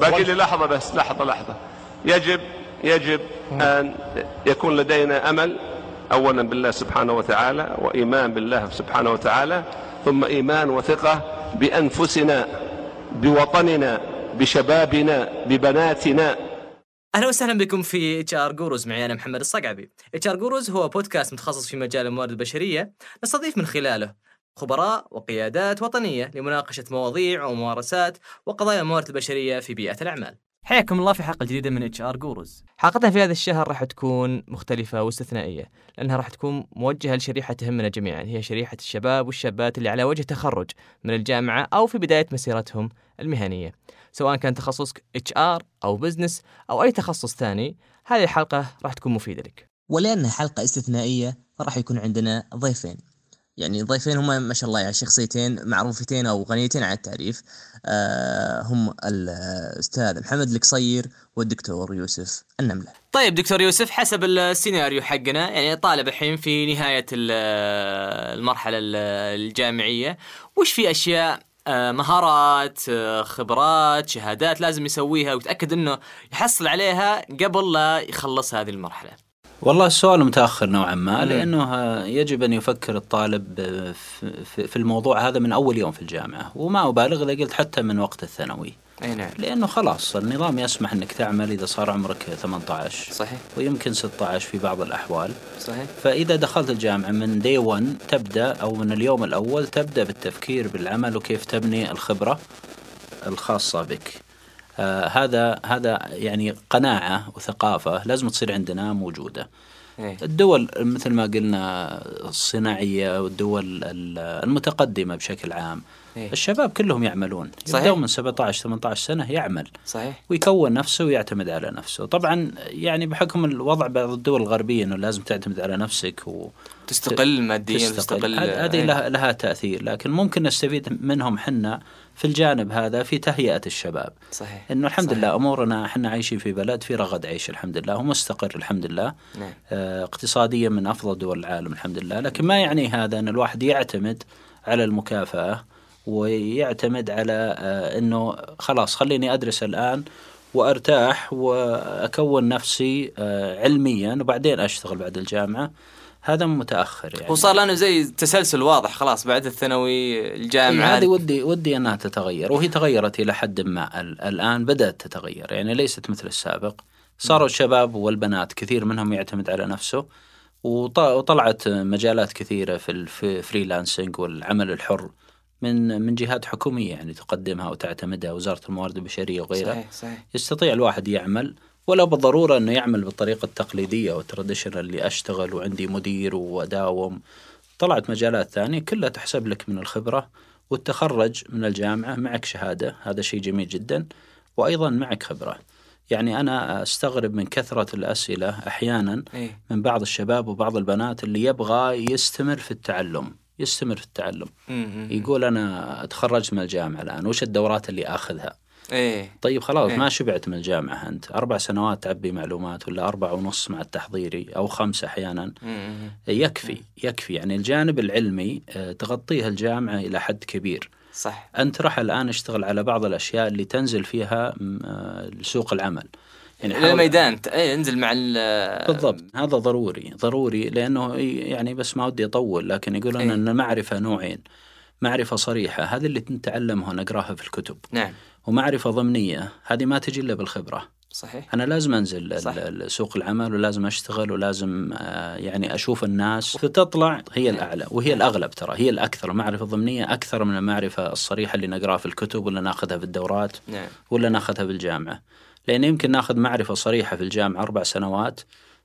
باقي لي لحظة بس لحظة لحظة. يجب يجب أن يكون لدينا أمل أولا بالله سبحانه وتعالى وإيمان بالله سبحانه وتعالى ثم إيمان وثقة بأنفسنا بوطننا بشبابنا ببناتنا. أهلا وسهلا بكم في HR Gurus. معي أنا محمد الصقعبي. HR Gurus هو بودكاست متخصص في مجال الموارد البشرية. نستضيف من خلاله خبراء وقيادات وطنية لمناقشة مواضيع وممارسات وقضايا الموارد البشرية في بيئة الأعمال. حياكم الله في حلقة جديدة من HR Gurus. حلقتنا في هذا الشهر راح تكون مختلفة واستثنائية، لأنها راح تكون موجهة لشريحة تهمنا جميعا، هي شريحة الشباب والشابات اللي على وجه تخرج من الجامعة أو في بداية مسيرتهم المهنية. سواء كان تخصصك HR أو business أو أي تخصص ثاني، هذه الحلقة راح تكون مفيدة لك. ولأنها حلقة استثنائية راح يكون عندنا ضيفين يعني ضيفين هم ما شاء الله يعني شخصيتين معروفتين أو غنيتين عن التعريف آه هم الأستاذ محمد القصير والدكتور يوسف النملة طيب دكتور يوسف حسب السيناريو حقنا يعني طالب الحين في نهاية ال- المرحلة ال- الجامعية، وش في أشياء آه، مهارات آه، خبرات شهادات لازم يسويها ويتاكد إنه يحصل عليها قبل لا يخلص هذه المرحلة. والله السؤال متأخر نوعا ما لأنه يجب أن يفكر الطالب في الموضوع هذا من أول يوم في الجامعة وما أبالغ اذا قلت حتى من وقت الثانوي. أي نعم. لأنه خلاص النظام يسمح إنك تعمل إذا صار عمرك 18 صحيح. ويمكن 16 في بعض الأحوال. صحيح. فإذا دخلت الجامعة من دي 1 تبدأ أو من اليوم الأول تبدأ بالتفكير بالعمل وكيف تبني الخبرة الخاصة بك. آه هذا هذا يعني قناعة وثقافة لازم تصير عندنا موجودة إيه. الدول مثل ما قلنا الصناعية والدول ال- المتقدمة بشكل عام إيه. الشباب كلهم يعملون صحيح. يبدأون من 17 18 سنة يعمل صحيح ويكون نفسه ويعتمد على نفسه طبعا يعني بحكم الوضع بعض الدول الغربية إنه لازم تعتمد على نفسك و تستقل ماديا تستقل هذه إيه. لها, لها تأثير لكن ممكن نستفيد منهم حنا في الجانب هذا في تهيئة الشباب. صحيح. إنه الحمد صحيح. لله أمورنا إحنا عايشين في بلد في رغد عيش الحمد لله ومستقر الحمد لله. نعم. آه، اقتصاديا من أفضل دول العالم الحمد لله. لكن ما يعني هذا إن الواحد يعتمد على المكافأة ويعتمد على آه، إنه خلاص خليني أدرس الآن وأرتاح وأكون نفسي آه، علميا وبعدين أشتغل بعد الجامعة. هذا متأخر يعني. وصار لنا زي تسلسل واضح خلاص بعد الثانوي الجامعة إيه، هذه ودي ودي أنها تتغير وهي تغيرت إلى حد ما. ال- الآن بدأت تتغير يعني ليست مثل السابق. صاروا الشباب والبنات كثير منهم يعتمد على نفسه وط- وطلعت مجالات كثيرة في ال freelancing والعمل الحر من من جهات حكومية يعني تقدمها وتعتمدها وزارة الموارد البشرية وغيرها. صحيح صحيح. يستطيع الواحد يعمل ولا بالضرورة إنه يعمل بالطريقة التقليدية وال traditional اللي أشتغل وعندي مدير وأداوم. طلعت مجالات ثانية كلها تحسب لك من الخبرة والتخرج من الجامعة معك شهادة. هذا شيء جميل جدا وأيضا معك خبرة. يعني أنا أستغرب من كثرة الأسئلة أحيانا إيه. من بعض الشباب وبعض البنات اللي يبغى يستمر في التعلم يستمر في التعلم. يقول أنا تخرجت من الجامعة الآن وش الدورات اللي آخذها؟ إيه. طيب خلاص إيه. ما شبعت من الجامعة أنت؟ أربع سنوات تعبي معلومات ولا أربع ونص مع التحضيري أو خمسة أحيانا؟ مم. يكفي يكفي. يعني الجانب العلمي آه، تغطيه الجامعة إلى حد كبير. صح. أنت راح الآن اشتغل على بعض الأشياء اللي تنزل فيها آه، لسوق العمل. يعني للميدان. إيه انزل مع ال بالضبط. هذا ضروري ضروري لأنه يعني بس ما ودي أطول لكن يقولون إيه. أن المعرفة نوعين معرفة صريحة هذه اللي نتعلمها نقراها في الكتب. نعم. ومعرفة ضمنية هذه ما تجي إلا بالخبرة. صحيح. أنا لازم أنزل سوق العمل ولازم أشتغل ولازم آه، يعني أشوف الناس. فتطلع هي الأعلى وهي الأغلب ترى هي الأكثر المعرفه الضمنيه أكثر من المعرفة الصريحة اللي نقرأها في الكتب ولا ناخذها في الدورات نعم. ولا ناخذها في الجامعة. لأن يمكن ناخذ معرفة صريحة في الجامعة أربع سنوات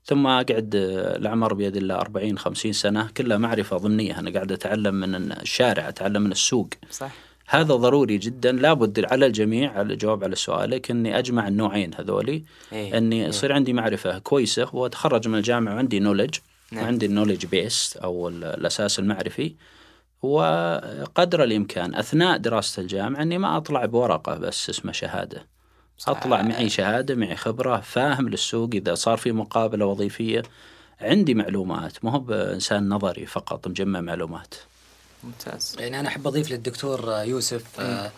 ثم أقعد آه، العمر بيد الله 40 50 سنة كلها معرفة ضمنية. أنا قاعد أتعلم من الشارع أتعلم من السوق. صح. هذا ضروري جدا لابد على الجميع على الجواب على سؤالك إني أجمع النوعين هذولي إيه. إني يصير عندي معرفة كويسة وأتخرج من الجامعة وعندي نولج نعم. وعندي النولج بيس أو ال- الأساس المعرفي وقدر الإمكان أثناء دراسة الجامعة إني ما أطلع بورقة بس اسمها شهادة صح. أطلع معي شهادة معي خبرة فاهم للسوق إذا صار في مقابلة وظيفية عندي معلومات ما هو بإنسان نظري فقط مجمع معلومات ممتاز. يعني أنا أحب أضيف للدكتور يوسف آه،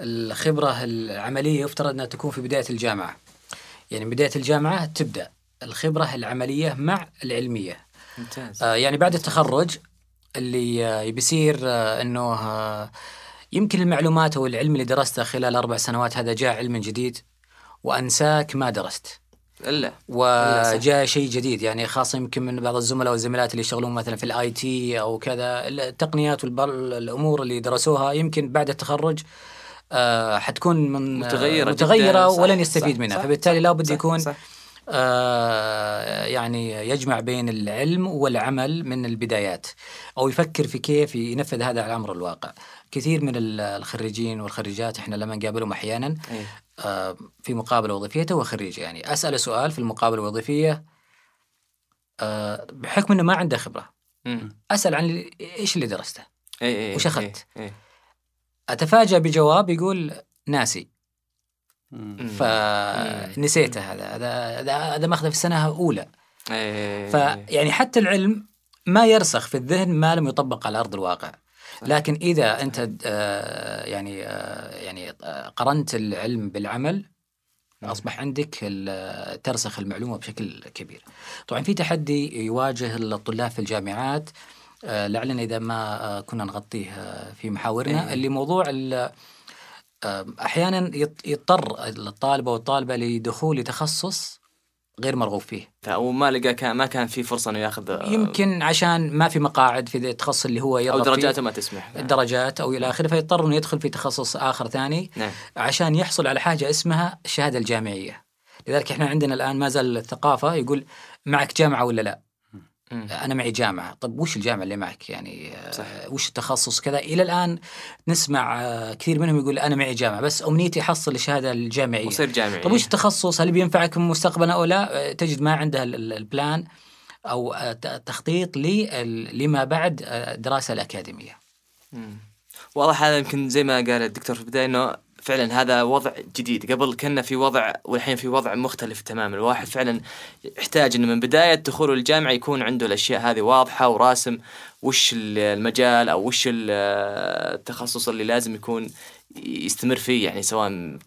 الخبرة العملية يفترض أنها تكون في بداية الجامعة. يعني بداية الجامعة تبدأ الخبرة العملية مع العلمية. ممتاز. آه يعني بعد التخرج اللي آه بيصير آه إنه آه يمكن المعلومات أو العلم اللي درسته خلال أربع سنوات هذا جاء علم جديد وأنساك ما درست. إلا وجاء شيء جديد يعني خاصة يمكن من بعض الزملاء والزميلات اللي يشتغلون مثلا في الآي تي أو كذا التقنيات والامور اللي درسوها يمكن بعد التخرج آه حتكون من متغيرة. صح، ولن يستفيد صح، منها صح، فبالتالي لابد يكون صح. آه يعني يجمع بين العلم والعمل من البدايات أو يفكر في كيف ينفذ هذا على أمر الواقع كثير من ال- الخريجين والخريجات إحنا لما نقابلهم أحيانا إيه. في مقابلة وظيفية تو خريج يعني اساله سؤال في المقابلة الوظيفية آه بحكم إنه ما عنده خبرة. أسأل عن إيش اللي درسته إيه إيه وش أخذت؟ إيه إيه. أتفاجأ بجواب يقول ناسي. فنسيته هذا هذا هذا ماخذه في السنة اولى إيه. فيعني حتى العلم ما يرسخ في الذهن ما لم يطبق على أرض الواقع لكن إذا أنت آه، يعني آه، يعني آه، قرنت العلم بالعمل أصبح عندك ترسخ المعلومة بشكل كبير. طبعا في تحدي يواجه الطلاب في الجامعات لعلنا إذا ما كنا نغطيه في محاورنا إيه. اللي موضوع أحيانا يضطر الطالبة لدخول تخصص غير مرغوب فيه. أو ما لقى كان ما كان في فرصة إنه ياخذ يمكن عشان ما في مقاعد في التخصص اللي هو أو يرغب فيه درجاته ما تسمح الدرجات أو إلى آخره فيضطر إنه يدخل في تخصص آخر ثاني نعم عشان يحصل على حاجة اسمها الشهادة الجامعية. لذلك إحنا عندنا الآن ما زال الثقافة يقول معك جامعة ولا لا؟ أنا معي جامعة، طب وش الجامعة اللي معك؟ يعني آه، صح. وش التخصص كذا؟ إلى الآن نسمع آه، كثير منهم يقول أنا معي جامعة بس أمنيتي احصل الشهادة الجامعية. وصير جامعي طيب وش التخصص هل بينفعك مستقبلا أو لا آه، تجد ما عندها ال- ال- البلان أو ت- تخطيط لل- لما بعد الدراسه الأكاديمية مم. واضح هذا يمكن زي ما قال الدكتور في البداية إنه فعلا هذا وضع جديد. قبل كنا في وضع والحين في وضع مختلف تماما. الواحد فعلا يحتاج إنه من بداية دخوله الجامعة يكون عنده الأشياء هذه واضحة وراسم وش المجال أو وش ال- التخصص اللي لازم يكون يستمر فيه يعني سواء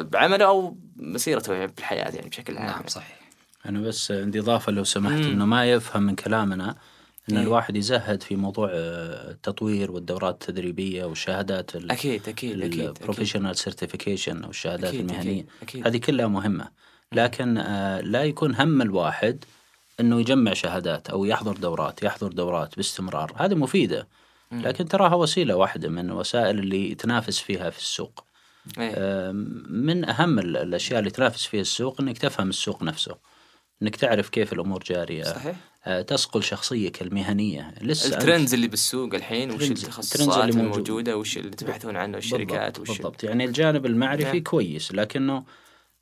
بعمله أو مسيرته بالحياة يعني بشكل عام. نعم صحيح. أنا بس عندي إضافة لو سمحت مم. إنه ما يفهم من كلامنا إن إيه. الواحد يزهد في موضوع آه، التطوير والدورات التدريبية والشهادات أكيد أكيد أكيد أكيد. ال professional certification أو الشهادات أكيد، المهنية. أكيد، أكيد. هذه كلها مهمة. لكن آه، لا يكون هم الواحد إنه يجمع شهادات أو يحضر دورات يحضر دورات باستمرار. هذه مفيدة. لكن تراها وسيلة واحدة من الوسائل اللي يتنافس فيها في السوق. إيه. آه، من أهم ال- الأشياء اللي تنافس فيها السوق إنك تفهم السوق نفسه. إنك تعرف كيف الأمور جارية. صحيح. تصقل شخصيتك المهنية. لسه الترندز اللي بالسوق الحين وش التخصصات. الموجودة؟ وش اللي تبحثون عنه؟ الشركات بالضبط, وش بالضبط. يعني الجانب المعرفي نعم. كويس لكنه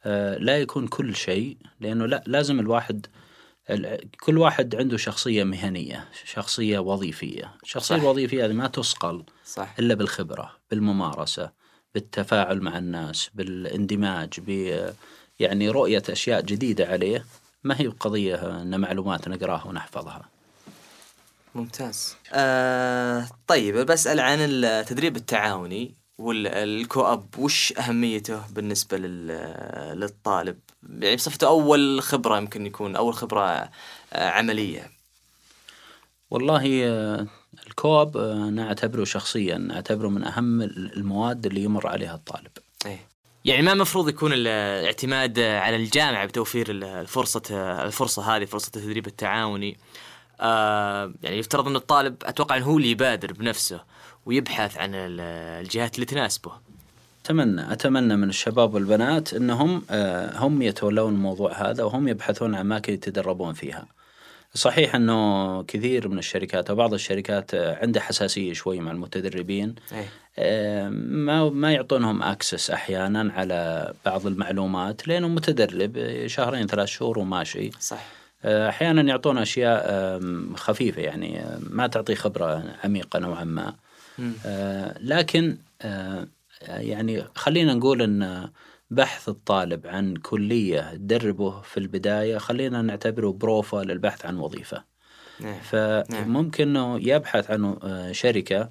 آه لا يكون كل شيء لأنه لا لازم الواحد ال- كل واحد عنده شخصية مهنية شخصية وظيفية. الشخصيه صح. الوظيفيه هذه ما تصقل صح. إلا بالخبرة بالممارسة بالتفاعل مع الناس بالاندماج ب يعني رؤية أشياء جديدة عليه. ما هي قضيه إن معلومات نقراها ونحفظها؟ ممتاز. آه طيب بسأل عن التدريب التعاوني والكواب. وش أهميته بالنسبة لل- للطالب؟ يعني بصفته أول خبرة يمكن يكون أول خبرة آه، عملية. والله آه، الكوب آه، أنا أعتبره شخصيا أعتبره من أهم المواد اللي يمر عليها الطالب. إيه. يعني ما المفروض يكون ال- الاعتماد على الجامعة بتوفير ال- الفرصة الفرصة هذه فرصة التدريب التعاوني. آه يعني يفترض أن الطالب أتوقع أنه هو اللي يبادر بنفسه ويبحث عن ال- الجهات اللي تناسبه. أتمنى أتمنى من الشباب والبنات أنهم آه، هم يتولون الموضوع هذا وهم يبحثون عن أماكن يتدربون فيها. صحيح أنه كثير من الشركات أو بعض الشركات آه، عندها حساسية شوي مع المتدربين. إيه. آه، ما ما يعطونهم اكسس أحيانا على بعض المعلومات لأنه متدرب آه، شهرين ثلاث شهور وماشي. صح أحيانا يعطون أشياء خفيفة يعني ما تعطي خبرة عميقة نوعا ما. لكن يعني خلينا نقول إن بحث الطالب عن كلية تدربه في البداية خلينا نعتبره بروفا للبحث عن وظيفة نعم. فممكن إنه يبحث عن آه، شركة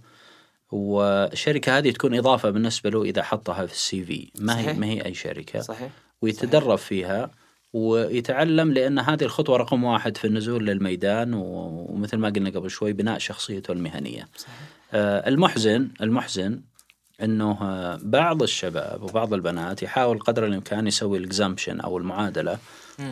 والشركة هذه تكون إضافة بالنسبة له إذا حطها في السي في ما هي صحيح. ما هي أي شركة صحيح ويتدرب فيها ويتعلم لأن هذه الخطوة رقم واحد في النزول للميدان ومثل ما قلنا قبل شوي بناء شخصيته المهنية. آه، المحزن المحزن إنه بعض الشباب وبعض البنات يحاول قدر الإمكان يسوي ال exemption أو المعادلة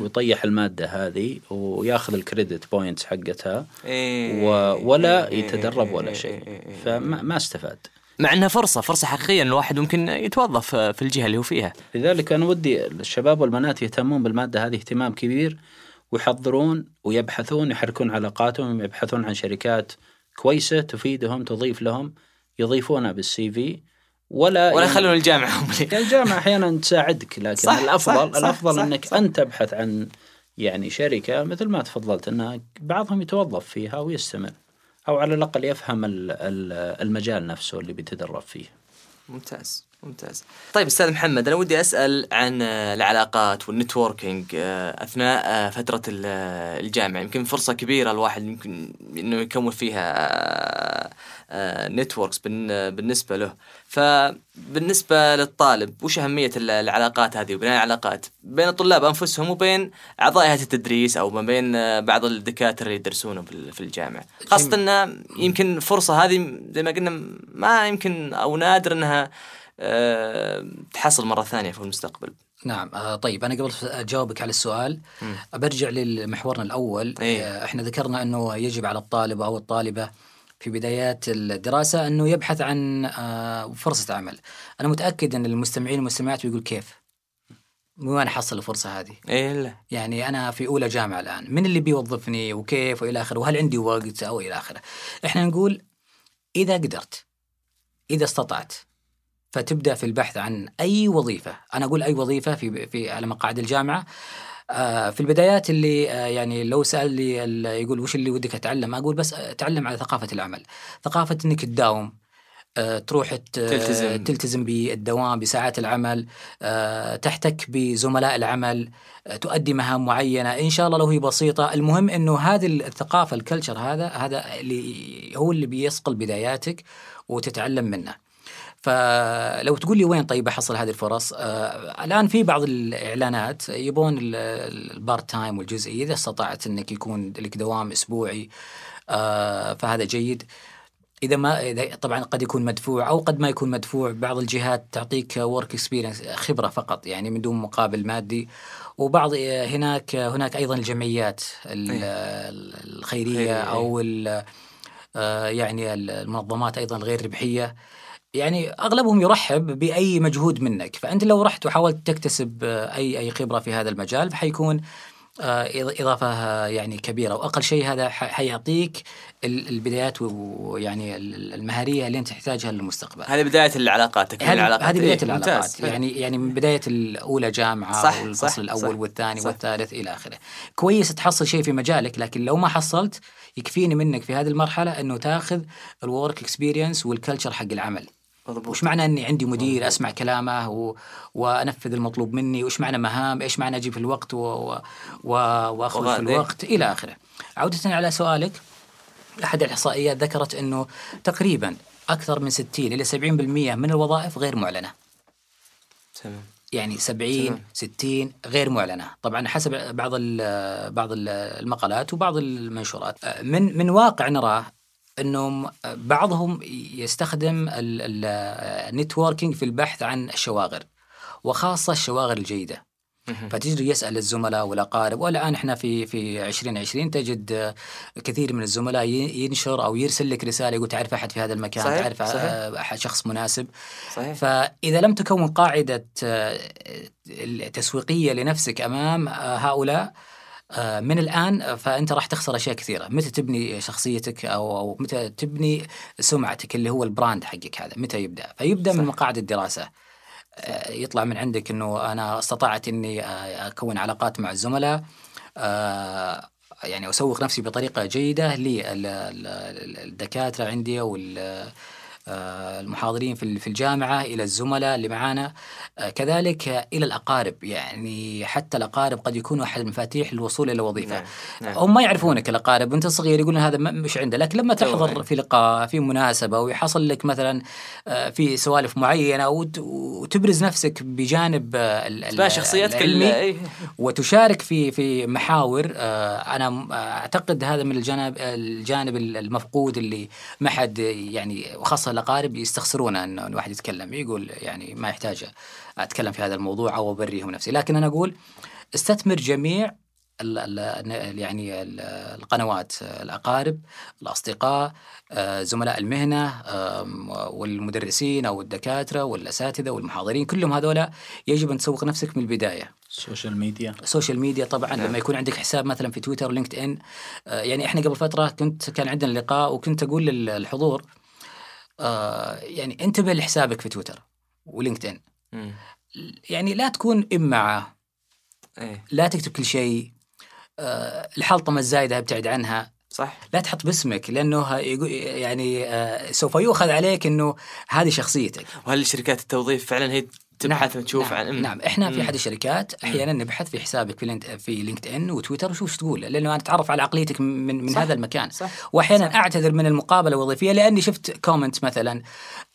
ويطيح المادة هذه وياخذ ال credit points حقتها إيه. و- ولا إيه يتدرب إيه ولا إيه شيء. إيه. فما ما استفاد. مع إنها فرصة فرصة حقيقية إن الواحد ممكن يتوظف في الجهة اللي هو فيها. لذلك أنا ودي الشباب والبنات يهتمون بالمادة هذه اهتمام كبير ويحضرون ويبحثون يحركون علاقاتهم يبحثون عن شركات كويسة تفيدهم تضيف لهم يضيفونها بالسي في. ولا ولا يعني- يخلون الجامعة هم يعني الجامعة أحيانا تساعدك لكن صح، الأفضل صح، الأفضل صح، أنك صح. أنت تبحث عن يعني شركة مثل ما تفضلت أن بعضهم يتوظف فيها ويستمر أو على الأقل يفهم ال- ال- المجال نفسه اللي بيتدرب فيه. ممتاز ممتاز. طيب أستاذ محمد أنا ودي أسأل عن العلاقات والنتوركينج آه، أثناء آه، فترة آه، الجامعة. يمكن فرصة كبيرة الواحد يمكن إنه يكون فيها نتوركس بالنسبة له. فبالنسبة للطالب وش ال- العلاقات هذه؟ وبناء العلاقات بين الطلاب أنفسهم وبين أعضاء هيئة التدريس أو ما بين آه، بعض الدكاترة اللي يدرسونه في الجامعة. خاصة ان يمكن الفرصه هذه زي ما قلنا ما يمكن أو نادر إنها آه، تحصل مرة ثانية في المستقبل. نعم. آه طيب أنا قبل أجاوبك على السؤال برجع لمحورنا الأول. إيه. إحنا ذكرنا إنه يجب على الطالب أو الطالبة في بدايات الدراسة أنه يبحث عن آه فرصة عمل. أنا متأكد أن المستمعين والمستمعات بيقول كيف؟ وين احصل الفرصة هذه. إيه لا يعني أنا في أولى جامعة الآن. من اللي بيوظفني وكيف وإلى آخره؟ وهل عندي وقت أو إلى آخره؟ إحنا نقول إذا قدرت إذا استطعت فتبدأ في البحث عن أي وظيفة. أنا أقول أي وظيفة في في على مقاعد الجامعة. في البدايات اللي آه، يعني لو سأل لي يقول وش اللي ودك أتعلم؟ أقول بس أتعلم على ثقافة العمل. ثقافة إنك تداوم آه، تروح تلتزم. تلتزم بالدوام بساعات العمل آه، تحتك بزملاء العمل آه، تؤدي مهام معينة. إن شاء الله لو هي بسيطة. المهم إنه هذه الثقافة ال culture هذا هذا اللي هو اللي بيصقل بداياتك وتتعلم منه. فلو تقول لي وين طيب أحصل هذه الفرص؟ آه الآن في بعض الإعلانات يبون ال- ال- ال part time والجزئي إذا استطعت إنك يكون لك دوام أسبوعي. آه فهذا جيد. إذا ما إذا طبعا قد يكون مدفوع أو قد ما يكون مدفوع بعض الجهات تعطيك work experience خبرة فقط يعني من دون مقابل مادي. وبعض هناك هناك أيضا الجمعيات ال- الخيرية أو ال- آه، يعني المنظمات أيضا الغير ربحية. يعني أغلبهم يرحب بأي مجهود منك. فأنت لو رحت وحاولت تكتسب آه، أي أي خبرة في هذا المجال فحيكون إضافة آه، يعني كبيرة. وأقل شيء هذا حيعطيك ال- البدايات ويعني ال- المهاريه اللي أنت تحتاجها للمستقبل. هذه بداية العلاقات هذه العلاقات. هذه بداية إيه، العلاقات. ممتاز. يعني يعني من بداية الأولى جامعة صح، والفصل صح، الأول صح، والثاني صح. والثالث إلى آخره. كويس تحصل شيء في مجالك لكن لو ما حصلت يكفيني منك في هذه المرحلة إنه تاخذ ال work experience وال culture حق العمل. مضبوط. وش معنى إني عندي مدير أسمع كلامه و... وأنفذ المطلوب مني؟ وش معنى مهام؟ إيش معنى أجي في الوقت و... و... و... وأخرج في إيه. الوقت؟ إلى آخره. عودة على سؤالك. أحد الإحصائيات ذكرت إنه تقريبا أكثر من 60 إلى 70% من الوظائف غير معلنة. تمام. يعني 70 تمام. 60 غير معلنة. طبعا حسب بعض بعض ال- المقالات وبعض المنشورات. من من واقع نراه إنهم بعضهم يستخدم النتوركينج في البحث عن الشواغر وخاصة الشواغر الجيدة. فتجري يسأل الزملاء والأقارب والآن إحنا في في 2020 تجد كثير من الزملاء ينشر أو يرسل لك رسالة يقول تعرف أحد في هذا المكان صحيح، تعرف صحيح. أحد شخص مناسب. صحيح. فإذا لم تكون قاعدة آه، تسويقية لنفسك أمام آه، هؤلاء من الآن آه، فأنت راح تخسر أشياء كثيرة. متى تبني شخصيتك أو, أو متى تبني سمعتك اللي هو البراند حقك هذا؟ متى يبدأ؟ فيبدأ من مقاعد الدراسة. آه، يطلع من عندك أنه أنا استطعت أني آه، أكون علاقات مع الزملاء آه، يعني أسوق نفسي بطريقة جيدة للدكاترة عندي آه، المحاضرين في في الجامعة إلى الزملاء اللي معانا آه، كذلك إلى الأقارب يعني حتى الأقارب قد يكونوا أحد المفاتيح للوصول إلى وظيفة نعم. نعم. هم ما يعرفونك الأقارب وانت صغير يقولون هذا مش عنده لكن لما تحضر. في لقاء في مناسبة ويحصل لك مثلا آه، في سوالف معينة وت- وتبرز نفسك بجانب آه، شخصيتك العلمي ال- إيه. وتشارك في في محاور آه، أنا أعتقد هذا من الجانب الجانب المفقود اللي ما حد يعني وخاصه الأقارب يستخسرونه إنه الواحد يتكلم يقول يعني ما يحتاج أتكلم في هذا الموضوع أو ابريهم نفسي لكن أنا أقول استثمر جميع ال ال يعني ال- القنوات الأقارب الأصدقاء آه، زملاء المهنة آم، والمدرسين أو الدكاترة والأساتذة والمحاضرين كلهم هذولا يجب أن تسوق نفسك من البداية ال social media ال social media طبعا نعم. لما يكون عندك حساب مثلا في تويتر و LinkedIn آه، يعني إحنا قبل فترة كنت كان عندنا لقاء وكنت أقول للحضور آه، يعني انتبه لحسابك في تويتر و LinkedIn. يعني لا تكون امعه إيه. لا تكتب كل شيء آه، الحلطمة الزايدة ابتعد عنها صح لا تحط باسمك لأنه يعني آه، سوف يؤخذ عليك إنه هذه شخصيتك وهل شركات التوظيف فعلا هي تبحث وتشوف نعم, عن مم. نعم إحنا في مم. أحد الشركات أحيانا نبحث في حسابك في Linked في LinkedIn وتويتر وشوف إيش تقول لأنه أنا أتعرف على عقليتك من من صح. هذا المكان صح. وأحيانا أعتذر من المقابلة الوظيفية لأني شفت comment مثلا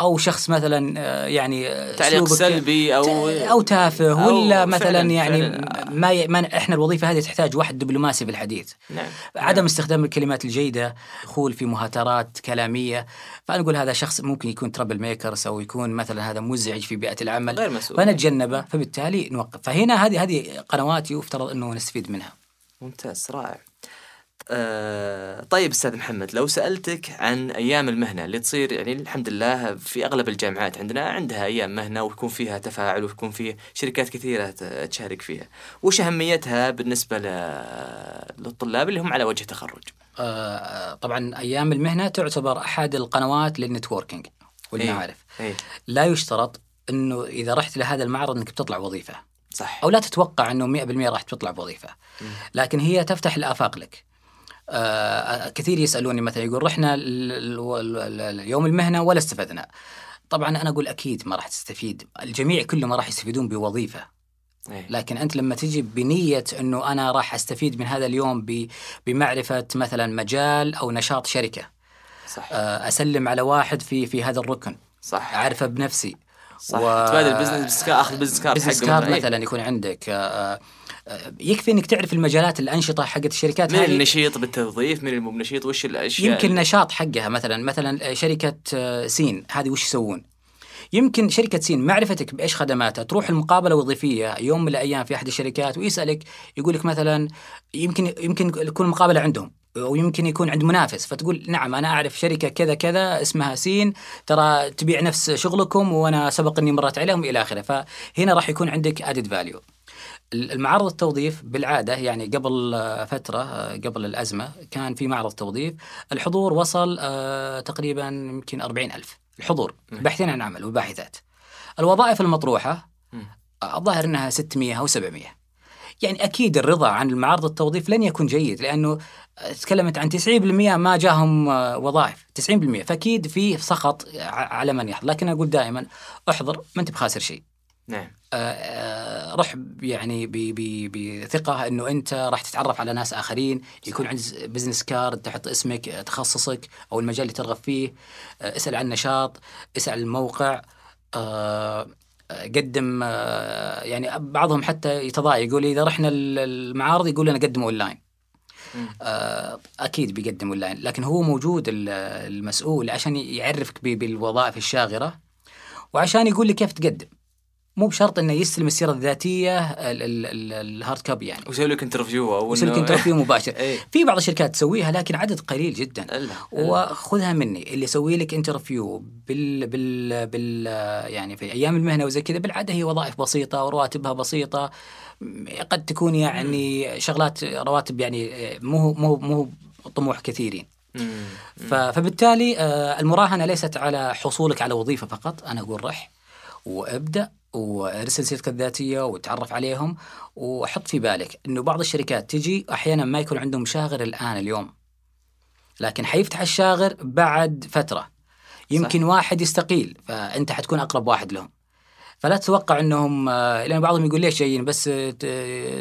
أو شخص مثلا آه، يعني آه، تعليق سلبي أو أو تافه أو ولا مثلا فعلاً- يعني فعلاً. ما, ي... ما إحنا الوظيفة هذه تحتاج واحد دبلوماسي في الحديث نعم عدم استخدام الكلمات الجيدة دخول في مهاترات كلامية فأنا أقول هذا شخص ممكن يكون trouble makers أو يكون مثلا هذا مزعج في بيئة العمل غير مسؤول. فنتجنبه فبالتالي نوقف. فهنا هذه هذه قنوات يفترض إنه نستفيد منها. ممتاز رائع. آه طيب أستاذ محمد لو سألتك عن أيام المهنة اللي تصير يعني الحمد لله في أغلب الجامعات عندنا عندها أيام مهنة ويكون فيها تفاعل ويكون فيه شركات كثيرة تشارك فيها. وش أهميتها بالنسبة للطلاب اللي هم على وجه تخرج؟ آه، طبعا أيام المهنة تعتبر أحد القنوات للنتوركينج والمعارف. اي لا يشترط إنه إذا رحت لهذا المعرض إنك بتطلع وظيفة. صح. أو لا تتوقع إنه 100% راح تطلع بوظيفة. لكن هي تفتح الآفاق لك. آه كثير يسألوني مثلا يقول رحنا ال- ال- ال- ال- يوم المهنة ولا استفدنا؟ طبعا أنا أقول أكيد ما راح تستفيد. الجميع كلهم ما راح يستفيدون بوظيفة. إيه. لكن أنت لما تجي بنية إنه أنا راح أستفيد من هذا اليوم بمعرفة مثلا مجال أو نشاط شركة. صح. آه، أسلم على واحد في في هذا الركن. صح. أعرفه بنفسي. صح. تبادل بزنس كارد آخذ بزنس كارد بزنس حقه كارد. مثلا يكون عندك آه، آه، يكفي إنك تعرف المجالات الأنشطة حقت الشركات من هذه. النشيط بالتوظيف من المو نشيط وش الأشياء يمكن نشاط حقها مثلا مثلا شركة آه، سين هذه وش يسوون؟ يمكن شركة سين معرفتك بإيش خدماتها؟ تروح المقابلة الوظيفية يوم من الأيام في أحد الشركات ويسألك يقول لك مثلا يمكن يمكن تكون المقابلة عندهم. أو يمكن يكون عند منافس فتقول نعم أنا أعرف شركة كذا كذا اسمها سين ترى تبيع نفس شغلكم وأنا سبق إني مرت عليهم إلى آخره فهنا راح يكون عندك added value. المعارض التوظيف بالعادة يعني قبل فترة آه، قبل الأزمة كان في معرض توظيف الحضور وصل آه، تقريبا يمكن أربعين ألف. الحضور باحثين عن عمل وباحثات. الوظائف المطروحة آه، الظاهر أنها 600 أو 700 يعني أكيد الرضا عن المعارض التوظيف لن يكون جيد لأنه آه، تكلمت عن 90% ما جاهم آه، وظائف 90% فأكيد في سخط على من يحضر. لكن أقول دائما احضر ما أنت بخاسر شيء. نعم. آه، رح يعني بثقة إنه أنت راح تتعرف على ناس آخرين يكون عندك business card تحط اسمك آه، تخصصك أو المجال اللي ترغب فيه. آه، اسأل عن نشاط اسأل عن الموقع. آه، آه، قدم آه، يعني بعضهم حتى يتضايق يقول إذا رحنا ال- المعارض يقول لنا قدموا اونلاين آه، أكيد بيقدم اونلاين لكن هو موجود ال- المسؤول عشان يعرفك بالوظائف الشاغرة وعشان يقول لك كيف تقدم. مو بشرط إنه يستلم السيره الذاتية ال- ال- ال- ال hard copy يعني. ويسوي لك interview أو يسوي لك interview مباشر. إيه. في بعض الشركات تسويها لكن عدد قليل جدا. وخذها مني. اللي يسوي لك interview بال بال بال يعني في أيام المهنة وزي كذا بالعادة هي وظائف بسيطة ورواتبها بسيطة. قد تكون يعني شغلات رواتب يعني مو مو مو طموح كثيرين. فبالتالي آه، المراهنة ليست على حصولك على وظيفة فقط أنا أقول رح. وابدأ. وارسل سيرتك الذاتية وتعرف عليهم. وحط في بالك إنه بعض الشركات تجي أحيانا ما يكون عندهم شاغر الآن اليوم. لكن حيفتح الشاغر بعد فترة. يمكن صح. واحد يستقيل فأنت حتكون أقرب واحد لهم. فلا تتوقع إنهم آه، لأن بعضهم يقول ليش جايين؟ بس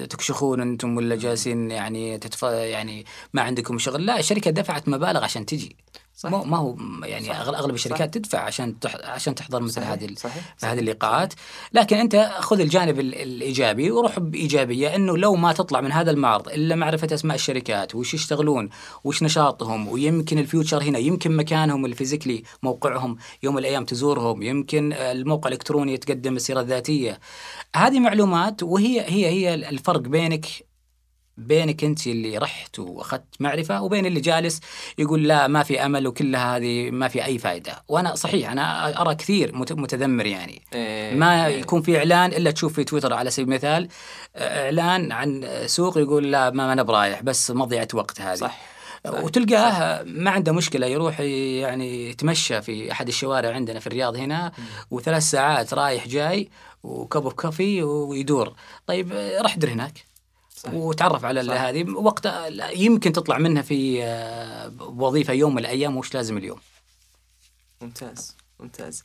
تكشخون أنتم ولا جالسين يعني تتف... يعني ما عندكم شغل. لا الشركة دفعت مبالغ عشان تجي. صح. ما هو يعني صح. أغلب الشركات صح. تدفع عشان تح... عشان تحضر مثل هذه هذه اللقاءات لكن أنت خذ الجانب الإيجابي وروح بإيجابية إنه لو ما تطلع من هذا المعرض إلا معرفة أسماء الشركات وش يشتغلون وش نشاطهم ويمكن ال future هنا يمكن مكانهم ال physically موقعهم يوم الأيام تزورهم يمكن الموقع الإلكتروني يتقدم السيره الذاتية هذه معلومات وهي هي هي الفرق بينك بينك انت اللي رحت واخذت معرفة وبين اللي جالس يقول لا ما في أمل وكلها هذه ما في أي فائده وأنا صحيح أنا أرى كثير متذمر يعني. إيه ما إيه. يكون في إعلان إلا تشوف في تويتر على سبيل المثال إعلان عن سوق يقول لا ما أنا برايح بس مضيعة وقت هذه. صح وتلقاه ما عنده مشكلة يروح يعني يتمشى في أحد الشوارع عندنا في الرياض هنا وثلاث ساعات رايح جاي وكب كوفي ويدور. طيب رح در هناك؟ صحيح. وتعرف على هذه. وقت يمكن تطلع منها في آه، وظيفة يوم من الأيام وش لازم اليوم. ممتاز ممتاز.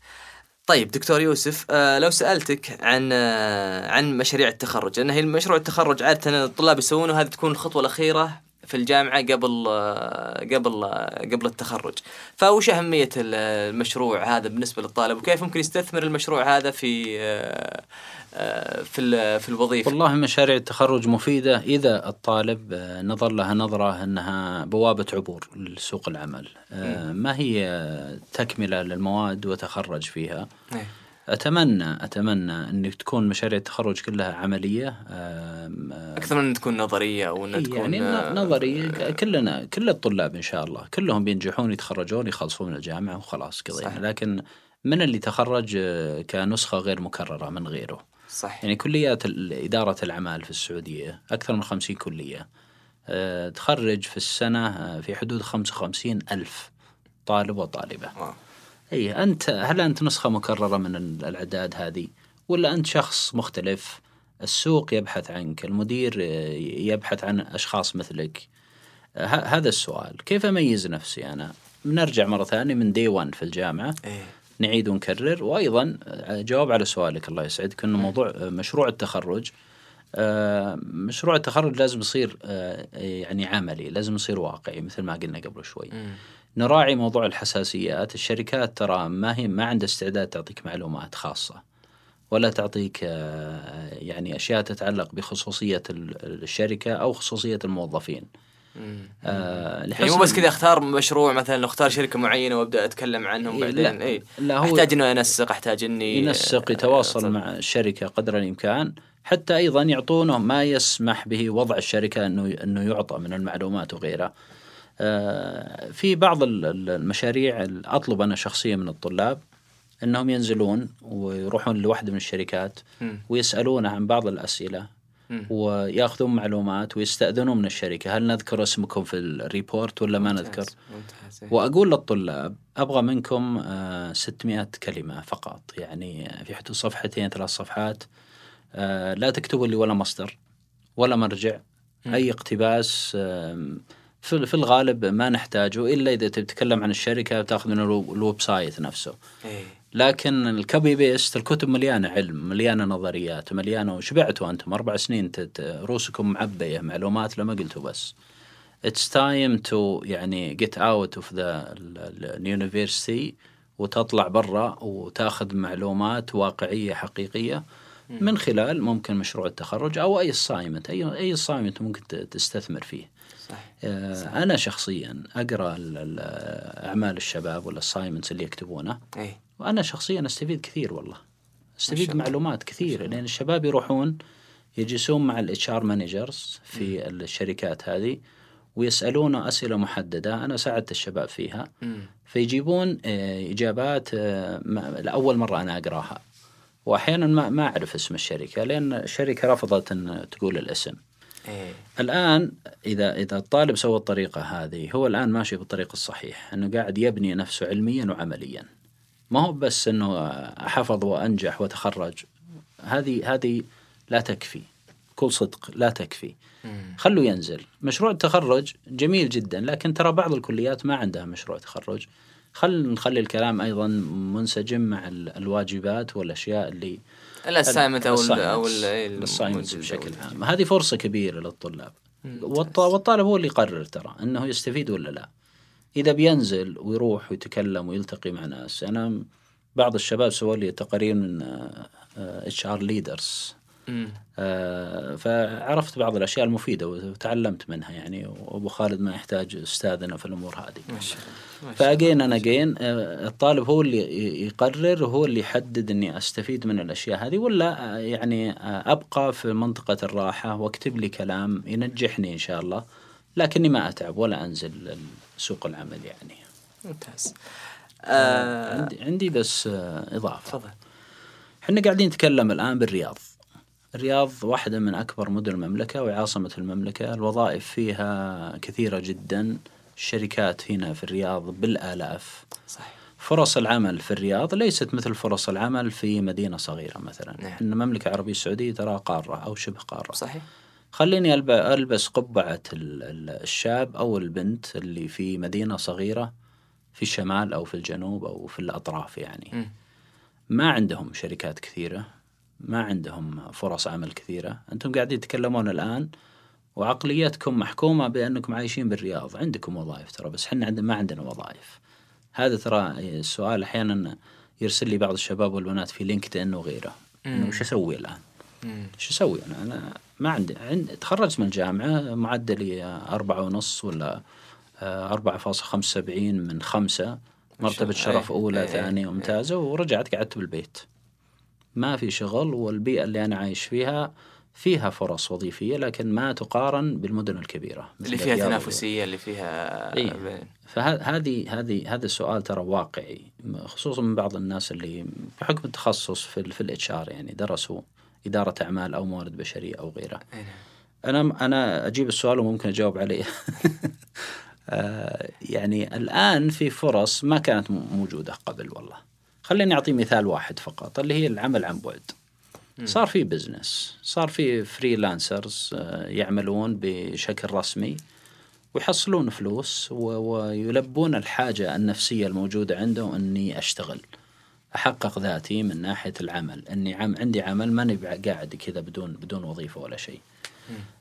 طيب دكتور يوسف آه لو سألتك عن آه عن مشاريع التخرج لأن هي مشروع التخرج عادة الطلاب يسوونه هذه تكون الخطوه الأخيرة. في الجامعة قبل قبل قبل التخرج. فوش أهمية المشروع هذا بالنسبة للطالب؟ وكيف ممكن يستثمر المشروع هذا في في في الوظيفة؟ والله مشاريع التخرج مفيدة إذا الطالب نظر لها نظرة أنها بوابة عبور لسوق العمل. ما هي تكملة للمواد وتخرج فيها؟ إيه. أتمنى أتمنى ان تكون مشاريع التخرج كلها عملية آه، أكثر من تكون نظرية أو إنها تكون يعني نظرية كلنا كل الطلاب إن شاء الله كلهم بينجحون يتخرجون يخلصون الجامعة وخلاص قضينا لكن من اللي تخرج كنسخة غير مكررة من غيره؟ صح يعني كليات إدارة الأعمال في السعودية أكثر من خمسين كلية أه تخرج في السنة آه، في حدود خمسة وخمسين ألف طالب وطالبة. آه. أي أنت هل أنت نسخة مكررة من الأعداد هذه؟ ولا أنت شخص مختلف؟ السوق يبحث عنك المدير آه، يبحث عن أشخاص مثلك. آه، هذا السؤال كيف أميز نفسي أنا؟ بنرجع مرة ثانية من دي 1 في الجامعة. إيه؟ نعيد ونكرر. وأيضا جواب على سؤالك الله يسعدك إنه موضوع مشروع التخرج. آه، مشروع التخرج لازم يصير آه، يعني عملي لازم يصير واقعي مثل ما قلنا قبل شوي. نراعي موضوع الحساسيات. الشركات ترى ما هي ما عندها استعداد تعطيك معلومات خاصة ولا تعطيك آه، يعني أشياء تتعلق بخصوصية الشركة أو خصوصية الموظفين. آه يعني مو بس كذا أختار مشروع مثلا اختار شركة معينة وأبدأ أتكلم عنهم إيه بعدين لا هو أحتاج إنه أنسق أحتاج إني ينسق يتواصل آه مع الشركة قدر الإمكان. حتى أيضا يعطونه ما يسمح به وضع الشركة انه إنه يعطى من المعلومات وغيرها. في بعض المشاريع أطلب أنا شخصيا من الطلاب إنهم ينزلون ويروحون لواحدة من الشركات ويسالونه عن بعض الأسئلة ويأخذون معلومات ويستأذنون من الشركة. هل نذكر اسمكم في ال report ولا ما نذكر؟ ممتاز. إيه. وأقول للطلاب أبغى منكم 600 آه، كلمة فقط. يعني في حدود صفحتين ثلاث صفحات. آه، لا تكتبوا لي ولا مصدر ولا مرجع. أي اقتباس في الغالب ما نحتاجه إلا إذا تتكلم عن الشركة بتاخذ من ال website نفسه. إيه. لكن ال copy paste الكتب مليانة علم مليانة نظريات مليانة وشبعتوا أنتم؟ أربع سنين رؤوسكم معبية معلومات لما قلتوا بس. it's time to يعني get out of the university وتطلع برا وتأخذ معلومات واقعية حقيقية من خلال ممكن مشروع التخرج أو أي assignment اي أي assignment ممكن تستثمر فيه. صح. آه صح. أنا شخصيا أقرأ أعمال الشباب وال assignments اللي يكتبونه أي. وأنا شخصيا أستفيد كثير والله أستفيد معلومات كثير لأن الشباب يروحون يجلسون مع ال HR managers في م. الشركات هذه ويسالونه أسئلة محددة أنا ساعدت الشباب فيها م. فيجيبون آه، إجابات آه، لأول مرة أنا أقراها واحيانا ما ما أعرف اسم الشركة لأن الشركة رفضت إن تقول الاسم إيه. الآن اذا إذا الطالب سوى الطريقة هذه هو الآن ماشي بالطريق الصحيح إنه قاعد يبني نفسه علميا وعمليا. ما هو بس إنه حفظ وأنجح وتخرج. هذه هذه لا تكفي. بكل صدق لا تكفي. خلوا ينزل. مشروع التخرج جميل جدا لكن ترى بعض الكليات ما عندها مشروع تخرج. خل نخلي الكلام أيضا منسجم مع ال- الواجبات والأشياء اللي الاسايمنت أو. أو. بشكل عام. هذه فرصة كبيرة للطلاب. والط- والطالب هو اللي يقرر ترى إنه يستفيد ولا لا. إذا بينزل ويروح ويتكلم ويلتقي مع ناس. أنا بعض الشباب سووا لي تقارير من HR leaders مم. فعرفت بعض الأشياء المفيدة وتعلمت منها يعني وأبو خالد ما يحتاج أستاذنا في الأمور هذه. ما شاء الله ف again أنا again الطالب هو اللي يقرر وهو اللي يحدد إني أستفيد من الأشياء هذه ولا آه، يعني آه، أبقى في منطقة الراحة وأكتب لي كلام ينجحني إن شاء الله لكني ما أتعب ولا أنزل سوق العمل يعني. ممتاز. آه عندي بس آه، إضافة. تفضل. إحنا قاعدين نتكلم الآن بالرياض. الرياض واحدة من أكبر مدن المملكة وعاصمة المملكة. الوظائف فيها كثيرة جدا. الشركات هنا في الرياض بالآلاف. صح فرص العمل في الرياض ليست مثل فرص العمل في مدينة صغيرة مثلا. نعم. إن المملكة العربية السعودية ترى قارة أو شبه قارة. صحيح. خليني ألب- ألبس قبعة ال- ال- الشاب أو البنت اللي في مدينة صغيرة في الشمال أو في الجنوب أو في الأطراف يعني. مم. ما عندهم شركات كثيرة. ما عندهم فرص عمل كثيرة. أنتم قاعدين تتكلمون الآن وعقليتكم محكومة بأنكم عايشين بالرياض. عندكم وظائف ترى بس إحنا عندنا ما عندنا وظائف. هذا ترى السؤال أحيانا يرسل لي بعض الشباب والبنات في لينكد إن وغيره. إنه وش أسوي الآن. شو أسوي أنا؟ أنا ما عندي عند تخرجت من الجامعة معدلي أربعة ونص ولا آه، 4.75 من خمسة. مرتبة شرف أي، أولى أي، ثانية أي. ممتازة ورجعت قعدت بالبيت. ما في شغل والبيئة اللي أنا عايش فيها فيها فرص وظيفية لكن ما تقارن بالمدن الكبيرة اللي فيها تنافسية اللي فيها إيه. فهذه هذه هذا السؤال ترى واقعي خصوصا من بعض الناس اللي بحكم التخصص في في ال HR يعني درسوا إدارة أعمال أو موارد بشرية أو غيرها. أي نعم. أنا أنا أجيب السؤال وممكن أجاوب عليه. آه، يعني الآن في فرص ما كانت م- موجودة قبل والله. خليني أعطي مثال واحد فقط اللي هي العمل عن بعد. صار في business، صار في freelancers آه، يعملون بشكل رسمي ويحصلون فلوس ويلبون الحاجة النفسية الموجودة عندهم أني أشتغل أحقق ذاتي من ناحية العمل. أني عم عندي عمل ماني قاعد كذا بدون بدون وظيفة ولا شيء.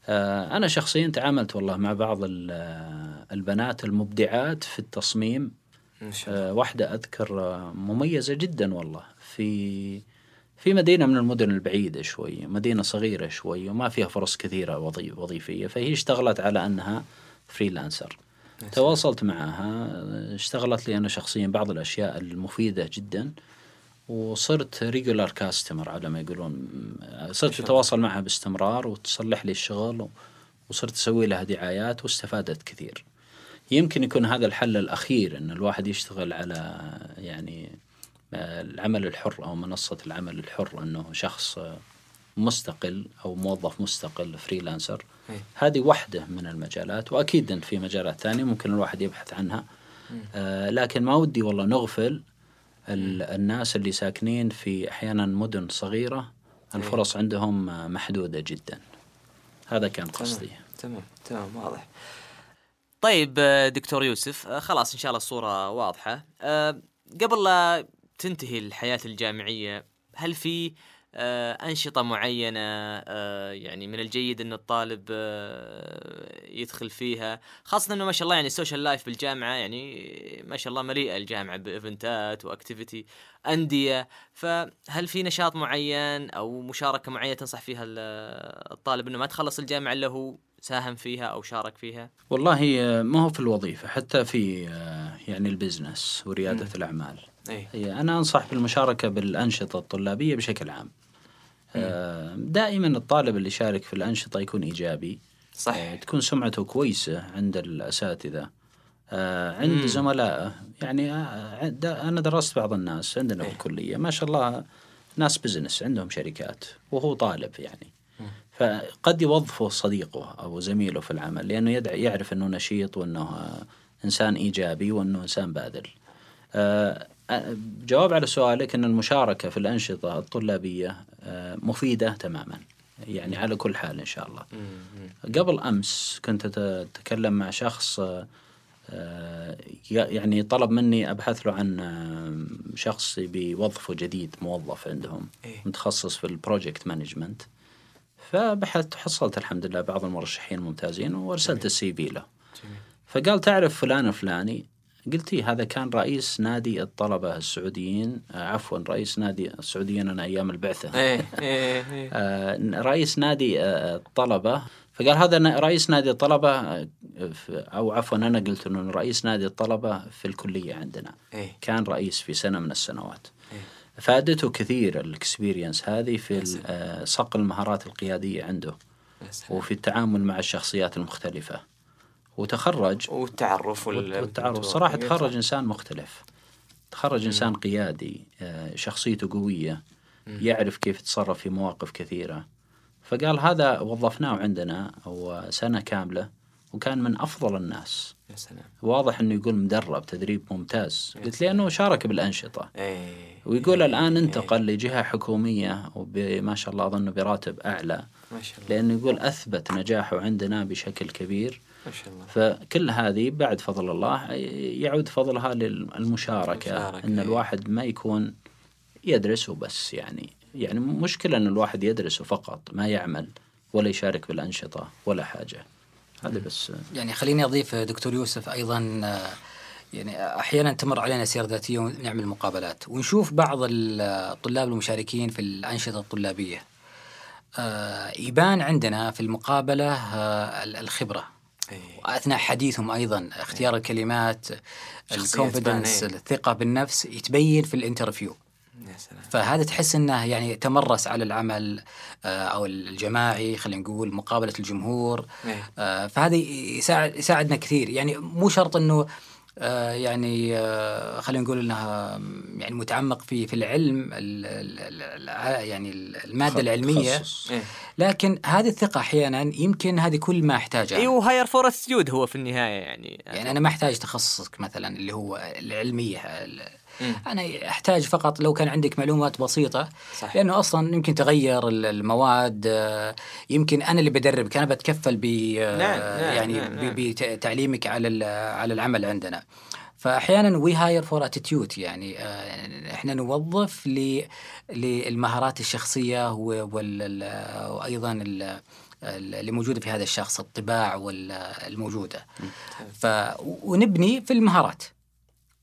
آه أنا شخصيا تعاملت والله مع بعض آه، البنات المبدعات في التصميم آه واحدة أذكر آه، مميزة جدا والله. في في مدينة من المدن البعيدة شوي مدينة صغيرة شوي وما فيها فرص كثيرة وظي- وظيفية فهي اشتغلت على أنها freelancer تواصلت معها اشتغلت لي أنا شخصيا بعض الأشياء المفيدة جدا وصرت regular customer على ما يقولون. صرت أتواصل معها باستمرار وتصلح لي الشغل وصرت أسوي لها دعايات واستفادت كثير. يمكن يكون هذا الحل الأخير أن الواحد يشتغل على يعني آه، العمل الحر أو منصة العمل الحر أنه شخص مستقل أو موظف مستقل freelancer. إيه. هذه واحدة من المجالات وأكيد أن في مجالات ثانية ممكن الواحد يبحث عنها. آه لكن ما ودي والله نغفل ال- الناس اللي ساكنين في أحيانا مدن صغيرة الفرص عندهم آه، محدودة جدا. هذا كان قصدي. تمام. تمام واضح. طيب آه، دكتور يوسف آه، خلاص إن شاء الله الصورة واضحة. آه، قبل لا تنتهي الحياة الجامعية هل في أنشطة معينة آه، يعني من الجيد إن الطالب يدخل فيها؟ خاصة إنه ما شاء الله يعني ال social life بالجامعة يعني ما شاء الله مليئة الجامعة ب event ات و activity أندية. فهل في نشاط معين أو مشاركة معينة تنصح فيها ال- الطالب إنه ما تخلص الجامعة إلا هو ساهم فيها أو شارك فيها؟ والله آه، ما هو في الوظيفة حتى في آه، يعني ال business وريادة الأعمال. اي هي أنا أنصح بالمشاركة بالأنشطة الطلابية بشكل عام. آه، دائما الطالب اللي يشارك في الأنشطة يكون إيجابي. آه، صح تكون سمعته كويسة عند الأساتذة. آه، عند زملائه. يعني أنا درست بعض الناس عندنا في إيه. الكلية. ما شاء الله ناس بزنس عندهم شركات وهو طالب يعني. فقد يوظفه صديقه أو زميله في العمل لأنه يدع يعرف أنه نشيط وأنه إنسان إيجابي وأنه إنسان باذل. آه، آه، جواب على سؤالك أن المشاركة في الأنشطة الطلابية آه، مفيدة تماما يعني على كل حال إن شاء الله. قبل أمس كنت أت- أتكلم مع شخص يعني طلب مني أبحث له عن شخص بيوظفه جديد موظف عندهم إيه. متخصص في ال project management. فبحثت حصلت الحمد لله بعض المرشحين الممتازين وارسلت ال CV له. فقال تعرف فلان الفلاني قلت إيه هذا كان رئيس نادي الطلبة السعوديين آه عفوا رئيس نادي السعوديين أنا أيام البعثة. إيه إيه إيه. آه رئيس نادي آه الطلبة. فقال هذا رئيس نادي الطلبة آه، أو عفوا أنا قلت أنه رئيس نادي الطلبة في الكلية عندنا. كان رئيس في سنة من السنوات. فادته كثير الاكسبيرينس هذه في ال- آه، صقل المهارات القيادية عنده. وفي التعامل مع الشخصيات المختلفة. وتخرج. والتعرف وال- والتعرف. صراحة تخرج إنسان مختلف. تخرج إنسان قيادي آه، شخصيته قوية يعرف كيف يتصرف في مواقف كثيرة. فقال هذا وظفناه عندنا أو سنة كاملة وكان من أفضل الناس. يا سلام. واضح أنه يقول مدرب تدريب ممتاز. قلت لي أنه شارك بالأنشطة. إيه. ويقول الآن انتقل لجهة حكومية وما شاء الله أظن براتب أعلى. ما شاء الله. لأنه يقول أثبت نجاحه عندنا بشكل كبير. ما شاء الله. فكل هذه بعد فضل الله يعود فضلها للمشاركة. المشاركة، أن إيه. الواحد ما يكون يدرس وبس يعني. يعني مشكلة أن الواحد يدرس فقط ما يعمل ولا يشارك بالأنشطة ولا حاجة. هذا بس. يعني خليني أضيف دكتور يوسف أيضا يعني أحيانا تمر علينا سير ذاتية ونعمل مقابلات. ونشوف بعض الطلاب المشاركين في الأنشطة الطلابية. آه، يبان عندنا في المقابلة آه، الخبرة. واثناء حديثهم أيضا اختيار الكلمات شخصية تبان، ال confidence إيه. الثقة بالنفس يتبين في ال interview. يا سلام. فهذا تحس إنه يعني تمرس على العمل آه، أو الجماعي خلينا نقول مقابلة الجمهور. إيه. آه، فهذا يساعد يساعدنا كثير. يعني مو شرط إنه آه، يعني خلينا نقول إنها يعني متعمق في في العلم ال- ال- ال- يعني المادة العلمية. إيه. لكن هذه الثقة أحيانا يمكن هذه كل ما أحتاجها. we hire for attitude هو في النهاية يعني. يعني أنا ما أحتاج تخصصك مثلا اللي هو العلمية ال- مم. أنا أحتاج فقط لو كان عندك معلومات بسيطة صح. لأنه أصلا يمكن تغير ال- المواد آه، يمكن أنا اللي بدربك أنا بتكفل ب آه، نعم، نعم، يعني نعم، نعم. بتعليمك على على العمل عندنا فاحيانا we hire for attitude يعني آه، إحنا نوظف للمهارات الشخصية وأيضا ال- اللي موجودة في هذا الشخص الطباع وال- الموجودة ف ونبني في المهارات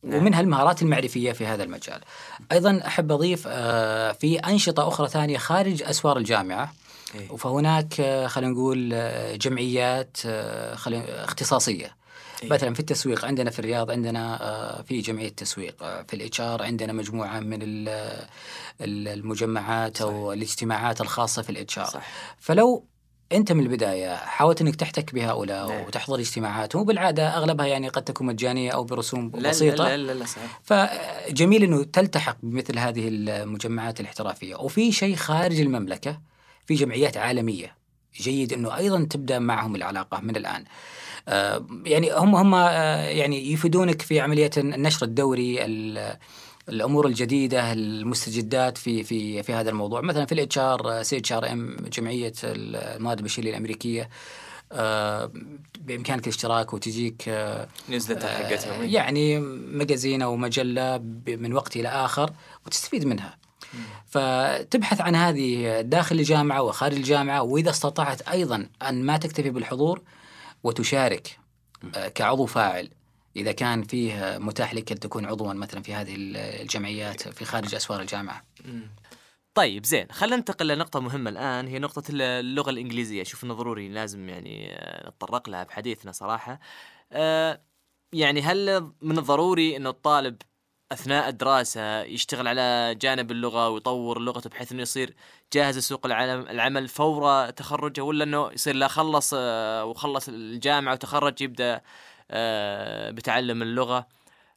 ومنها المهارات المعرفية في هذا المجال. أيضا أحب أضيف آه، في أنشطة أخرى ثانية خارج أسوار الجامعة إيه. فهناك آه، خلينا نقول آه، جمعيات خلينا اختصاصية. إيه. مثلا في التسويق عندنا في الرياض عندنا في جمعية تسويق في ال HR عندنا مجموعة من ال- ال- المجمعات أو الاجتماعات الخاصة في ال HR. فلو أنت من البداية حاولت إنك تحتك بهؤلاء نعم. وتحضر اجتماعات وبالعادة أغلبها يعني قد تكون مجانية أو برسوم لا بسيطة. لا لا لا صحيح. فجميل إنه تلتحق بمثل هذه المجمعات الاحترافية. وفي شيء خارج المملكة في جمعيات عالمية جيد إنه أيضا تبدأ معهم العلاقة من الآن. آه، يعني هم هم آه، يعني يفيدونك في عملية النشر الدوري ال- الأمور الجديدة المستجدات في في في هذا الموضوع. مثلا في ال HR SHRM جمعية الموارد البشريه الأمريكية آه، بإمكانك الاشتراك وتجيك آه، newsletter حقتهم يعني magazine أو مجله من وقت إلى آخر وتستفيد منها. فتبحث عن هذه داخل الجامعة وخارج الجامعة وإذا استطعت أيضا أن ما تكتفي بالحضور وتشارك آه، كعضو فاعل. إذا كان فيه متاح لك أن تكون عضوا مثلا في هذه الجمعيات في خارج أسوار الجامعة. طيب زين خلينا ننتقل لنقطة مهمة الآن هي نقطة اللغة الإنجليزية. أشوف إنه ضروري لازم يعني آه، نتطرق لها بحديثنا صراحة. آه، يعني هل من الضروري إنه الطالب أثناء الدراسة يشتغل على جانب اللغة ويطور لغته بحيث إنه يصير جاهز لسوق العمل فور تخرجه ولا إنه يصير لا خلص آه، وخلص الجامعة وتخرج يبدأ بتعلم اللغة.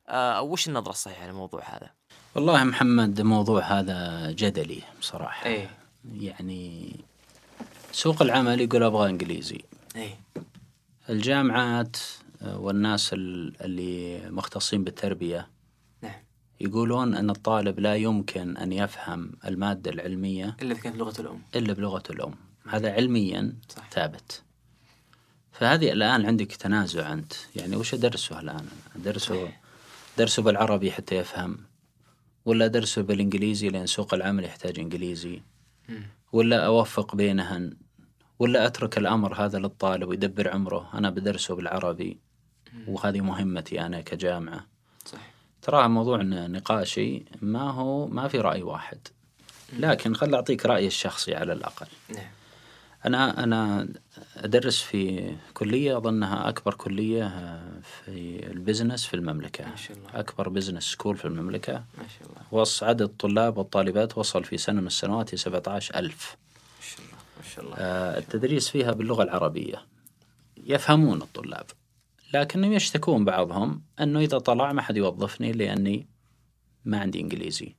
آه، وش النظرة الصحيحة للموضوع هذا؟ والله محمد الموضوع هذا جدلي بصراحة. إيه. يعني سوق العمل يقول أبغى إنجليزي. إيه. الجامعات آه، والناس ال- اللي مختصين بالتربية نعم. يقولون أن الطالب لا يمكن أن يفهم المادة العلمية إلا إذا كانت لغة الأم. إلا بلغة الأم. هذا علميا صح. ثابت. فهذه الآن عندك تنازع أنت. يعني وش أدرسه الآن؟ أدرسه درسه بالعربي حتى يفهم ولا درسه بالإنجليزي لأن سوق العمل يحتاج إنجليزي؟ ولا أوفق بينهن؟ ولا أترك الأمر هذا للطالب ويدبر عمره؟ أنا بدرسه بالعربي وهذه مهمتي أنا كجامعة. صحيح. تراها موضوع نقاشي ما هو ما في رأي واحد. لكن خل أعطيك رأيي الشخصي على الأقل. نعم. أنا أنا أدرس في كلية أظنها أكبر كلية في ال business في المملكة. ما شاء الله. أكبر business school في المملكة. ما شاء الله. وص عدد الطلاب والطالبات وصل في سنة من السنوات إلى 17 ألف. ما شاء الله ما شاء الله. آه، التدريس فيها باللغة العربية. يفهمون الطلاب لكنهم يشتكون بعضهم أنه إذا طلع ما حد يوظفني لأني ما عندي إنجليزي.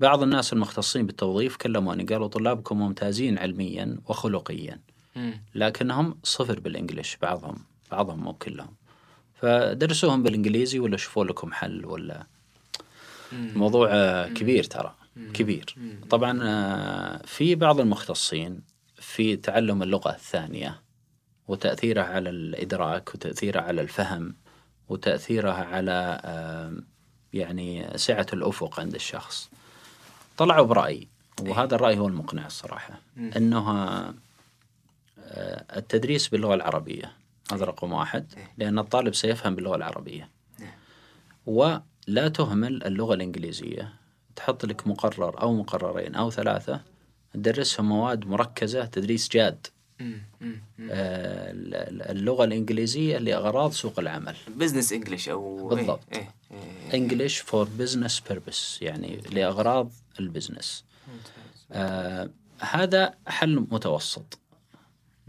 بعض الناس المختصين بالتوظيف كلموني قالوا طلابكم ممتازين علميا وخلقيا. لكنهم صفر بالإنجليش بعضهم بعضهم مو كلهم. فدرسوهم بالإنجليزي ولا شوفوا لكم حل ولا؟ الموضوع كبير ترى كبير. طبعا آه، في بعض المختصين في تعلم اللغة الثانية وتأثيرها على الإدراك وتأثيرها على الفهم وتأثيرها على آه، يعني سعة الأفق عند الشخص. طلعوا برأي وهذا الرأي هو المقنع الصراحة. أنه آه، التدريس باللغة العربية هذا رقم واحد. لأن الطالب سيفهم باللغة العربية. ولا تهمل اللغة الإنجليزية. تحط لك مقرر أو مقررين أو ثلاثة. تدرسهم مواد مركزة تدريس جاد. آه، اللغة الإنجليزية لأغراض سوق العمل. بزنس انجلش أو بالضبط. إيه. إيه. إيه. English for business purpose. يعني لأغراض ال business آه هذا حل متوسط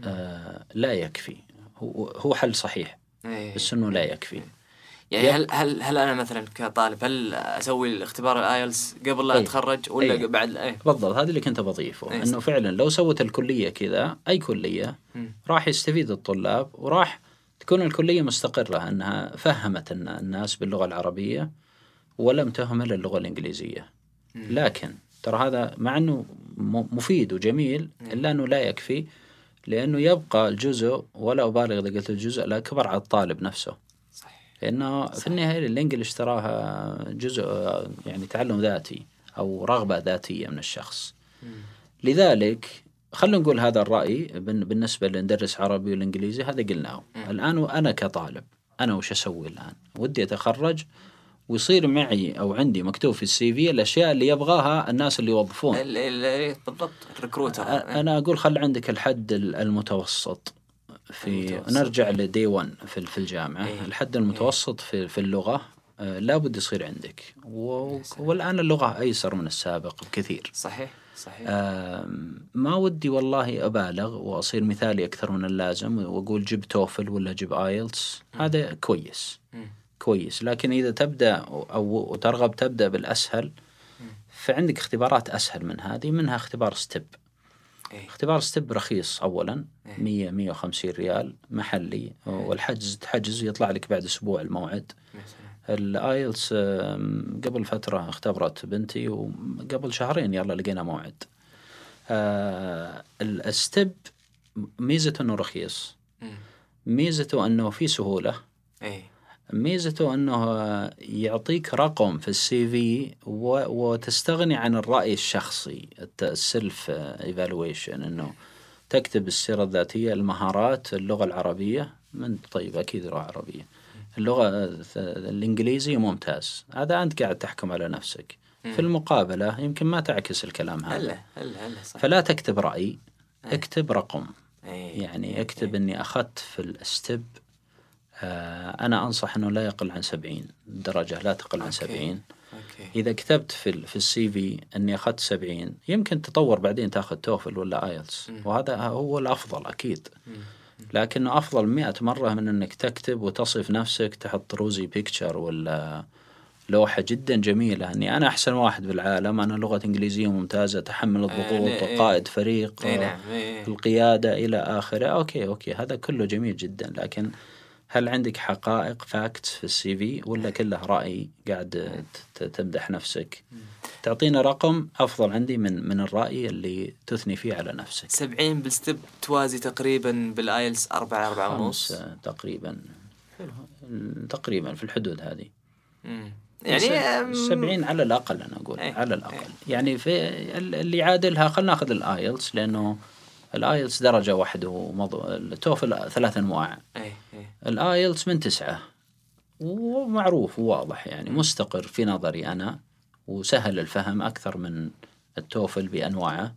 آه لا يكفي هو هو حل صحيح إيه. بس إنه لا يكفي يعني يب- هل هل هل أنا مثلا كطالب هل أسوي الاختبار ال IELTS قبل لا أي. أتخرج ولا أي. بعد إيه بالضبط هذا اللي كنت بضيفه إيه، إنه. فعلا لو سوت الكلية كذا أي كلية مم. راح يستفيد الطلاب وراح تكون الكلية مستقرة إنها فهمت الن- الناس باللغة العربية ولم تهمل اللغة الإنجليزية لكن ترى هذا مع إنه مفيد وجميل إلا إنه لا يكفي لأنه يبقى الجزء ولا أبالغ إذا قلت الجزء الاكبر على الطالب نفسه. صحيح. لأنه في النهاية الإنجليش تراها جزء يعني تعلم ذاتي أو رغبة ذاتية من الشخص. لذلك خلينا نقول هذا الرأي بالنسبة لندرس عربي والإنجليزي هذا قلناه. الآن وأنا كطالب أنا وش أسوي الآن؟ ودي أتخرج ويصير معي أو عندي مكتوب في ال CV الأشياء اللي يبغاها الناس اللي يوظفون. إيه، بالضبط ال recruiter أنا أقول خل عندك الحد ال- المتوسط في المتوسط. نرجع لدي 1 في في الجامعة. إيه. الحد المتوسط في في اللغة لابد يصير عندك. و... والآن اللغة أيسر من السابق بكثير. صحيح صحيح. ما ودي والله أبالغ وأصير مثالي أكثر من اللازم وأقول جيب TOEFL ولا جيب IELTS. هذا كويس. مم. كويس لكن إذا تبدأ أو ترغب تبدأ بالأسهل فعندك اختبارات أسهل من هذه منها اختبار STEP. إيه. اختبار STEP رخيص اولا إيه. 100 150 ريال محلي والحجز تحجز يطلع لك بعد أسبوع الموعد. ال IELTS قبل فترة اختبرت بنتي وقبل شهرين يلا لقينا موعد. آه، ال- ال STEP ميزته إنه رخيص. ميزته إنه في سهولة. إيه. ميزته أنه يعطيك رقم في ال CV و- وتستغني عن الرأي الشخصي ال self evaluation إنه تكتب السيرة الذاتية المهارات اللغة العربية من طيب أكيد لغة عربية. اللغة الانجليزي ممتاز. هذا أنت قاعد تحكم على نفسك. في المقابلة يمكن ما تعكس الكلام هذا. هلا هلا هلا صح. فلا تكتب رأي اكتب رقم. إيه. يعني اكتب إني أخذت في ال STEP آه أنا أنصح إنه لا يقل عن 70 درجة لا تقل عن okay. 70 okay. إذا كتبت في في ال CV إني أخذت 70 يمكن تطور بعدين تأخذ TOEFL ولا IELTS. وهذا هو الأفضل أكيد. لكنه أفضل 100 مرة من إنك تكتب وتصف نفسك تحط rosy picture ولا لوحة جدا جميلة. إني أنا أحسن واحد بالعالم أنا لغة إنجليزية ممتازة اتحمل الضغوط إيه. وقائد فريق آه،. القيادة إلى آخره. okay okay هذا كله جميل جدا. لكن هل عندك حقائق fact في ال CV ولا كله رأي قاعد تمدح نفسك؟ تعطينا رقم أفضل عندي من من الرأي اللي تثني فيه على نفسك. 70 بال STEP توازي تقريبا بال IELTS 4 4 ونص. تقريبا. تقريبا في الحدود هذه. مم. يعني أم، 70 على الأقل أنا أقول إيه. على الأقل. يعني في ال- اللي يعادلها خلينا ناخذ ال IELTS لأنه ال IELTS درجة واحدة ومضو... ال TOEFL ثلاث انواع اي اي ال IELTS من تسعة. ومعروف وواضح يعني مستقر في نظري أنا وسهل الفهم أكثر من ال TOEFL بأنواعه.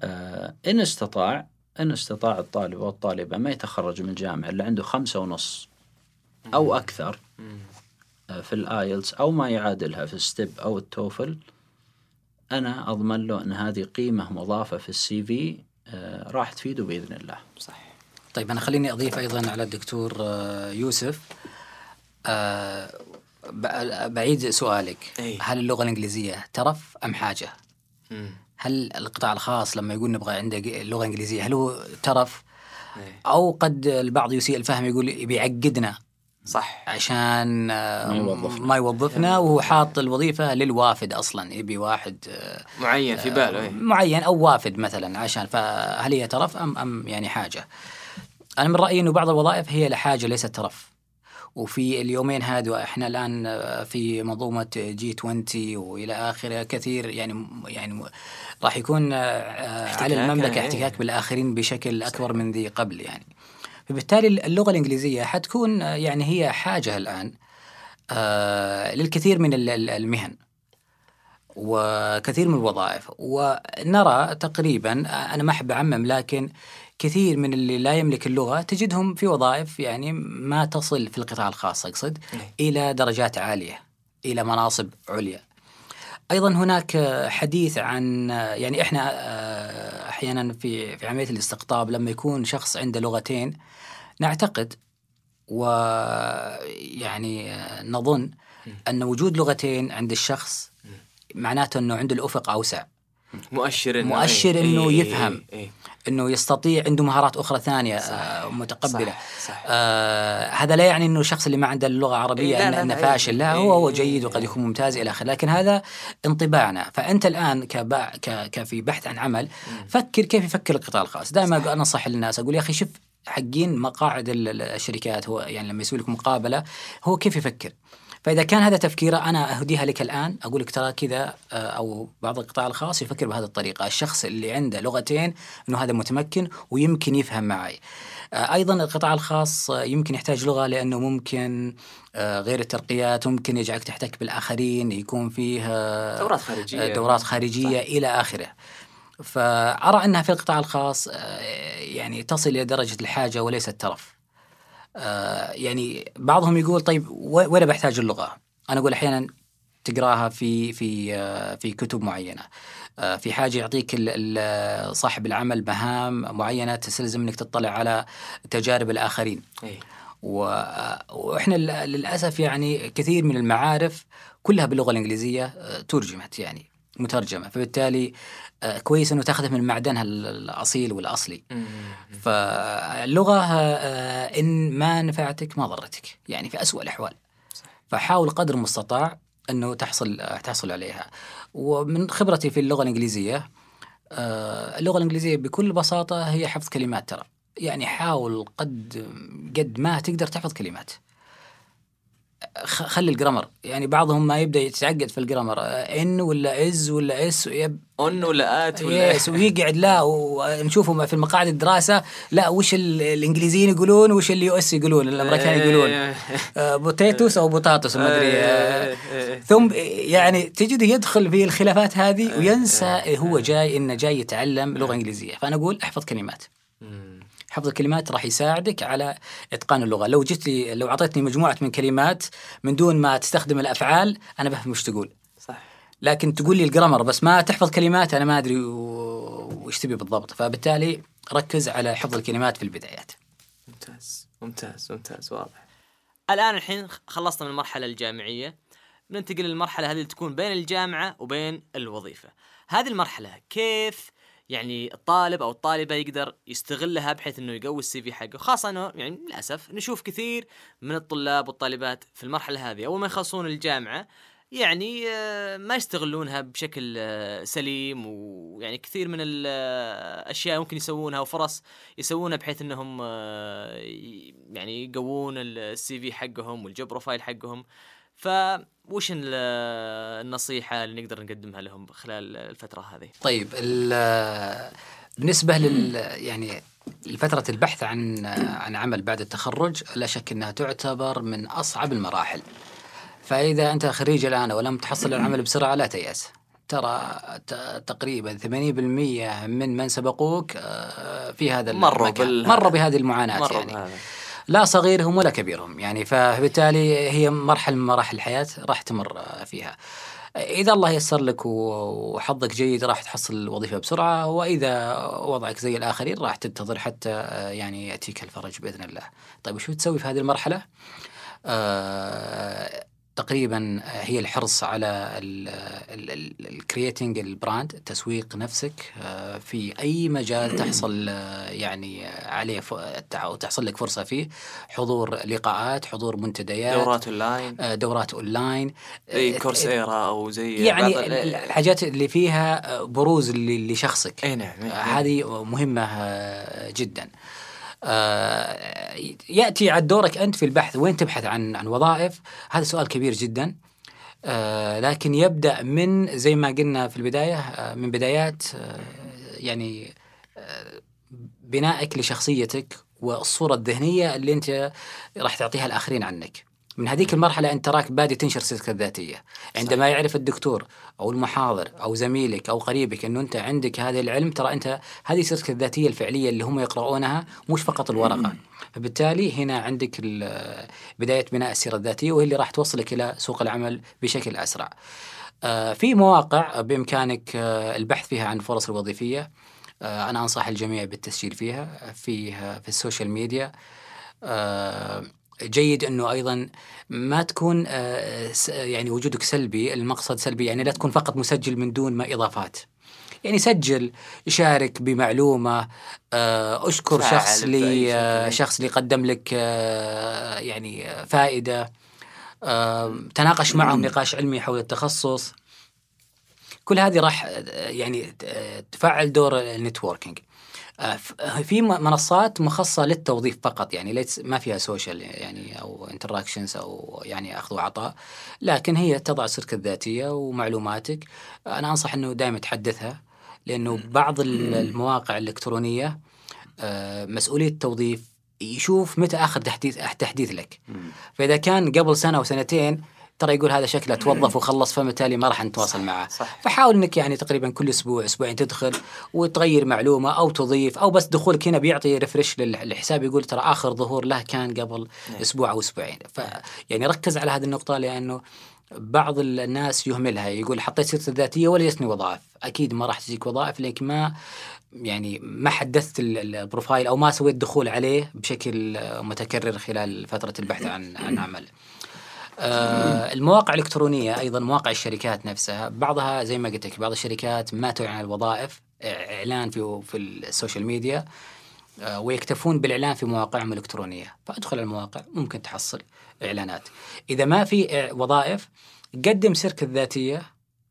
آه إن استطاع إن استطاع الطالب أو الطالبة ما يتخرج من الجامعة اللي عنده خمسة ونص أو أكثر. آه في ال IELTS أو ما يعادلها في ال STEP أو ال TOEFL. أنا أضمن له أن هذه قيمة مضافة في ال CV آه راح تفيده بإذن الله. صح طيب أنا خليني أضيف أيضا على الدكتور آه، يوسف آه، ب- بعيد سؤالك أي. هل اللغة الإنجليزية ترف أم حاجة؟ مم. هل القطاع الخاص لما يقول نبغى عنده لغة إنجليزية هل هو ترف إيه. أو قد البعض يسيء الفهم يقول بيعقدنا صح عشان آه، ما يوظفنا. ما يوظفنا وهو حاط الوظيفة للوافد أصلا يبي واحد معين في باله معين أو وافد مثلا عشان فهل هي ترف أم أم يعني حاجة؟ أنا من رأيي إنه بعض الوظائف هي لحاجة ليست ترف. وفي اليومين هذا إحنا الآن في منظومة جي 20 وإلى آخره كثير يعني يعني راح يكون آه، على المملكة إيه. احتكاك بالآخرين بشكل أكبر من ذي قبل يعني. فبالتالي اللغة الإنجليزية حتكون آه، يعني هي حاجة الآن آه، للكثير من ال- ال- المهن. وكثير من الوظائف ونرى تقريبا أنا ما أحب أعمم لكن كثير من اللي لا يملك اللغة تجدهم في وظائف يعني ما تصل في القطاع الخاص أقصد إلى درجات عالية إلى مناصب عليا. أيضا هناك حديث عن يعني إحنا آه، أحيانا في في عملية الاستقطاب لما يكون شخص عنده لغتين نعتقد ويعني آه، نظن أن وجود لغتين عند الشخص معناته أنه عنده الأفق أوسع مؤشر إنه مؤشر إيه، إنه إيه، يفهم. إيه، إيه. إنه يستطيع عنده مهارات أخرى ثانية آه متقبلة. صح، صح. آه هذا لا يعني إنه الشخص اللي ما عنده اللغة العربية إيه، لا، فاشل لا إيه، هو هو إيه، جيد وقد إيه. يكون ممتاز إلى آخره. لكن هذا انطباعنا. فأنت الآن كبا ك كفي بحث عن عمل فكر كيف يفكر القطاع الخاص. دائما أنصح للناس أقول يا أخي شوف حقين مقاعد ال- ال- الشركات هو يعني لما يسوي لك مقابلة هو كيف يفكر؟ فإذا كان هذا تفكيره أنا أهديها لك الآن أقول لك ترى كذا آه، أو بعض القطاع الخاص يفكر بهذه الطريقة، الشخص اللي عنده لغتين إنه هذا متمكن ويمكن يفهم معي. آه، أيضا القطاع الخاص آه، يمكن يحتاج لغة لأنه ممكن غير الترقيات ممكن يجعلك تحتك بالآخرين يكون فيه دورات خارجية. آه، دورات خارجية إلى آخره. فأرى أنها في القطاع الخاص يعني تصل إلى درجة الحاجة وليس الترف. آه، يعني بعضهم يقول طيب وين بحتاج اللغة؟ أنا أقول أحيانا تقراها في في آه، في كتب معينة. آه، في حاجة يعطيك صاحب العمل مهام معينة تستلزم إنك تطلع على تجارب الآخرين. و- وإحنا لل- للأسف يعني كثير من المعارف كلها باللغة الإنجليزية ترجمت يعني مترجمة فبالتالي كويس إنه تاخذها من معدنها ال- الأصيل والأصلي. فاللغة آه، إن ما نفعتك ما ضرتك يعني في أسوأ الأحوال. فحاول قدر المستطاع إنه تحصل تحصل عليها. ومن خبرتي في اللغة الإنجليزية آه، اللغة الإنجليزية بكل بساطة هي حفظ كلمات ترى. يعني حاول قد قد ما تقدر تحفظ كلمات. خلي ال grammar. يعني بعضهم ما يبدأ يتعقد في ال grammar. آه، in ولا is ولا إس يب on ولا at ولا yes ويقعد لا ونشوفه في المقاعد الدراسة. لا وش ال- الإنجليزيين يقولون وش ال US يقولون الأمريكان يقولون. آه، potatoes أو potatoes ما أدري. آه، ثم يعني تجده يدخل في الخلافات هذه وينسى هو جاي إنه جاي يتعلم لغة إنجليزية. فأنا أقول أحفظ كلمات. حفظ الكلمات راح يساعدك على إتقان اللغة. لو جيت لي لو أعطيتني مجموعة من كلمات من دون ما تستخدم الأفعال أنا بفهم وش تقول. صح. لكن تقول لي ال grammar بس ما تحفظ كلمات أنا ما أدري وش تبي بالضبط. فبالتالي ركز على حفظ الكلمات في البدايات. ممتاز. ممتاز. ممتاز. واضح. الآن الحين خلصنا من المرحلة الجامعية. ننتقل للمرحلة هذه اللي تكون بين الجامعة وبين الوظيفة. هذه المرحلة كيف يعني الطالب أو الطالبة يقدر يستغلها بحيث إنه يقوي السي في حقه. خاصة إنه يعني للأسف نشوف كثير من الطلاب والطالبات في المرحلة هذه أول ما يخلصون الجامعة يعني آه، ما يستغلونها بشكل آه، سليم ويعني كثير من الاشياء ممكن يسوونها وفرص يسوونها بحيث إنهم آه، يعني يقوون ال CV حقهم وال job profile حقهم. فوش ال- النصيحة اللي نقدر نقدمها لهم خلال الفترة هذه طيب ال- بالنسبة لل يعني لفترة البحث عن عن عمل بعد التخرج لا شك إنها تعتبر من أصعب المراحل. فإذا أنت خريج الآن ولم تحصل العمل بسرعة لا تيأس. ترى تقريبا 80% من من سبقوك آه، في هذا مروا مروا بهذه المعاناة مروا يعني. بهذا. لا صغيرهم ولا كبيرهم. يعني فبالتالي هي مرحلة من مراحل الحياة راح تمر فيها. إذا الله يسر لك وحظك جيد راح تحصل الوظيفة بسرعة وإذا وضعك زي الآخرين راح تنتظر حتى آه، يعني يأتيك الفرج بإذن الله. طيب وشو تسوي في هذه المرحلة؟ آه تقريبا هي الحرص على ال creating ال brand تسويق نفسك آه، في أي مجال تحصل آه، يعني آه، عليه تع- تحصل لك فرصة فيه. حضور لقاءات حضور منتديات دورات أونلاين. آه، دورات أونلاين. زي آه، كورس ايرا أو زي يعني الحاجات اللي فيها بروز لشخصك. اي نعم إي آه، نعم. هذه مهمة آه، جدا. آه، يأتي على دورك أنت في البحث. وين تبحث عن عن وظائف؟ هذا سؤال كبير جدا. آه، لكن يبدأ من زي ما قلنا في البداية آه، من بدايات يعني بنائك لشخصيتك والصورة الذهنية اللي أنت راح تعطيها الآخرين عنك. من هذيك المرحلة أنت راك بادي تنشر سيرتك الذاتية. عندما يعرف الدكتور أو المحاضر أو زميلك أو قريبك أنه أنت عندك هذا العلم ترى أنت هذه سيرتك الذاتية الفعلية اللي هم يقرؤونها مش فقط الورقة. فبالتالي هنا عندك بداية بناء السيرة الذاتية وهي اللي راح توصلك إلى سوق العمل بشكل أسرع. آه، في مواقع بإمكانك آه، البحث فيها عن الفرص الوظيفية. آه، أنا أنصح الجميع بالتسجيل فيها في في ال social media. جيد إنه أيضا ما تكون آه، يعني وجودك سلبي المقصد سلبي يعني لا تكون فقط مسجل من دون ما إضافات. يعني سجل شارك بمعلومة آه، أشكر شخص لي آه،. شخص اللي قدم لك يعني فائدة. تناقش معهم نقاش علمي حول التخصص. كل هذه راح يعني تفعل دور ال networking. في م- منصات مخصصة للتوظيف فقط يعني ليس ما فيها social يعني أو interactions أو يعني أخذ وعطاء لكن هي تضع سيرتك الذاتية ومعلوماتك. أنا أنصح إنه دائما تحدثها لأنه بعض ال- المواقع الإلكترونية آه، مسؤولية التوظيف يشوف متى آخر تحديث تحديث لك. فإذا كان قبل سنة وسنتين ترى يقول هذا شكله توظف وخلص فبالتالي ما راح نتواصل معه. صح. فحاول إنك يعني تقريبا كل أسبوع أسبوعين تدخل وتغير معلومة أو تضيف أو بس دخولك هنا بيعطي ريفرش للحساب يقول ترى آخر ظهور له كان قبل أسبوع أو أسبوعين. ف يعني ركز على هذه النقطة لأنه بعض الناس يهملها. يقول حطيت سيرتي الذاتية ولا جتني وظائف. أكيد ما راح تجيك وظائف لانك ما يعني ما حدثت ال- ال- profile أو ما سويت دخول عليه بشكل متكرر خلال فترة البحث عن عن عمل. آه، المواقع الإلكترونية أيضا مواقع الشركات نفسها بعضها زي ما قلت لك بعض الشركات ما تعلن الوظائف إعلان في في ال social media آه، ويكتفون بالإعلان في مواقعهم الإلكترونية. فأدخل المواقع ممكن تحصل إعلانات. إذا ما في وظائف قدم سيرتك الذاتية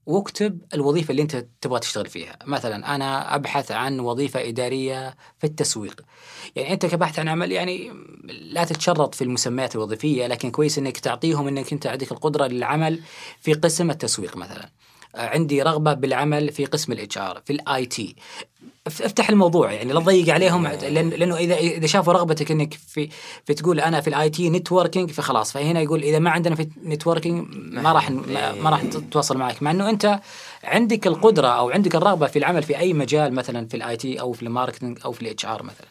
واكتب الوظيفة اللي أنت تبغى تشتغل فيها. مثلا أنا أبحث عن وظيفة إدارية في التسويق. يعني أنت كبحث عن عمل يعني لا تتشرط في المسميات الوظيفية لكن كويس أنك تعطيهم أنك أنت عندك القدرة للعمل في قسم التسويق مثلا. عندي رغبة بالعمل في قسم ال HR في ال IT أفتح الموضوع يعني لا تضيق عليهم لأن لأنه إذا إذا شافوا رغبتك إنك في في تقول أنا في ال IT networking فخلاص. فهنا يقول إذا ما عندنا في networking ما راح ما ما راح تتواصل معك. مع إنه أنت عندك القدرة أو عندك الرغبة في العمل في أي مجال مثلا في ال IT أو في ال marketing أو في ال HR مثلا.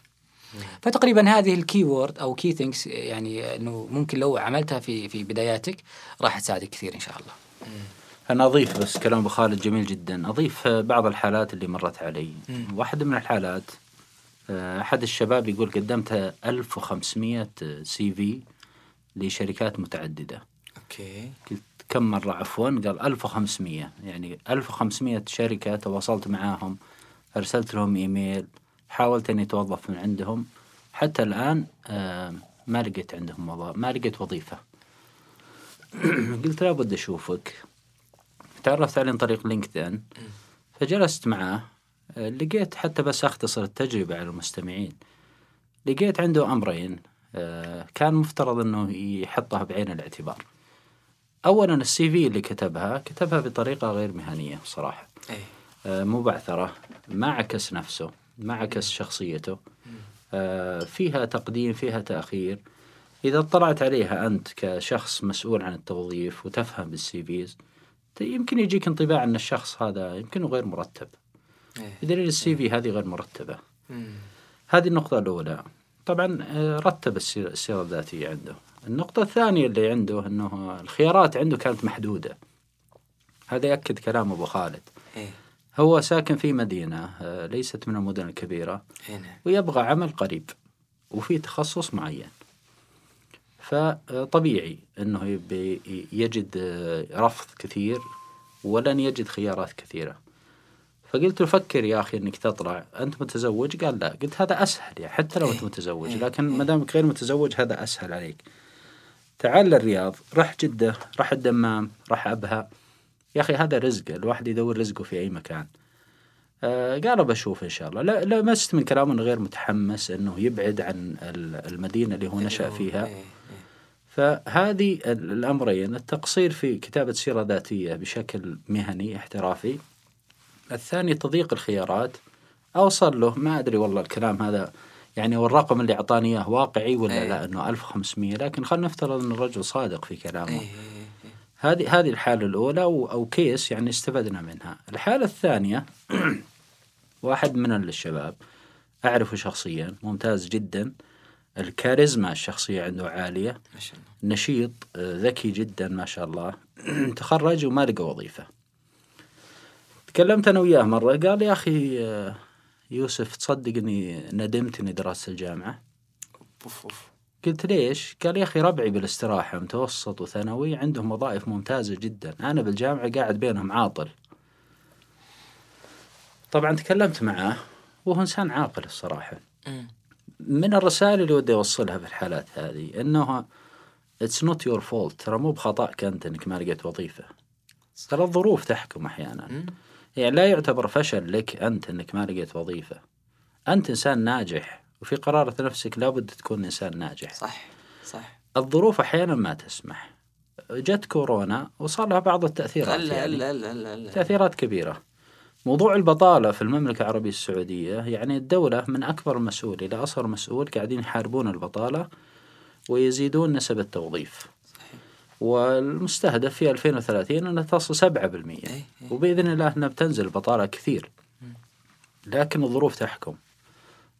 فتقريبا هذه ال key word أو key things يعني إنه ممكن لو عملتها في في بداياتك راح تساعدك كثير إن شاء الله. أنا أضيف بس كلام أبو خالد جميل جدا. أضيف بعض الحالات اللي مرت علي. واحدة من الحالات آه، أحد الشباب يقول قدمت 1500 CV لشركات متعددة. okay. قلت كم مرة؟ عفوا قال 1500 يعني 1500 شركة تواصلت معاهم أرسلت لهم إيميل حاولت أني أتوظف من عندهم. حتى الآن آه، ما لقيت عندهم وظائف ما لقيت وظيفة. قلت لابد أشوفك. تعرفت عليه عن طريق لينكدين. فجلست معاه لقيت حتى بس أختصر التجربة على المستمعين. لقيت عنده أمرين آه، كان مفترض أنه يحطها بعين الاعتبار. أولا السي في اللي كتبها كتبها بطريقة غير مهنية صراحة إيه. آه، مبعثرة ما عكس نفسه ما عكس شخصيته. آه، فيها تقديم فيها تأخير. إذا اطلعت عليها أنت كشخص مسؤول عن التوظيف وتفهم بال CVs يمكن يجيك انطباع أن الشخص هذا يمكنه غير مرتب. إيه. بدليل ال CV هذه غير مرتبة. مم. هذه النقطة الأولى. طبعا آه، رتب السيرة السيرة الذاتية عنده. النقطة الثانية اللي عنده أنه الخيارات عنده كانت محدودة. هذا يأكد كلام أبو خالد. إيه. هو ساكن في مدينة آه، ليست من المدن الكبيرة. إيه نعم. ويبغى عمل قريب. وفي تخصص معين. فطبيعي أنه يجد رفض كثير ولن يجد خيارات كثيرة. فقلت له فكر يا أخي أنك تطلع. أنت متزوج؟ قال لا. قلت هذا أسهل يعني حتى لو أنت متزوج لكن ما دامك غير متزوج هذا أسهل عليك. تعال للرياض راح جدة راح الدمام راح أبها. يا أخي هذا رزق الواحد يدور رزقه في أي مكان. آه قال بشوف إن شاء الله. لا لمست من كلامه غير متحمس أنه يبعد عن ال- المدينة اللي هو نشأ فيها. إيه. إيه. فهذه ال- الأمرين التقصير في كتابة سيرة ذاتية بشكل مهني احترافي الثاني تضييق الخيارات أوصل له ما أدري والله الكلام هذا يعني والرقم اللي أعطاني إياه واقعي ولا إيه. لا أنه 1500 لكن خلينا نفترض أن الرجل صادق في كلامه إيه. إيه. هذه هذه الحالة الأولى أو, أو كيس يعني استفدنا منها الحالة الثانية واحد من الشباب أعرفه شخصيا ممتاز جدا الكاريزما الشخصية عنده عالية. ما شاء الله. نشيط آه، ذكي جدا ما شاء الله. تخرج وما لقى وظيفة. تكلمت أنا وياه مرة قال يا أخي آه، يوسف تصدق أني ندمت أني درست الجامعة. أوف أوف. قلت ليش؟ قال يا أخي ربعي بالاستراحة متوسط وثانوي عندهم وظائف ممتازة جدا. أنا بالجامعة قاعد بينهم عاطل. طبعا تكلمت معاه وهو إنسان عاقل الصراحة. مم. من الرسائل اللي ودي أوصلها في الحالات هذه أنه It's not your fault. ترى مو بخطأك أنت أنك ما لقيت وظيفة. ترى الظروف تحكم أحيانا. مم. يعني لا يعتبر فشل لك أنت أنك ما لقيت وظيفة. أنت إنسان ناجح وفي قرارة نفسك لابد تكون إنسان ناجح. صح صح. الظروف أحيانا ما تسمح. جت كورونا وصار لها بعض التأثيرات لا يعني. لا لا لا لا. تأثيرات كبيرة. موضوع البطالة في المملكة العربية السعودية يعني الدولة من أكبر مسؤول إلى أصغر مسؤول قاعدين يحاربون البطالة ويزيدون نسب التوظيف. والمستهدف في 2030 أنها تصل 7% إيه. وبإذن الله أنها بتنزل البطالة كثير. لكن الظروف تحكم.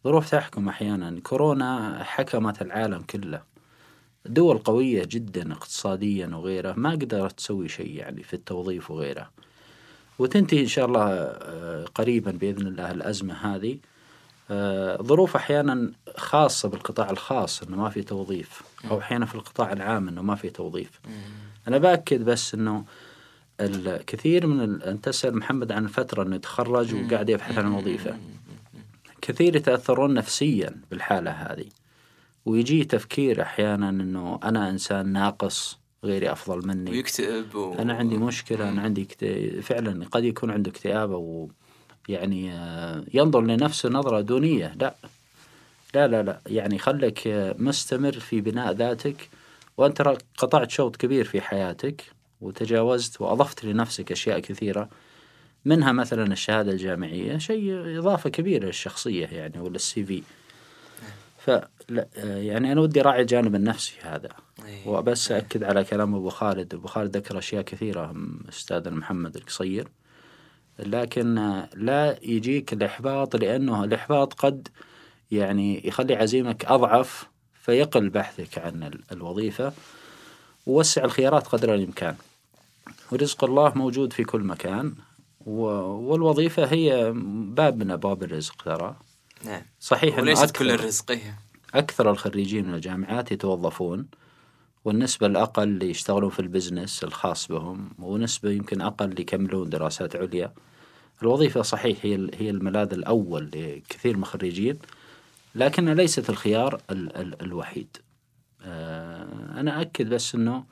ظروف تحكم أحيانا. كورونا حكمت العالم كله. دول قوية جدا اقتصاديا وغيره. ما قدرت تسوي شيء يعني في التوظيف وغيره. وتنتهي إن شاء الله آه، قريبا بإذن الله الأزمة هذه. آه، ظروف أحيانا خاصة بالقطاع الخاص أنه ما في توظيف أو أحيانا في القطاع العام أنه ما في توظيف. أنا بأكد بس أنه الكثير من ال... أنت تسأل محمد عن الفترة أنه يتخرج وقاعد يبحث عن وظيفة. كثير يتأثرون نفسيا بالحالة هذه ويجي تفكير أحيانا أنه أنا إنسان ناقص. غيري أفضل مني. ويكتئب و... أنا عندي مشكلة أنا عندي كت... فعلا قد يكون عنده اكتئاب أو يعني آه، ينظر لنفسه نظرة دونية. لا لا لا لا. يعني خلك آه، مستمر في بناء ذاتك وأنت ترى قطعت شوط كبير في حياتك وتجاوزت وأضفت لنفسك أشياء كثيرة منها مثلا الشهادة الجامعية شيء إضافة كبيرة للشخصية يعني ولا السي في. فلا آه، يعني أنا ودي راعي الجانب النفسي هذا. إيه. وبس أكد على كلام أبو خالد. أبو خالد ذكر أشياء كثيرة م- أستاذنا محمد القصير. لكن آه، لا يجيك الإحباط لأنه الإحباط قد يعني يخلي عزيمك أضعف فيقل بحثك عن ال- الوظيفة. ووسع الخيارات قدر الإمكان. ورزق الله موجود في كل مكان. و- والوظيفة هي باب من أبواب الرزق ترى. نعم. صحيح وليست أكثر- كل الرزق. أكثر الخريجين من الجامعات يتوظفون والنسبة الأقل اللي يشتغلون في البزنس الخاص بهم ونسبة يمكن أقل اللي يكملون دراسات عليا. الوظيفة صحيح هي هي الملاذ الأول لكثير من الخريجين لكنها ليست الخيار ال ال الوحيد. آه، أنا أكد بس أنه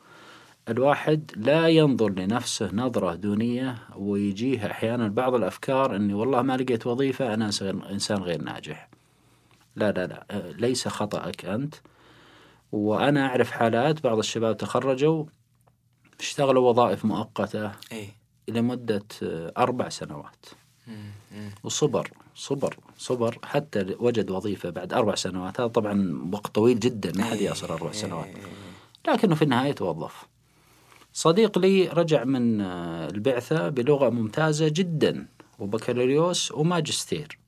الواحد لا ينظر لنفسه نظرة دونية ويجيه أحيانا بعض الأفكار أني والله ما لقيت وظيفة أنا إنسان- إنسان غير ناجح. لا لا لا آه، ليس خطأك أنت. وأنا أعرف حالات بعض الشباب تخرجوا اشتغلوا وظائف مؤقتة إيه لمدة آه، أربع سنوات. وصبر صبر صبر حتى وجد وظيفة بعد أربع سنوات. هذا طبعا وقت طويل جدا ما حد يصل أربع سنوات. لكنه في النهاية توظف. صديق لي رجع من آه، البعثة بلغة ممتازة جدا وبكالوريوس وماجستير.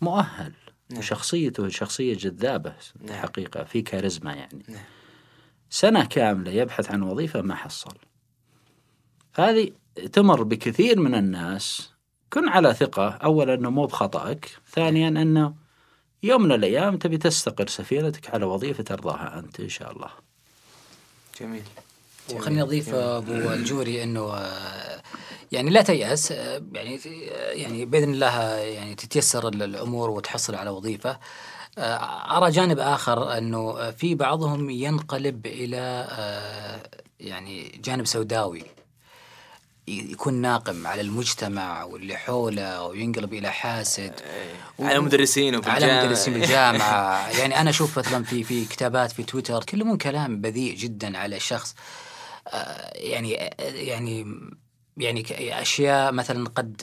مؤهل. وشخصيته شخصية جذابة الحقيقة في كاريزما يعني. سنة كاملة يبحث عن وظيفة ما حصل. هذه تمر بكثير من الناس. كن على ثقة. أولا أنه مو بخطأك. ثانيا أنه يوم من الأيام تبي تستقر سفينتك على وظيفة ترضاها أنت إن شاء الله. جميل. وخليني أضيف أبو الجوري إنه آه، يعني لا تيأس آه، يعني آه، يعني بإذن الله آه، يعني تتيسر ال- الأمور وتحصل على وظيفة. آه، أرى جانب آخر إنه آه، في بعضهم ينقلب إلى آه، يعني جانب سوداوي. يكون ناقم على المجتمع واللي حوله وينقلب إلى حاسد. على مدرسين على وبالجامعة. مدرسين بالجامعة يعني أنا أشوف مثلا في في كتابات في تويتر يتكلمون كلام بذيء جدا على آه، يعني يعني يعني أشياء مثلا قد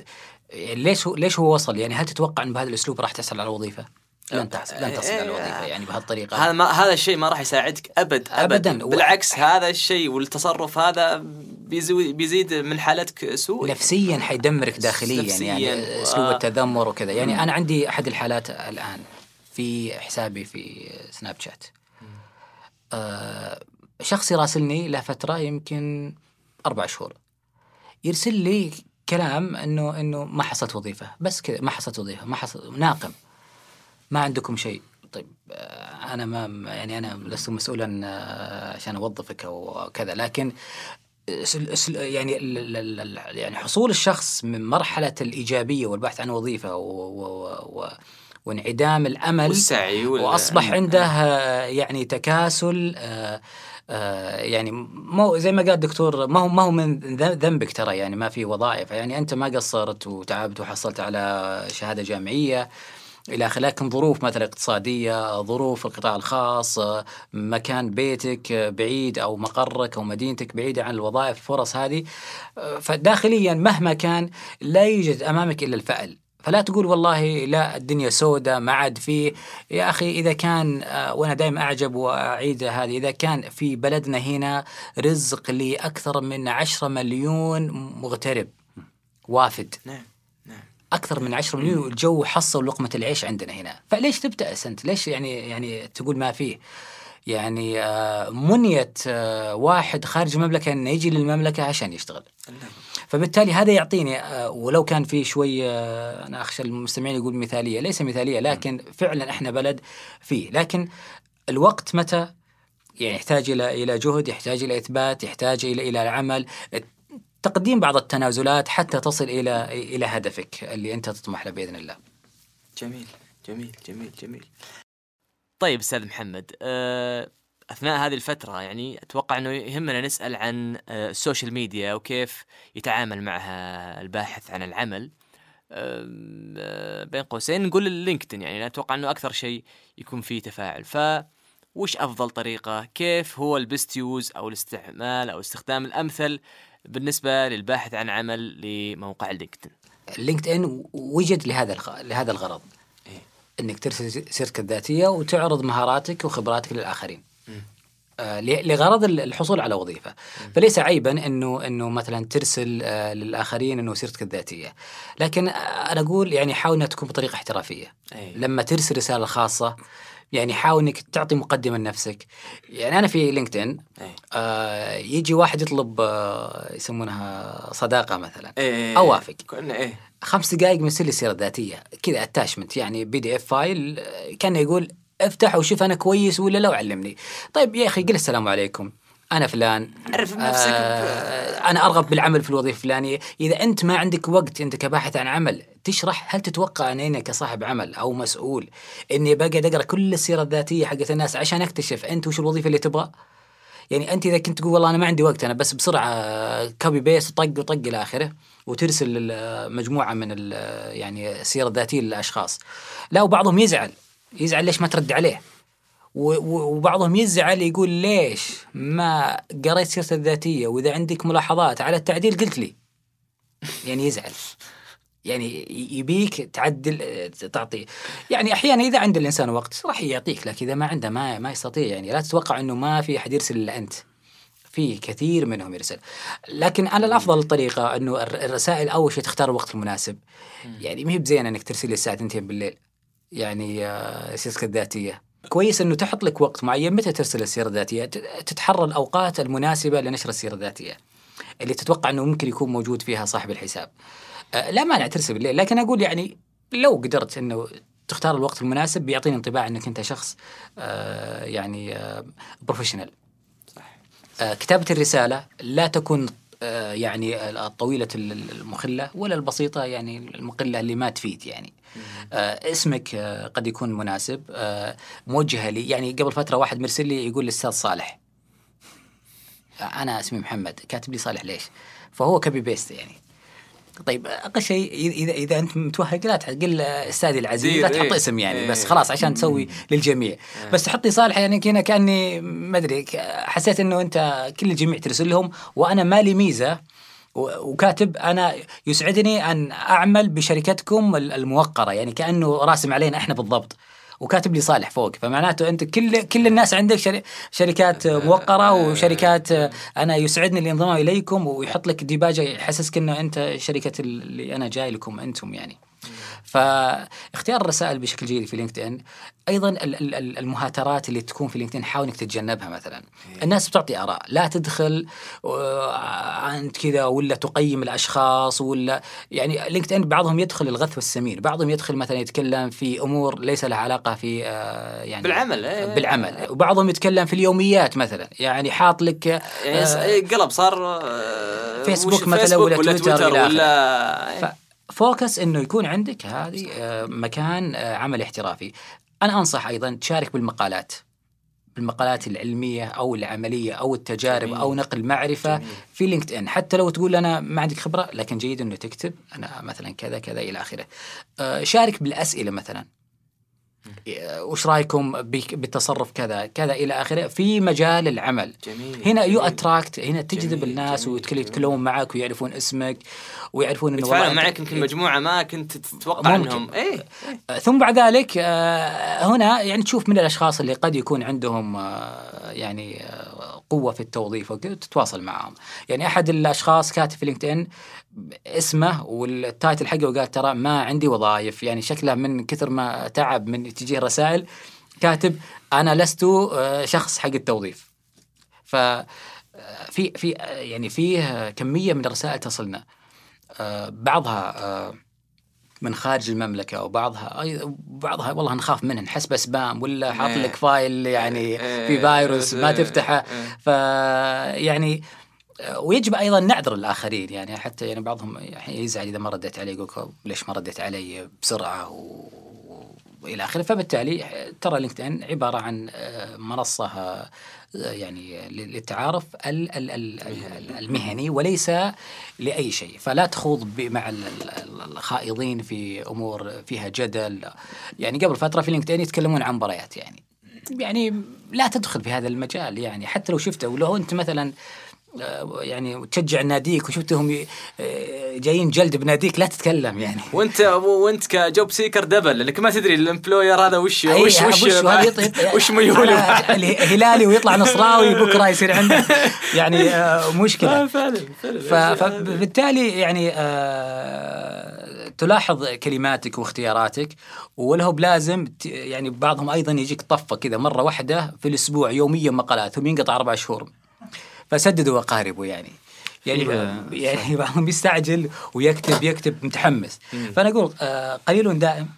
يعني ليش هو ليش هو وصل؟ يعني هل تتوقع أن بهذا الأسلوب راح تحصل على وظيفة؟ لن تحصل لن تصل على الوظيفة يعني بهالطريقة. هذا ما هذا الشيء ما راح يساعدك أبد ابدا, أبداً. بالعكس هذا الشيء والتصرف هذا بيزيد من حالتك سوء. نفسيا حيدمرك داخليا نفسياً. يعني و- اسلوب التذمر وكذا. يعني أنا عندي أحد الحالات الآن في حسابي في سناب شات آه شخص يراسلني له فترة يمكن أربع شهور. يرسل لي كلام إنه إنه ما حصلت وظيفة. بس كذا ما حصلت وظيفة ما حصل ناقم. ما عندكم شيء. طيب آه، أنا ما يعني أنا لست مسؤولا آه، عشان أوظفك أو كذا. لكن يعني يعني حصول الشخص من مرحلة الإيجابية والبحث عن وظيفة و و و وانعدام الأمل والسعي وال- وأصبح عنده آه، يعني تكاسل يعني مو زي ما قال الدكتور ما هو ما هو من ذنبك ترى يعني ما في وظائف. يعني أنت ما قصرت وتعبت وحصلت على شهادة جامعية إلى آخره. لكن ظروف مثلا اقتصادية ظروف القطاع الخاص آه، مكان بيتك آه، بعيد أو مقرك أو مدينتك بعيدة عن الوظائف الفرص هذه. آه، فداخليا مهما كان لا يوجد أمامك إلا الفعل فلا تقول والله لا الدنيا سوداء ما عاد فيه يا أخي إذا كان آه، وأنا دائما أعجب وأعيد هذه إذا كان في بلدنا هنا رزق لأكثر من عشرة مليون مغترب وافد. نعم نعم. أكثر من 10 مليون الجو حصل لقمة العيش عندنا هنا. فليش تبتئس أنت؟ ليش يعني يعني تقول ما فيه يعني آه، منية آه، واحد خارج المملكة أنه يجي للمملكة عشان يشتغل. فبالتالي هذا يعطيني آه، ولو كان في شوي آه، أنا أخشى المستمعين يقول مثالية ليس مثالية لكن فعلا إحنا بلد فيه. لكن الوقت متى؟ يعني يحتاج إلى إلى جهد يحتاج إلى إثبات يحتاج إلى إلى العمل. تقديم بعض التنازلات حتى تصل إلى إلى هدفك اللي أنت تطمح له بإذن الله. جميل جميل جميل جميل. طيب أستاذ محمد آه، أثناء هذه الفترة يعني أتوقع إنه يهمنا نسأل عن آه، ال social media وكيف يتعامل معها الباحث عن العمل. آه، بين قوسين نقول اللينكدين يعني أتوقع إنه أكثر شيء يكون فيه تفاعل. ف وش أفضل طريقة؟ كيف هو ال best use أو الاستعمال أو الاستخدام الأمثل بالنسبة للباحث عن عمل لموقع اللينكدين لينكد ان وجد لهذا. لهذا الغرض. إنك ترسل سيرتك الذاتية وتعرض مهاراتك وخبراتك للآخرين. آه، لغرض ال- الحصول على وظيفة. فليس عيبا إنه إنه مثلا ترسل آه، للآخرين إنه سيرتك الذاتية. لكن آه، أنا أقول يعني حاول إنها تكون بطريقة احترافية. أي. لما ترسل رسالة خاصة يعني حاول إنك تعطي مقدمه لنفسك. يعني أنا في لينكدين أي. آه يجي واحد يطلب آه يسمونها صداقة مثلا إيه أوافق. إيه. خمس دقائق مرسل لي السيره الذاتية. كذا attachment يعني PDF file آه، كان يقول أفتح وشوف أنا كويس ولا لا وعلمني. طيب يا أخي قل السلام عليكم. أنا فلان. عرف نفسك آه أنا أرغب بالعمل في الوظيفة الفلانية. إذا أنت ما عندك وقت أنت كباحث عن عمل تشرح هل تتوقع أن أنا كصاحب عمل أو مسؤول أني بقعد أقرأ كل السيرة الذاتية حقت الناس عشان أكتشف أنت وش الوظيفة اللي تبغى؟ يعني أنت إذا كنت تقول والله أنا ما عندي وقت أنا بس بسرعة copy paste طق وطق إلى آخره وترسل مجموعة من يعني السيرة الذاتية للأشخاص. لا وبعضهم يزعل. يزعل ليش ما ترد عليه؟ وبعضهم يزعل يقول ليش ما قريت سيرته الذاتية؟ وإذا عندك ملاحظات على التعديل قلت لي. يعني يزعل. يعني يبيك تعدل تعطي. يعني أحيانا إذا عند الإنسان وقت راح يعطيك لكن إذا ما عنده ما ما يستطيع. يعني لا تتوقع إنه ما في أحد يرسل إلا أنت. في كثير منهم يرسل. لكن أنا الأفضل الطريقة إنه الر- الرسائل أول شيء تختار الوقت المناسب. يعني ما هي بزينة إنك ترسل لي الساعة 2 بالليل. يعني آه، سيرتك الذاتيه كويس إنه تحط لك وقت معين. متى ترسل السيره الذاتية؟ تتحرى الأوقات المناسبة لنشر السيره الذاتية اللي تتوقع إنه ممكن يكون موجود فيها صاحب الحساب. آه، لا مانع ترسل بالليل. لكن أقول يعني لو قدرت إنه تختار الوقت المناسب بيعطيني انطباع إنك أنت شخص آه، يعني بروفيشنال كتابة الرسالة لا تكون آه، يعني الطويلة المخلة ولا البسيطة يعني المقلة اللي ما تفيد يعني. آه، اسمك آه، قد يكون مناسب. آه، موجهة لي. يعني قبل فترة واحد مرسل لي يقول الأستاذ صالح. أنا اسمي محمد. كاتب لي صالح ليش؟ فهو كبي بيست يعني. طيب أقل شيء اذا اذا أنت متوهق لا تقول أستاذي العزيز لا تحط إيه. اسم يعني إيه. بس خلاص عشان تسوي للجميع بس تحط لي صالح يعني كذا كأني ما أدري حسيت إنه أنت كل الجميع ترسل لهم وأنا مالي ميزة وكاتب أنا يسعدني أن أعمل بشركتكم ال- الموقرة يعني كأنه راسم علينا إحنا بالضبط وكاتب لي صالح فوق. فمعناته أنت كل كل الناس عندك شري شركات موقرة وشركات أنا يسعدني الانضمام إليكم ويحط لك ديباجة يحسسك إنه أنت شركة اللي أنا جاي لكم أنتم يعني. فاختيار الرسائل بشكل جيد في لينكد ان أيضا ال- ال- ال- المهاترات اللي تكون في LinkedIn حاول إنك تتجنبها مثلا الناس بتعطي آراء لا تدخل آه، أنت كذا ولا تقيم الأشخاص ولا يعني LinkedIn بعضهم يدخل الغث والسمين بعضهم يدخل مثلا يتكلم في أمور ليس لها علاقة في آه، يعني بالعمل، إيه. بالعمل وبعضهم يتكلم في اليوميات مثلا يعني حاط لك يعني آه، إيه، قلب صار فيسبوك مثلا ولا ولا تويتر إلى آخره. ولا ف focus إنه يكون عندك هذه آه، مكان آه، عمل احترافي. أنا أنصح أيضا تشارك بالمقالات بالمقالات العلمية أو العملية أو التجارب جميل. أو نقل معرفة جميل. في LinkedIn حتى لو تقول أنا ما عندك خبرة لكن جيد إنه تكتب أنا مثلا كذا كذا إلى آخره. آه، شارك بالأسئلة مثلا. آه، وش رايكم بالتصرف كذا كذا إلى آخره في مجال العمل جميل هنا you attract هنا تجذب الناس جميل، ويتكلم جميل. يتكلمون معك ويعرفون اسمك ويعرفون إنه أنت- معك يمكن مجموعة ما كنت تتوقع ممكن. إنهم إيه آه، ثم بعد ذلك آه، هنا يعني تشوف من الأشخاص اللي قد يكون عندهم آه، يعني قوة في التوظيف وكذا تتواصل معهم يعني أحد الأشخاص كاتب في LinkedIn اسمه وال title حقه وقال ترى ما عندي وظائف يعني شكله من كثر ما تعب من تجيه رسائل كاتب أنا لست آه، شخص حق التوظيف. ف آه، في في آه، يعني فيه كمية من الرسائل تصلنا. بعضها من خارج المملكة وبعضها بعضها والله نخاف منها نحسبه سبام ولا حاط إيه. لك فايل يعني إيه. في فيروس ما إيه. تفتحه إيه. ف يعني ويجب أيضا نعذر الآخرين يعني حتى يعني بعضهم يعني يزعل إذا ما رديت عليه يقول ليش ما رديت علي بسرعة و... وإلى آخره. فبالتالي ترى LinkedIn عبارة عن آه، منصة آه، يعني للتعارف ال- ال- ال- ال- المهني وليس لأي شيء. فلا تخوض مع ال- ال- الخائضين في أمور فيها جدل. يعني قبل فترة في LinkedIn يتكلمون عن مباريات يعني. يعني لا تدخل في هذا المجال يعني. حتى لو شفته ولو أنت مثلا آه، يعني تشجع ناديك وشفتهم آه، جايين جلد بناديك لا تتكلم يعني. وانت وانت ك job seeker double لانك ما تدري ال employer هذا وش وش وش وش ميوله؟ هلالي ويطلع نصراوي بكرة يصير عنده. يعني آه، مشكلة. فعلا فبالتالي يعني آه تلاحظ كلماتك واختياراتك وله بلازم يعني بعضهم أيضا يجيك طفة كذا مرة واحدة في الأسبوع يوميا مقالات ثم ينقطع أربع شهور. فسددوا وقاربوا يعني. يعني يعني بعضهم يستعجل ويكتب يكتب متحمس. فانا أقول آه قليل دائم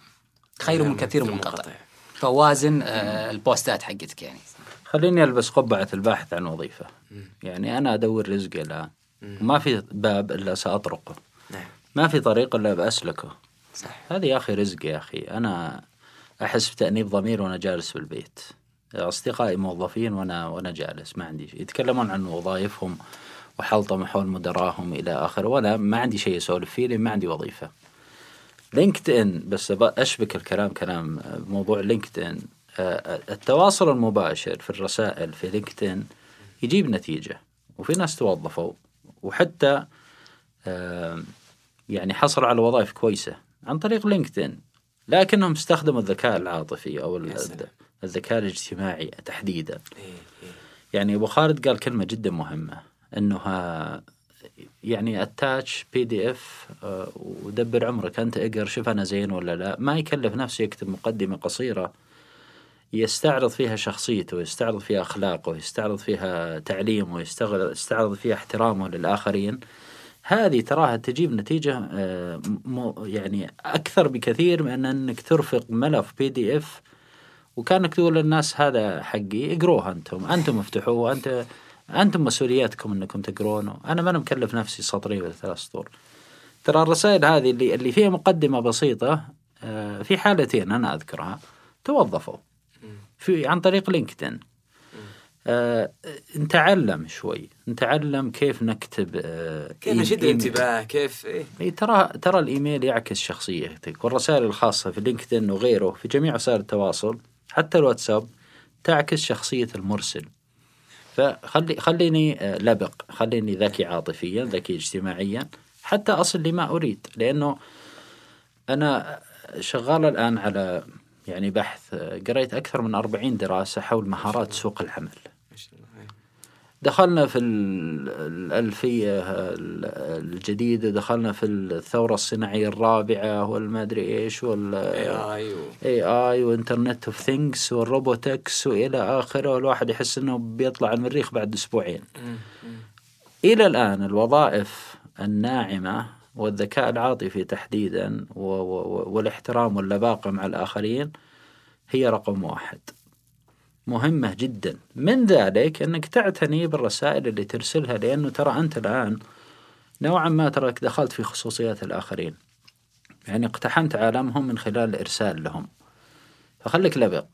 خير من كثير منقطع. فوازن آه، البوستات حقتك يعني. خليني ألبس قبعة الباحث عن وظيفة. يعني أنا أدور رزقي الان وما في باب إلا سأطرقه. نعم. ما في طريق إلا بأسلكه. صح. هذه يا أخي رزق يا أخي. أنا أحس بتأنيب ضمير وأنا جالس بالبيت أصدقائي موظفين وأنا وأنا جالس ما عندي شيء. يتكلمون عن وظائفهم وحلطمه حول مدراهم إلى آخره وأنا ما عندي شيء أسولف فيه لأن ما عندي وظيفة. LinkedIn بس أشبك الكلام كلام آه، موضوع LinkedIn آه، التواصل المباشر في الرسائل في LinkedIn يجيب نتيجة وفي ناس توظفوا وحتى آه، يعني حصلوا على وظائف كويسة عن طريق LinkedIn لكنهم استخدموا الذكاء العاطفي أو. الذكاء الاجتماعي تحديدا. إيه إيه. يعني أبو خالد قال كلمة جدا مهمة انه يعني attach PDF ودبر عمرك أنت اقر شوف أنا زين ولا لا. ما يكلف نفسه يكتب مقدمة قصيرة يستعرض فيها شخصيته ويستعرض فيها أخلاقه ويستعرض فيها تعليمه ويستعرض يستعرض فيها احترامه للآخرين. هذه تراها تجيب نتيجة آه، يعني أكثر بكثير من أنك ترفق ملف PDF وكانك تقول للناس هذا حقي اقروه أنتم. أنتم افتحوه. انت أنتم مسؤولياتكم انكم تقرونه أنا ما أنا مكلف نفسي سطرين ولا ثلاث سطور. ترى الرسائل هذه اللي اللي فيها مقدمة بسيطة آه، في حالتين أنا أذكرها. توظفوا. في عن طريق LinkedIn. آه نتعلم شوي. نتعلم كيف نكتب آه كيف نشد. الانتباه كيف إيه؟ إي ترى ترى الإيميل يعكس شخصيتك. والرسائل الخاصة في LinkedIn وغيره في جميع وسائل التواصل. حتى الواتساب تعكس شخصية المرسل. فخلي خليني آه، لبق. خليني ذكي عاطفيا ذكي اجتماعيا حتى أصل لما أريد. لأنه أنا شغال الآن على يعني بحث آه، قريت أكثر من 40 دراسة حول مهارات سوق العمل ما شاء الله إيه. دخلنا في ال- الألفية ال- الجديدة دخلنا في الثورة الصناعية الرابعة والمادري إيش وال اي و- AI و internet of things وال robotics وإلى آخره والواحد يحس إنه بيطلع المريخ بعد. مم. إلى الآن الوظائف الناعمة والذكاء العاطفي تحديدا والاحترام واللباقة مع الآخرين هي رقم واحد. مهمة جدا، من ذلك أنك تعتني بالرسائل اللي ترسلها لأنه ترى أنت الآن نوعا ما تراك دخلت في خصوصيات الآخرين. يعني اقتحمت عالمهم من خلال الإرسال لهم. فخليك لبق.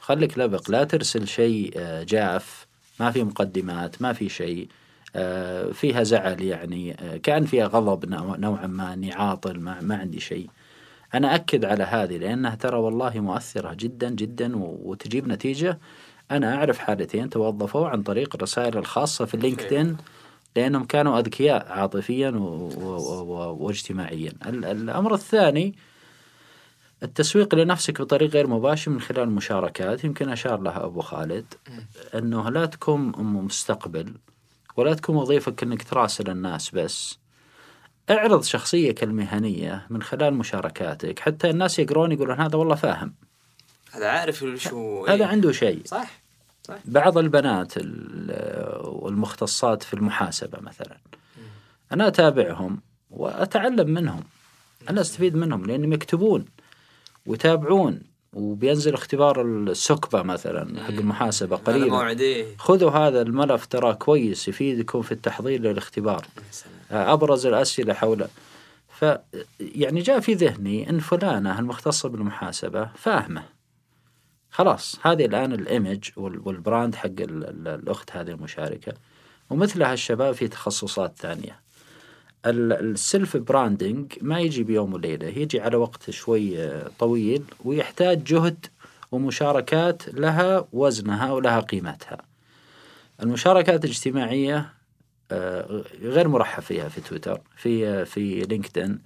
خليك لبق لا ترسل شيء آه، جاف ما في مقدمات ما في شيء آه، فيها زعل يعني آه، كأن فيها غضب نوع- نوعا ما اني عاطل ما, ما عندي شيء أنا أكد على هذه لأنها ترى والله مؤثرة جدا جدا وتجيب نتيجة. أنا أعرف حالتين توظفوا عن طريق الرسائل الخاصة في اللينكدين لأنهم كانوا أذكياء عاطفيا و- و- و- واجتماعيا. ال- الأمر الثاني التسويق لنفسك بطريق غير مباشر من خلال المشاركات. يمكن أشار لها أبو خالد. أنه لا تكون مستقبل ولا تكون وظيفك أنك تراسل الناس بس. اعرض شخصيتك المهنية من خلال مشاركاتك حتى الناس يقرون يقولون هذا والله فاهم. هذا عارف شو هذا إيه. عنده شيء. صح. بعض البنات ال- والمختصات في المحاسبة مثلا. أنا أتابعهم وأتعلم منهم. أنا أستفيد منهم لأنهم يكتبون ويتابعون. وبينزل اختبار السكبة مثلا حق المحاسبة قريبا خذوا هذا الملف ترى كويس يفيدكم في التحضير للاختبار. سلام. أبرز الأسئلة حول ف يعني جاء في ذهني أن فلانة المختصة بالمحاسبة فاهمة. خلاص هذه الآن ال image وال- وال brand حق ال- ال- الأخت هذه المشاركة. ومثلها الشباب في تخصصات ثانية. ال self branding ما يجي بيوم وليلة يجي على وقت شوي آه، طويل ويحتاج جهد ومشاركات لها وزنها ولها قيمتها. المشاركات الاجتماعية آه، غير مرحب فيها في تويتر في آه، في LinkedIn.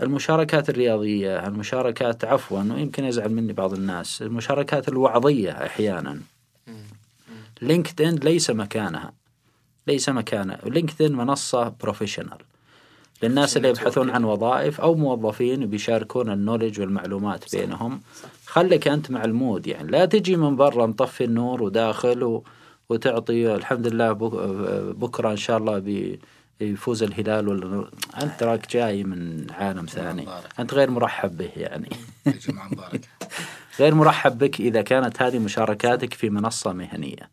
المشاركات الرياضية المشاركات عفوا ويمكن يزعل مني بعض الناس المشاركات الوعظية أحيانا. LinkedIn ليس مكانها ليس مكانها. LinkedIn منصة professional للناس اللي يبحثون عن وظائف أو موظفين بيشاركون ال knowledge والمعلومات بينهم. خليك أنت مع ال mood يعني. لا تجي من برا مطفي النور وداخل و... وتعطي الحمد لله بك... بكرة إن شاء الله بي... يفوز الهلال ولا أنت تراك جاي من عالم ثاني. أنت غير مرحب به يعني. غير مرحب بك إذا كانت هذه مشاركاتك في منصة مهنية.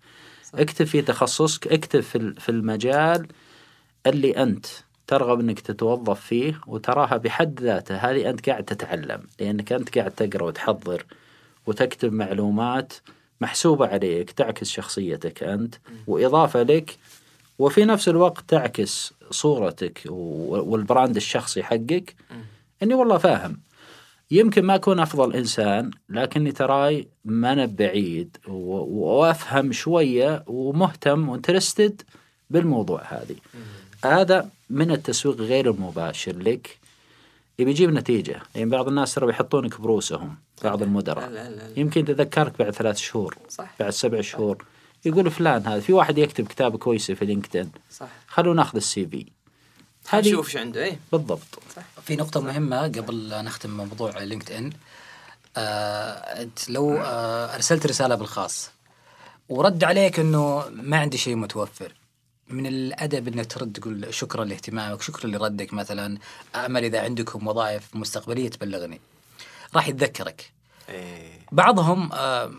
اكتب في تخصصك اكتب في المجال اللي أنت ترغب إنك تتوظف فيه وتراها بحد ذاته هذه أنت قاعد تتعلم لأنك أنت قاعد تقرأ وتحضر وتكتب معلومات محسوبة عليك تعكس شخصيتك أنت وإضافة لك وفي نفس الوقت تعكس صورتك وال brand الشخصي حقك. إني والله فاهم. يمكن ما أكون أفضل إنسان لكني تراي ما أنا بعيد وأفهم شوية ومهتم و interested بالموضوع هذه. هذا من التسويق غير المباشر لك؟ يبي يجيب نتيجة. يعني بعض الناس ترى بيحطونك بروسهم بعض المدراء. لا لا لا. يمكن تذكرك بعد ثلاث شهور صح. بعد سبع شهور. يقول فلان هذا في واحد يكتب كتابة كويسة في LinkedIn. صح. خلونا ناخذ ال CV. هذه نشوف إيش عنده إيه. بالضبط. في نقطة مهمة قبل لا نختم موضوع LinkedIn آه، أنت لو آه، أرسلت رسالة بالخاص ورد عليك إنه ما عندي شيء متوفر. من الأدب إنك ترد تقول شكرا لاهتمامك شكرا لردك مثلا أعمل إذا عندكم وظائف مستقبلية تبلغني. راح يتذكرك. بعضهم آه،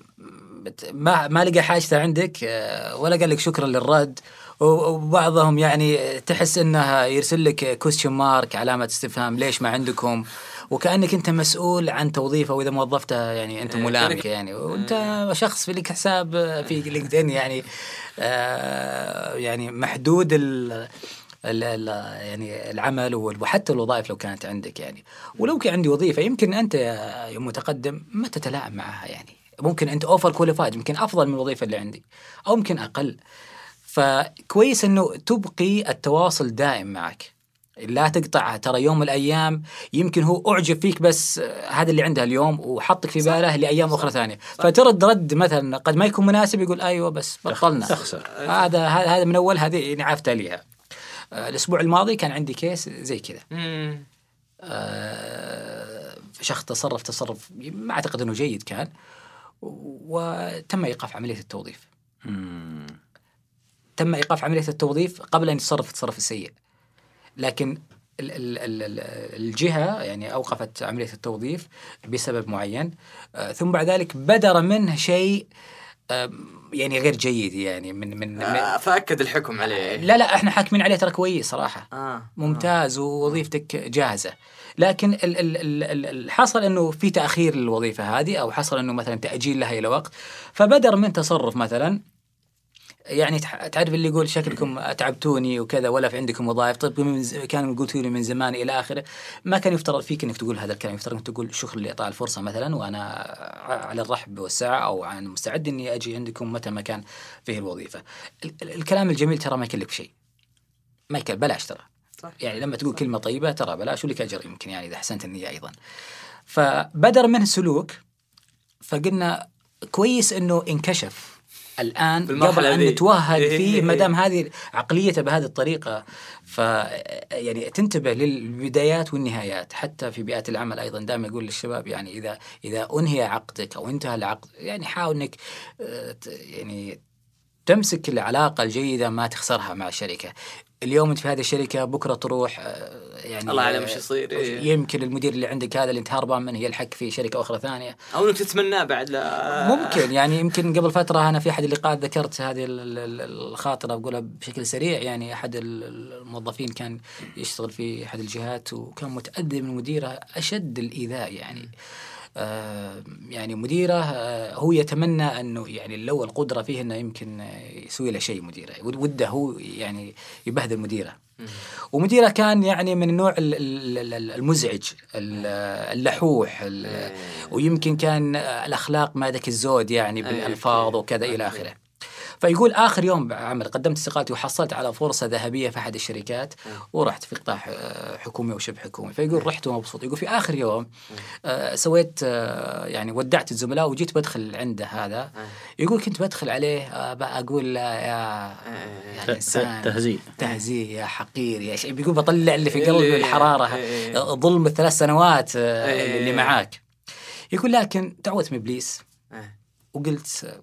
ما ما لقى حاجته عندك آه، ولا قال لك شكرا للرد وبعضهم يعني تحس انه يرسل لك question mark علامة استفهام ليش ما عندكم؟ وكأنك أنت مسؤول عن توظيفه وإذا ما وظفته يعني أنت ملامك يعني. وأنت شخص في لك حساب في LinkedIn يعني آه، يعني محدود ال يعني العمل وحتى الوظائف لو كانت عندك يعني. ولو كان عندي وظيفة يمكن أنت يا يا متقدم ما تتلائم معها يعني. ممكن أنت overqualified يمكن أفضل من الوظيفة اللي عندي أو يمكن أقل. فكويس إنه تبقي التواصل دائم معك. لا تقطعها ترى يوم من الأيام يمكن هو أعجب فيك بس هذا اللي عنده اليوم وحطك في باله لأيام أخرى ثانية. فترد رد مثلا قد ما يكون مناسب يقول أيوه بس بطلنا. تخسر. هذا هذا هذا من أول هذه يعني عرفت ليها آه، الأسبوع الماضي كان عندي كيس زي كذا. آه، شخص تصرف تصرف ما أعتقد إنه جيد كان وتم إيقاف عملية التوظيف. مم. تم إيقاف عملية التوظيف قبل أن يتصرف التصرف السيء. لكن ال- ال- ال- ال- الجهة يعني أوقفت عملية التوظيف بسبب معين. آه، ثم بعد ذلك بدر منه شيء يعني غير جيد يعني من من, آه، فأكد الحكم عليه. لا لا إحنا حاكمين عليه ترى كويس صراحة. آه. ممتاز ووظيفتك جاهزة. لكن ال- ال- ال- ال- ال- حصل إنه في تأخير للوظيفة هذه أو حصل إنه مثلا تأجيل لها إلى وقت. فبدر من تصرف مثلا يعني تعرف اللي يقول شكلكم اتعبتوني وكذا ولا في عندكم وظائف؟ طيب من كانوا قلتوا لي من زمان إلى آخره. ما كان يفترض فيك إنك تقول هذا الكلام. يفترض إنك تقول شكرا لإعطاء الفرصة مثلا وأنا على الرحب والسعة أو عن مستعد إني أجي عندكم متى ما كان فيه الوظيفة. ال- ال- الكلام الجميل ترى ما يكلف شيء. ما يكلف بلاش ترى. صح. يعني لما تقول كلمة طيبة ترى بلاش ولك أجر يمكن يعني إذا أحسنت النيه أيضا. فبدر منه سلوك فقلنا كويس إنه انكشف الآن قبل أن ذي. نتوهق إيه إيه فيه إيه. ما دام هذه عقليته بهذه الطريقة ف يعني تنتبه للبدايات والنهايات حتى في بيئات العمل أيضا دائما يقول للشباب يعني إذا إذا أنهي عقدك أو انتهى العقد يعني حاول إنك آه، يعني تمسك العلاقة الجيدة ما تخسرها مع الشركة اليوم انت في هذه الشركة بكرة تروح آه، يعني الله أعلم إيش يصير، إيه. يمكن المدير اللي عندك هذا اللي انت هربان منه يلحق في شركة أخرى ثانية. أو إنك تتمناه بعد لا. ممكن يعني يمكن قبل فترة أنا في أحد اللقاءات ذكرت هذه ال- ال- ال- الخاطرة بقولها بشكل سريع يعني أحد ال- الموظفين كان يشتغل في أحد الجهات وكان متاذي من مديره أشد الإيذاء يعني. آه يعني مديرة آه هو يتمنى أنه يعني لو القدرة فيه انه يمكن آه، يسوي له شيء مديرة. ود- وده هو يعني يبهدل مديرة. ومديرة كان يعني من النوع ال- ال- ال- المزعج ال- اللحوح ال- ويمكن كان الأخلاق ما ذاك الزود يعني بالألفاظ وكذا إلى آخره. فيقول آخر يوم عمل قدمت استقالتي وحصلت على فرصة ذهبية في أحد الشركات ورحت في قطاع آه، حكومي وشبه حكومي. فيقول رحت ومبسوط. يقول في آخر يوم آه، سويت آه، يعني ودعت الزملاء وجيت بدخل عنده هذا. يقول كنت بدخل عليه أقول له يا إنسان. تهزيء. تهزيء يا حقير يا شيء. بيقول بطلع اللي في اللي- قلبي الحراره إيه. ظلم الثلاث سنوات إيه. اللي معاك. يقول لكن دعوت من ابليس إيه. وقلت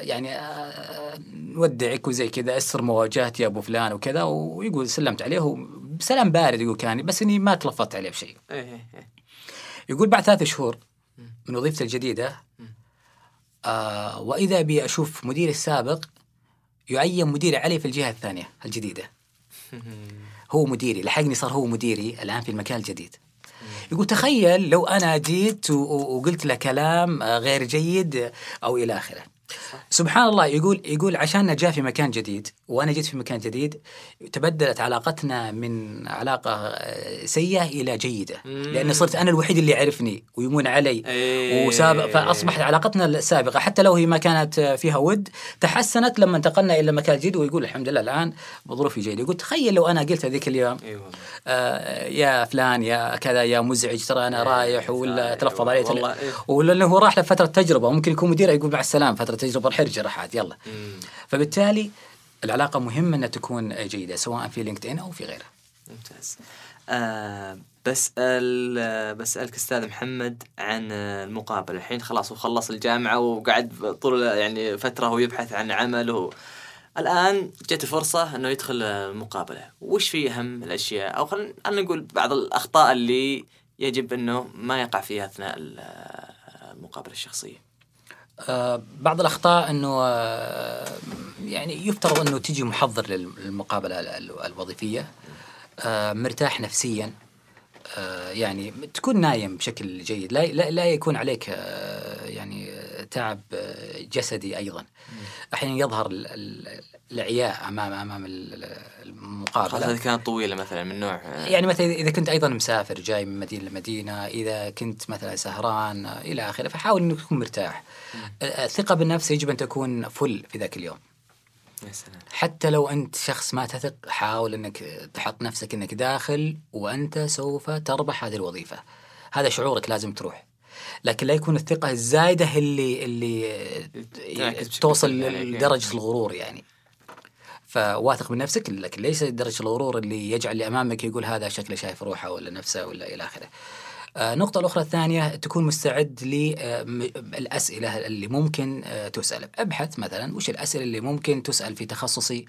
يعني آه، نودعك وزي كذا اسر مواجهتي يا أبو فلان وكذا ويقول سلمت عليه بسلام بارد يقول كان بس إني ما تلفظت عليه بشيء. إيه، إيه، إيه. يقول بعد ثلاث شهور من وظيفتي الجديدة آه وإذا بي أشوف مديري السابق يعين مديري علي في الجهة الثانية الجديدة. هو مديري لحقني صار هو مديري الآن في المكان الجديد. يقول تخيل لو أنا جيت وقلت له كلام آه، غير جيد أو إلى آخره. سبحان الله يقول يقول عشان جاء في مكان جديد وأنا جيت في مكان جديد تبدلت علاقتنا من علاقة آه، سيئة إلى جيدة. لأني صرت أنا الوحيد اللي يعرفني ويمون علي إيه. وسابق فأصبحت علاقتنا السابقه حتى لو هي ما كانت آه، فيها ود تحسنت لما انتقلنا إلى مكان جديد ويقول الحمد لله الآن ظروفي جيدة. يقول تخيل لو أنا قلت هذيك اليوم أيوه آه، يا فلان يا كذا يا مزعج ترى أنا رايح ولا تلفظ والله إيه. ولا انه هو راح لفترة تجربة. ممكن يكون مديره يقول مع السلامة فترة تجربة الحرجة راح عاد يلا فبالتالي العلاقة مهمة إنها تكون جيدة سواء في لينكد ان أو في غيره. ممتاز. آه بسأل بسألك أستاذ محمد عن المقابلة. الحين خلاص وخلص الجامعة وقعد طول يعني فترة هو يبحث عن عمل وهو الآن جت فرصة أنه يدخل المقابلة. وش في أهم الأشياء؟ أو خلينا نقول بعض الأخطاء اللي يجب أنه ما يقع فيها أثناء ال- المقابلة الشخصية. بعض الأخطاء إنه آه، يعني يفترض إنه تجي محضر للمقابلة ال- ال- الوظيفية آه، مرتاح نفسيا آه، يعني تكون نايم بشكل جيد لا لا, لا يكون عليك آه، يعني آه، تعب آه، جسدي أيضا. أحيانا يظهر ال- ال- الاعياء امام امام المقابلة. إذا كانت طويلة مثلا من نوع آه، يعني مثلا اذا كنت أيضا مسافر جاي من مدينة لمدينة إذا كنت مثلا سهران إلى آخره فحاول إنك تكون مرتاح. آه، الثقة بالنفس يجب أن تكون فل في ذاك اليوم. يا سلام. حتى لو أنت شخص ما تثق حاول إنك تحط نفسك إنك داخل وأنت سوف تربح هذه الوظيفة. هذا شعورك لازم تروح. لكن لا يكون الثقة الزايدة اللي اللي توصل. لدرجة الغرور يعني. فواثق من نفسك لكن ليس درجة الغرور اللي يجعل اللي أمامك يقول هذا شكله شايف روحه ولا نفسه ولا إلى آخره. آه، النقطة الأخرى الثانية تكون مستعد للأسئلة اللي ممكن آه، تسأل ابحث مثلا وش الأسئلة اللي ممكن تسأل في تخصصي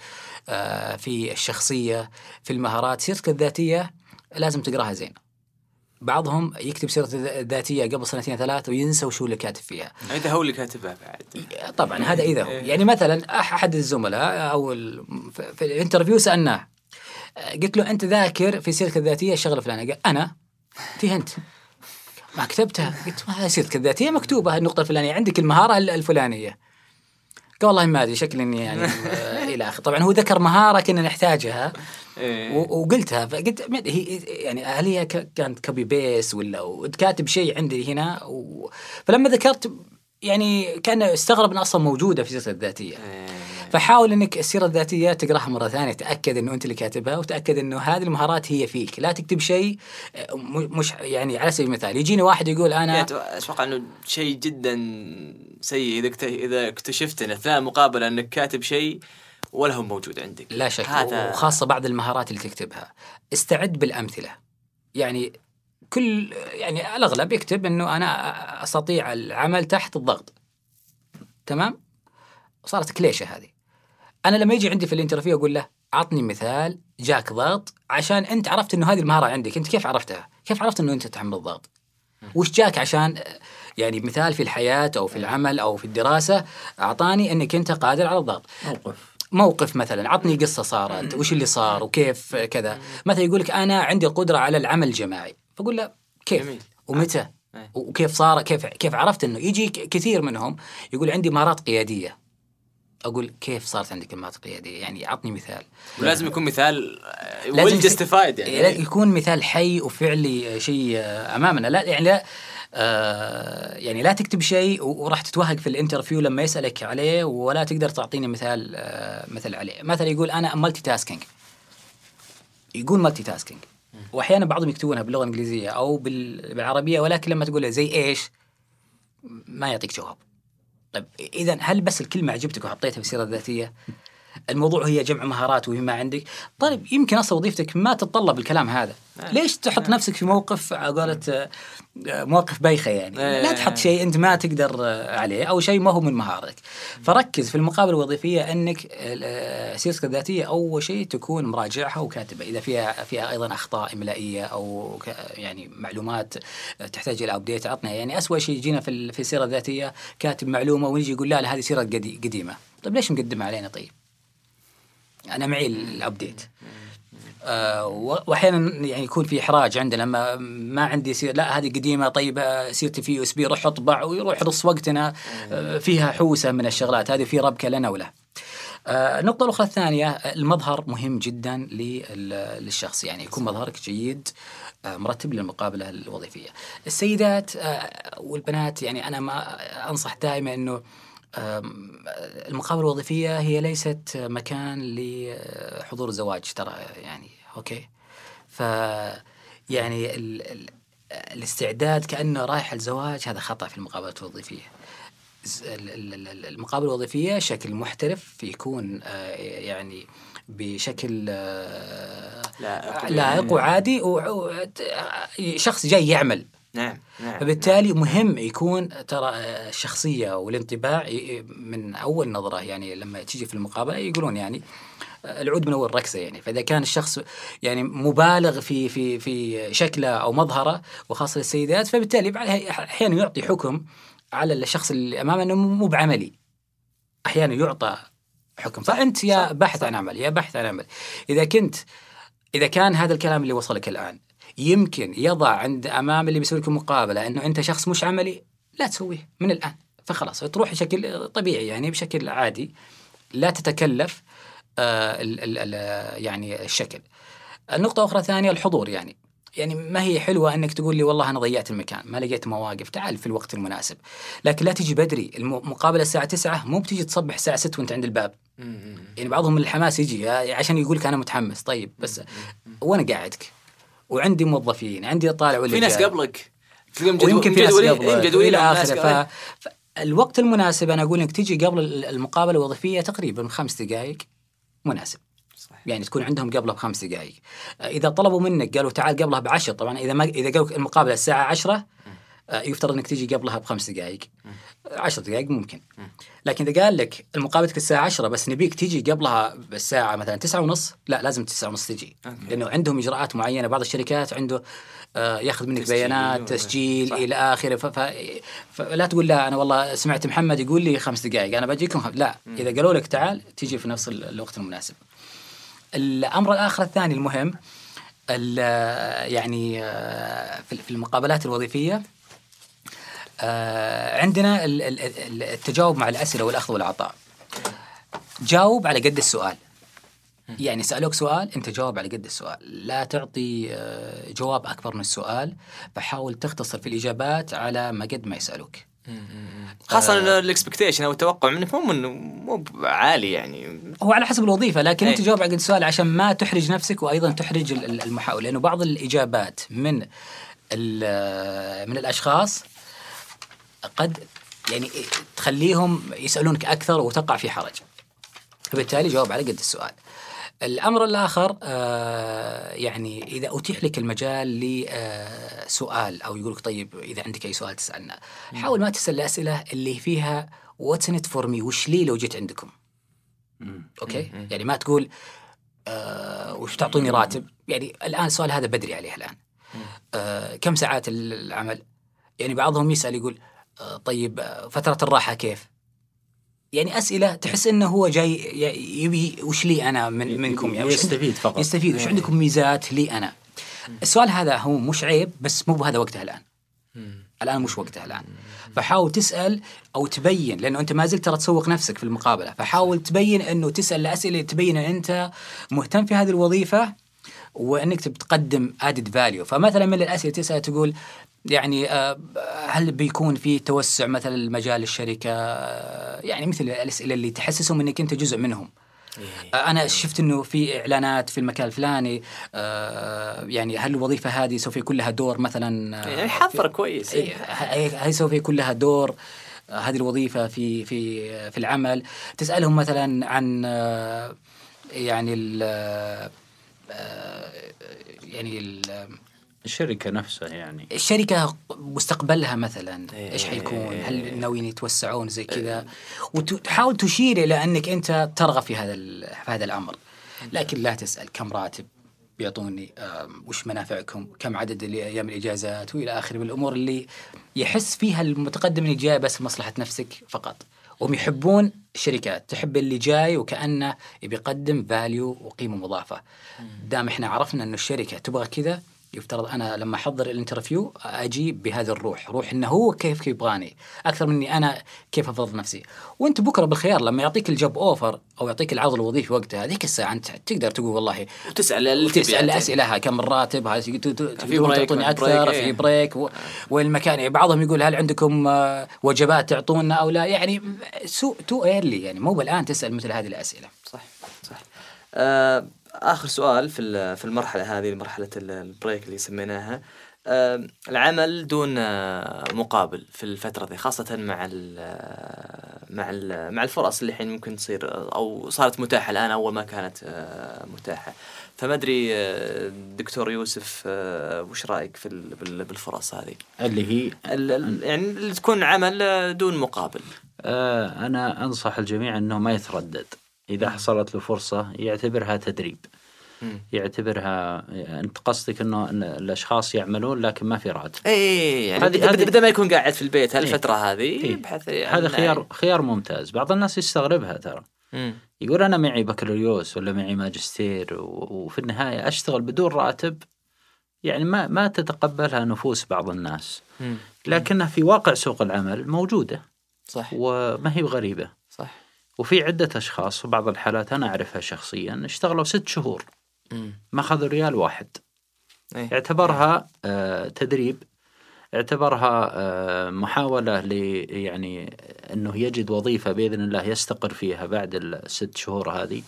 آه، في الشخصية في المهارات سيرتك الذاتية لازم تقراها زين بعضهم يكتب سيرته الذاتية قبل سنتين ثلاث وينسى وشو اللي كاتب فيها. إذا هو اللي كاتبها بعد. طبعا هذا إذا هو. يعني مثلا أحد الزملاء أو في في ال interview سألناه قلت له أنت ذاكر في سيرتك الذاتية الشغله الفلانيه قال أنا. تي أنت. ما كتبتها. قلت ما سيرتك الذاتية مكتوبة النقطة الفلانية. عندك المهارة ال- الفلانية. قال والله ما أدري شكلي اني يعني إلى آخره. طبعا هو ذكر مهارة كنا نحتاجها. إيه. وقلتها فقلت هي يعني هل هي كانت copy paste ولا كاتب شيء عندي هنا و... فلما ذكرت يعني كان استغرب إنها أصلا موجودة في سيرته الذاتية إيه. فحاول إنك السيرة الذاتية تقراها مرة ثانية تأكد إنه أنت اللي كاتبها وتأكد إنه هذه المهارات هي فيك لا تكتب شيء آه، مش يعني على سبيل المثال يجيني واحد يقول أنا يعني أتوقع إنه شيء جدا سيء إذا إذا اكتشفت إن اثناء المقابله إنك كاتب شيء ولا هو موجود عندك. لا شك هذا وخاصة بعض المهارات اللي تكتبها. استعد بالأمثلة. يعني كل يعني الأغلب يكتب أنه أنا أستطيع العمل تحت الضغط. تمام؟ صارت كليشة هذه. أنا لما يجي عندي في ال interview أقول له عطني مثال جاك ضغط عشان أنت عرفت أنه هذه المهارة عندك. أنت كيف عرفتها؟ كيف عرفت أنه أنت تحمل الضغط؟ وش جاك عشان يعني مثال في الحياة أو في العمل أو في الدراسة أعطاني أنك أنت قادر على الضغط. موقف. موقف مثلا عطني قصة صارت وش اللي صار وكيف كذا. مثلا يقول لك أنا عندي القدرة على العمل الجماعي. فأقول له كيف؟ جميل. ومتى؟ آه. وكيف صار كيف كيف عرفت إنه؟ يجي كثير منهم يقول عندي مهارات قيادية. أقول كيف صارت عندك المهارات القياديه يعني عطني مثال. ولازم يكون مثال ويل يعني. يكون مثال حي وفعلي شيء آه، أمامنا. لا يعني لا آه يعني لا تكتب شيء وراح تتوهق في ال interview لما يسألك عليه ولا تقدر تعطيني مثال آه مثل عليه. مثلا يقول أنا multitasking يقول مالتي تاسكينج وأحيانا بعضهم يكتبونها باللغة الإنجليزية أو بال- بالعربية ولكن لما تقول زي إيش؟ ما يعطيك جواب. طيب اذا هل بس الكلمة عجبتك وحطيتها في السيرة الذاتية؟ الموضوع هي جمع مهارات وما عندك. طيب يمكن أصلا وظيفتك ما تتطلب الكلام هذا. ليش تحط نفسك في موقف على قولة آه، مواقف بايخة يعني؟ لا تحط شيء أنت ما تقدر آه، عليه أو شيء ما هو من مهارتك. فركز في المقابله الوظيفية أنك آه، سيرتك الذاتيه أول شيء تكون مراجعها وكاتبة. إذا فيها فيها أيضا أخطاء إملائية أو يعني معلومات تحتاج إلى update عطنا. يعني اسوء شيء يجينا في ال- في السيرة الذاتية كاتب معلومة ونجي يقول لا لا هذه سيرة قدي- قديمة. طيب ليش مقدمها علينا طيب؟ أنا معي ال update و- وأحيانا يعني يكون في إحراج عندنا ما, ما عندي سير لا هذه قديمة طيب آه، سيرتي في USB روح اطبع ويروح نص وقتنا آه، فيها حوسة من الشغلات. هذه في ربكة لنا وله. آه، النقطة الأخرى الثانية المظهر مهم جدا لل- للشخص. يعني يكون مظهرك جيد مرتب للمقابلة الوظيفية. السيدات والبنات يعني أنا ما أنصح دائما أنه آم، المقابلة الوظيفية هي ليست مكان لحضور الزواج ترى يعني أوكي؟ ف يعني ال... ال... الاستعداد كأنه رايح الزواج هذا خطأ في المقابلات الوظيفية. المقابلة الوظيفية شكل محترف يكون آه، يعني بشكل آه، لائق. لائق وعادي و- و- شخص جاي يعمل. نعم نعم فبالتالي مهم يكون ترى الشخصية والانطباع من أول نظرة يعني لما تيجي في المقابلة يقولون يعني العود من أول ركزة يعني. فإذا كان الشخص يعني مبالغ في في في شكله أو مظهره وخاصة للسيدات فبالتالي أحيانا يعطي حكم على الشخص اللي أمامه إنه مو بعملي. أحيانا يعطى حكم. فأنت يا باحث عن عمل يا باحث عن عمل. إذا كنت إذا كان هذا الكلام اللي وصلك الآن يمكن يضع عند أمام اللي بيسوي لك المقابله إنه أنت شخص مش عملي لا تسويه من الآن. فخلاص تروح بشكل طبيعي يعني بشكل عادي لا تتكلف آه ال ال ال يعني الشكل. النقطة أخرى ثانية الحضور يعني. يعني ما هي حلوة أنك تقول لي والله أنا ضيعت المكان ما لقيت مواقف تعال في الوقت المناسب. لكن لا تجي بدري المقابلة الساعة 9 مو بتجي تصبح الساعة 6 وأنت عند الباب. يعني بعضهم الحماس يجي عشان يقول لك أنا متحمس. طيب بس وأنا قاعدك؟ وعندي موظفين عندي طالع ولا في ناس. قبلك ويمكن في ناس مجدولين- قبل مجدولين آخره. فالوقت المناسب أنا أقول إنك تجي قبل ال- المقابلة الوظيفية تقريبا خمس دقائق مناسب صحيح. يعني تكون عندهم قبلها بخمس دقائق إذا طلبوا منك قالوا تعال قبلها بعشر طبعا إذا ما إذا قالوا المقابلة الساعة عشرة آه، يفترض إنك تجي قبلها بخمس دقائق عشر دقائق ممكن. لكن إذا قال لك مقابلتك الساعة 10 بس نبيك تجي قبلها بالساعة مثلا تسعة ونص لا لازم تسعة ونص تجي. لأنه عندهم إجراءات معينة. بعض الشركات عنده آه، ياخذ منك تسجيل بيانات تسجيل صح. إلى آخره. ف... ف... فلا تقول لا أنا والله سمعت محمد يقول لي خمس دقائق أنا بجيكم خم... لا. إذا قالوا لك تعال تجي في نفس ال- الوقت المناسب. الأمر الآخر الثاني المهم ال- يعني آه، في المقابلات الوظيفية آه، عندنا ال- ال- ال- التجاوب مع الأسئلة والأخذ والعطاء. جاوب على قد السؤال. يعني سألوك سؤال أنت جاوب على قد السؤال. لا تعطي آه، جواب أكبر من السؤال. فحاول تختصر في الإجابات على ما قد ما يسألوك. خاصة الإكسبكتيشن أو التوقع منك مو منه مو عالي يعني. هو على حسب الوظيفة لكن أي. أنت جاوب على قد السؤال عشان ما تحرج نفسك وأيضا تحرج ال- ال- المحاول لأنه بعض الإجابات من ال- من الأشخاص قد يعني تخليهم يسألونك أكثر وتقع في حرج. فبالتالي جاوب على قد السؤال. الأمر الآخر آه يعني إذا أتيح لك المجال لسؤال أو يقولك طيب إذا عندك أي سؤال تسألنا حاول ما تسأل الأسئلة اللي فيها what's in for me وش لي لو جيت عندكم؟ okay؟ يعني ما تقول آه وش تعطوني راتب؟ يعني الآن السؤال هذا بدري عليه الآن. آه كم ساعات العمل؟ يعني بعضهم يسأل يقول آه طيب فترة الراحة كيف؟ يعني أسئلة تحس إنه هو جاي يبي وش لي أنا من منكم يعني؟ يستفيد فقط. يستفيد. وش عندكم ميزات لي أنا؟ السؤال هذا هو مش عيب بس مو بهذا وقته الآن. الآن مش وقتها الآن. فحاول تسأل أو تبين لأنه أنت ما زلت ترى تسوق نفسك في المقابلة. فحاول تبين إنه تسأل الاسئله تبين إن أنت مهتم في هذه الوظيفة وإنك تقدم ادد فاليو فمثلا من الأسئلة تسأل تقول يعني آه، هل بيكون في توسع مثلا المجال الشركة؟ آه، يعني مثل الأسئلة اللي تحسسهم إنك أنت جزء منهم. آه، أنا شفت إنه في إعلانات في المكان الفلاني آه، يعني هل الوظيفة هذه سوف يكون لها دور مثلا؟ يعني حضر كويس إيه، هي سوف يكون لها دور هذه الوظيفة في في في العمل. تسألهم مثلا عن يعني ال يعني ال- الشركة نفسها يعني. الشركة مستقبلها مثلا إيه. إيش حيكون؟ هل ناويين يتوسعون زي كذا؟ وتحاول تشير إلى أنك أنت ترغب في هذا في هذا الأمر. لكن لا تسأل كم راتب بيعطوني وش منافعكم؟ كم عدد أيام الإجازات؟ وإلى آخره من الأمور اللي يحس فيها المتقدم اللي جاي بس لمصلحه نفسك فقط. وهم يحبون الشركات تحب اللي جاي وكأنه يبي يقدم value وقيمة مضافة. دام إحنا عرفنا إنه الشركة تبغى كذا يفترض أنا لما أحضر ال interview أجي بهذه الروح روح إنه هو كيف يبغاني أكثر مني أنا كيف أفضل نفسي. وأنت بكرة بالخيار لما يعطيك ال job offer أو يعطيك العرض الوظيفي وقتها هذيك الساعة أنت تقدر تقول والله وتسأل تسال الاسئله كم الراتب تقدرون break، تعطوني ما في أكثر break، في إيه. break و- والمكان يعني بعضهم يقول هل عندكم آه، وجبات تعطونا أو لا؟ يعني so too early يعني مو بالآن تسأل مثل هذه الأسئلة. صح صح. آه آخر سؤال في في المرحلة هذه مرحلة ال- ال break اللي سميناها. آه العمل دون آه مقابل في الفترة ذي خاصة مع ال مع ال مع الفرص اللي الحين ممكن تصير آه، أو صارت متاحة الآن اول ما كانت آه متاحة. فما أدري آه، دكتور يوسف آه وش رأيك في ال- بال- بالفرص هذه؟ اللي هي؟ يعني اللي تكون عمل آه، دون مقابل. آه أنا أنصح الجميع أنه ما يتردد. إذا حصلت له فرصة يعتبرها تدريب. يعتبرها أنت قصدك أنه إن الأشخاص يعملون لكن ما في راتب. اي يعني هذه- بدا, هذه- بدا ما يكون قاعد في البيت هالفترة هذه إيه. يبحث يعني هذا خيار خيار ممتاز. بعض الناس يستغربها ترى. مم. يقول أنا معي بكالوريوس ولا معي ماجستير و- وفي النهاية أشتغل بدون راتب يعني ما ما تتقبلها نفوس بعض الناس. مم. لكنها في واقع سوق العمل موجودة. صح وما هي بغريبة صح وفي عدة أشخاص في بعض الحالات أنا أعرفها شخصيا اشتغلوا ست شهور. ما أخذوا ريال واحد. إيه. اعتبرها آه تدريب. اعتبرها آه محاولة ل يعني أنه يجد وظيفة بإذن الله يستقر فيها بعد الست شهور هذه.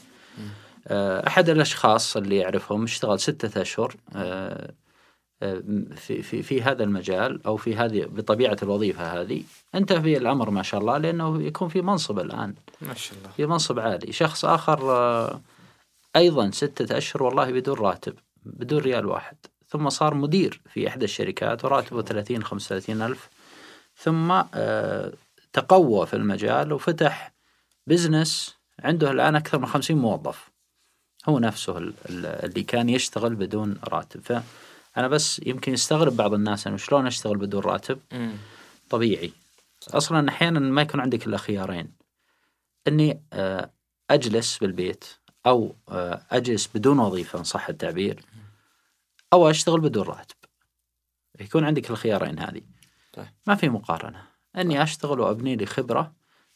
آه أحد الأشخاص اللي أعرفهم اشتغل ستة أشهر آه، في في في هذا المجال أو في هذه بطبيعة الوظيفة هذه انتهى في الأمر ما شاء الله لأنه يكون في منصب الآن. ما شاء الله. في منصب عالي شخص آخر آه، أيضا ستة أشهر والله بدون راتب بدون ريال واحد. ثم صار مدير في إحدى الشركات وراتبه 30 35 ألف. ثم آه، تقوى في المجال وفتح بزنس عنده الآن أكثر من 50 موظف. هو نفسه ال- ال- اللي كان يشتغل بدون راتب. فأنا بس يمكن يستغرب بعض الناس أنه شلون أشتغل بدون راتب؟ مم. طبيعي. أصلا أحيانا ما يكون عندك إلا خيارين. إني آه، أجلس بالبيت أو آه، أجلس بدون وظيفة إن صح التعبير أو أشتغل بدون راتب. يكون عندك الخيارين هذه. طيب. ما في مقارنة. إني أشتغل وأبني لي خبرة